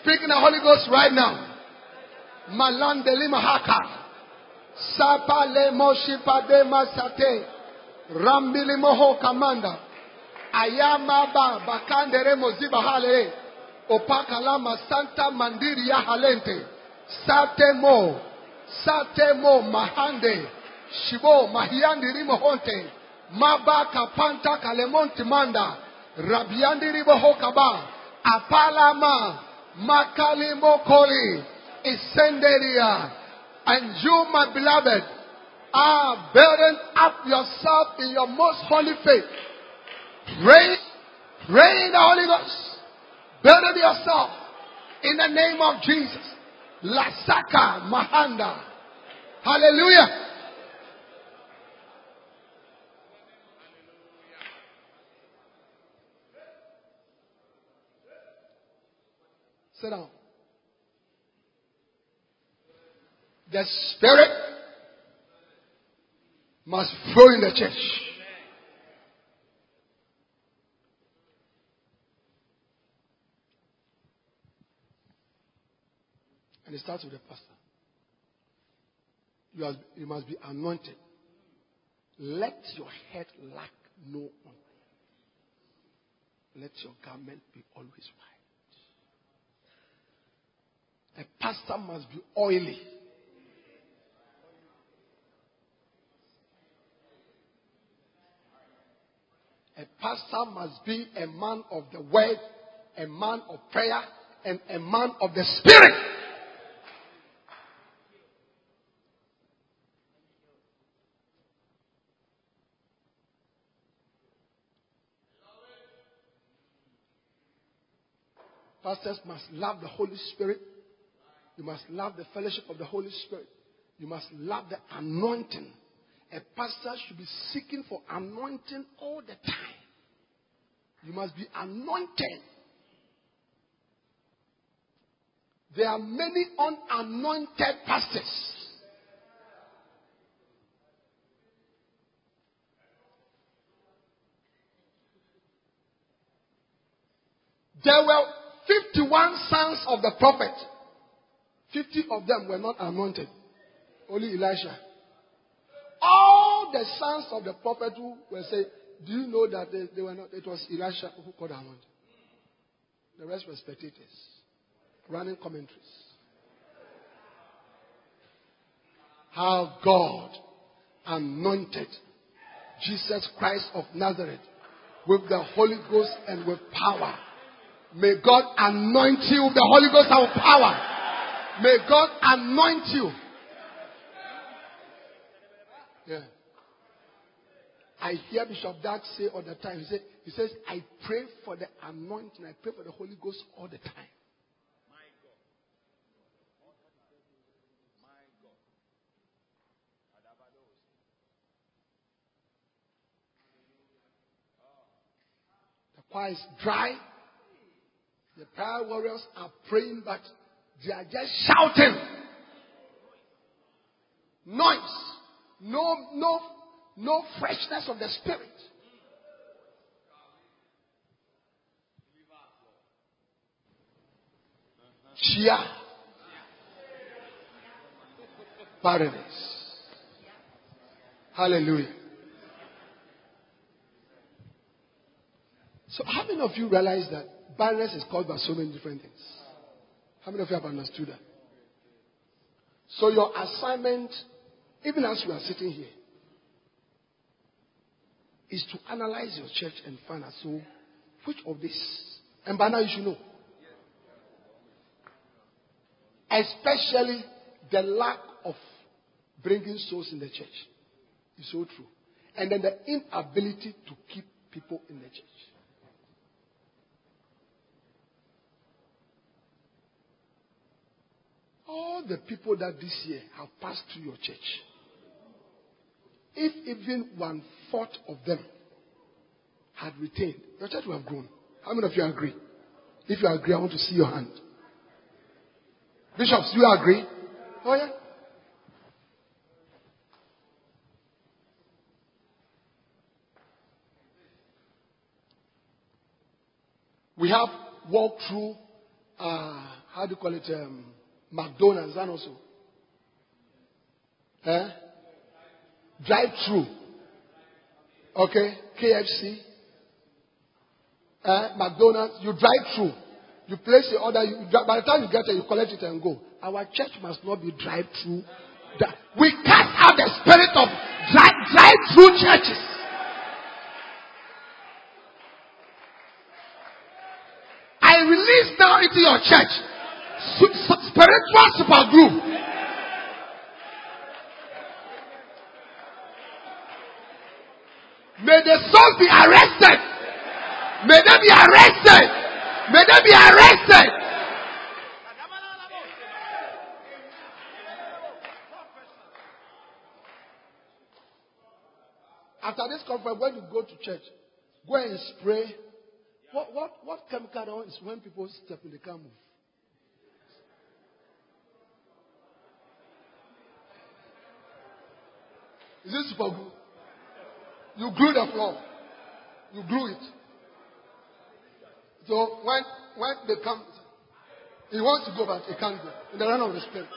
Speak in the Holy Ghost right now. Malan de limahaka. Sapa le moshipa de masate. Rambili moho kamanda. Ayama ba bakandere moziba. Opakalama Santa Mandiri Yahalente. Satemo. Satemo Mahande. Shibo Mahiandi Rimohonte. Maba Kapanta Kalemonti Manda. Rabiandi Ribohokaba. Apalama. Makali Mokoli. Isenderia. And you, my beloved, are burden up yourself in your most holy faith. Pray, pray the Holy Ghost. Burden yourself in the name of Jesus. Lasaka Mahanda. Hallelujah. Sit down. The Spirit must flow in the church. And it starts with the pastor. You, you must be anointed. Let your head lack no honor. Let your garment be always white. A pastor must be oily. A pastor must be a man of the word, a man of prayer, and a man of the spirit. Pastors must love the Holy Spirit. You must love the fellowship of the Holy Spirit. You must love the anointing. A pastor should be seeking for anointing all the time. You must be anointed. There are many unanointed pastors. There were 51 sons of the prophet, 50 of them were not anointed, only Elisha. All the sons of the prophet who were saying, do you know that they, they were not, it was Elisha who called anointed? The rest were spectators, running commentaries. How God anointed Jesus Christ of Nazareth with the Holy Ghost and with power May God anoint you with the Holy Ghost and power. May God anoint you. Yeah. I hear Bishop Dag say all the time. He, say, he says, I pray for the anointing. I pray for the Holy Ghost all the time. The choir is dry. The prayer warriors are praying, but they are just shouting. Noise. No, no, no freshness of the spirit. Tsiyah. Barrenness. Hallelujah. So, how many of you realize that barrenness is caused by so many different things? How many of you have understood that? So, your assignment, even as you are sitting here, is to analyze your church and find out so which of this, and by now you should know, especially the lack of bringing souls in the church is so true, and then the inability to keep people in the church. All the people that this year have passed through your church, if even one fourth of them had retained, your church would have grown. How many of you agree? If you agree, I want to see your hand. Bishops, do you agree? Oh, yeah. We have walked through, uh, how do you call it, um, McDonald's and also. Eh? Drive through. Okay? KFC. Eh? McDonald's. You drive through. You place the order. You, by the time you get there, you collect it and go. Our church must not be drive through. We cast out the spirit of drive, drive through churches. I release now into your church spiritual super group. May the souls be arrested. May they be arrested. May they be arrested. After this conference, when you go to church, go and spray. What what what chemical is when people step in the car move? Is it super glue? You glue the floor. You glue it. So when when they come, he wants to go back, he can't go. In the realm of the spirit.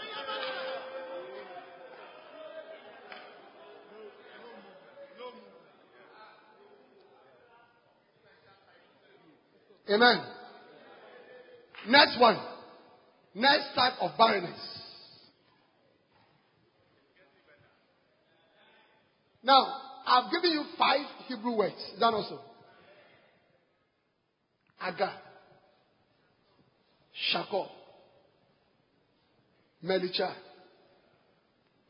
Amen. Next one. Next type of barrenness. Now, I've given you five Hebrew words. Is that also? Aqar, Shako, Melicha.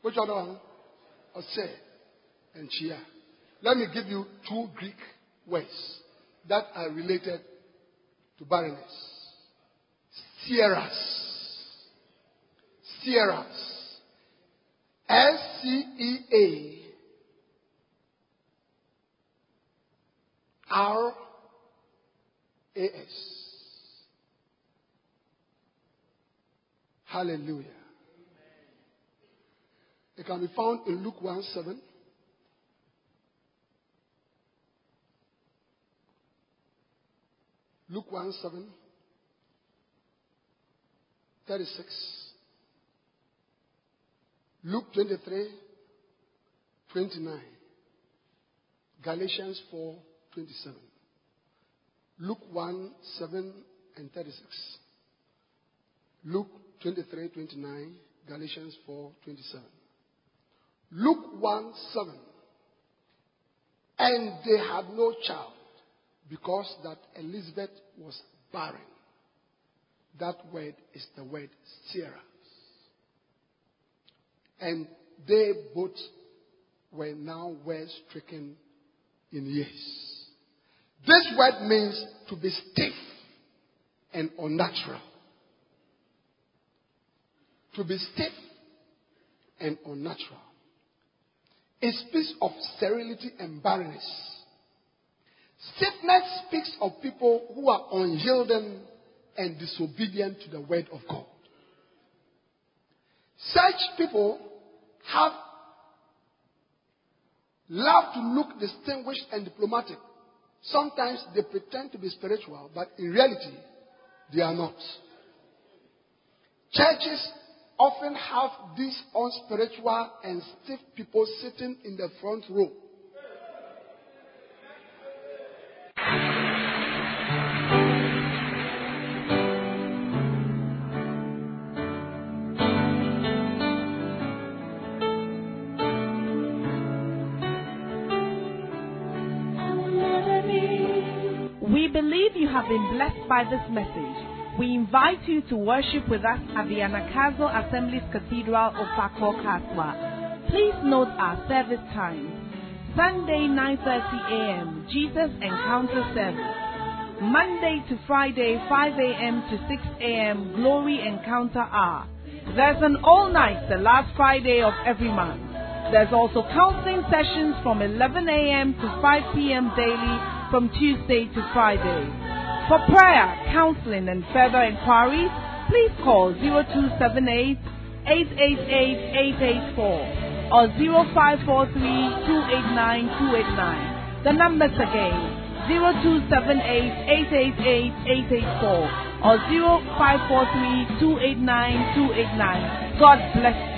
Which other one? Otser and Tsiyah. Let me give you two Greek words that are related to barrenness. Sierras. Sierras. S C E A R A S. Hallelujah. It can be found in Luke 1 7. Luke 1 7. 36. Luke 23 29. Galatians 4 27. Luke 1 7 and 36. Luke 23 29. Galatians 4 27. Luke 1 7. And they had no child because that Elizabeth was barren. That word is the word Sarah. And they both were now well stricken in years. This word means to be stiff and unnatural. To be stiff and unnatural. It speaks of sterility and barrenness. Stiffness speaks of people who are unyielding and disobedient to the word of God. Such people have love to look distinguished and diplomatic. Sometimes they pretend to be spiritual, but in reality, they are not. Churches often have these unspiritual and stiff people sitting in the front row.
Been blessed by this message. We invite you to worship with us at the Anagkazo Assemblies Cathedral of Pakor Kaswa. Please note our service times. Sunday 9:30 a.m. Jesus Encounter Service. Monday to Friday 5 a.m. to 6 a.m. Glory Encounter Hour. There's an all night the last Friday of every month. There's also counseling sessions from 11 a.m. to 5 p.m. daily from Tuesday to Friday. For prayer, counseling, and further inquiries, please call 0278 888 884 or 0543 289 289. The numbers again 0278 888 884 or 0543 289 289. God bless you.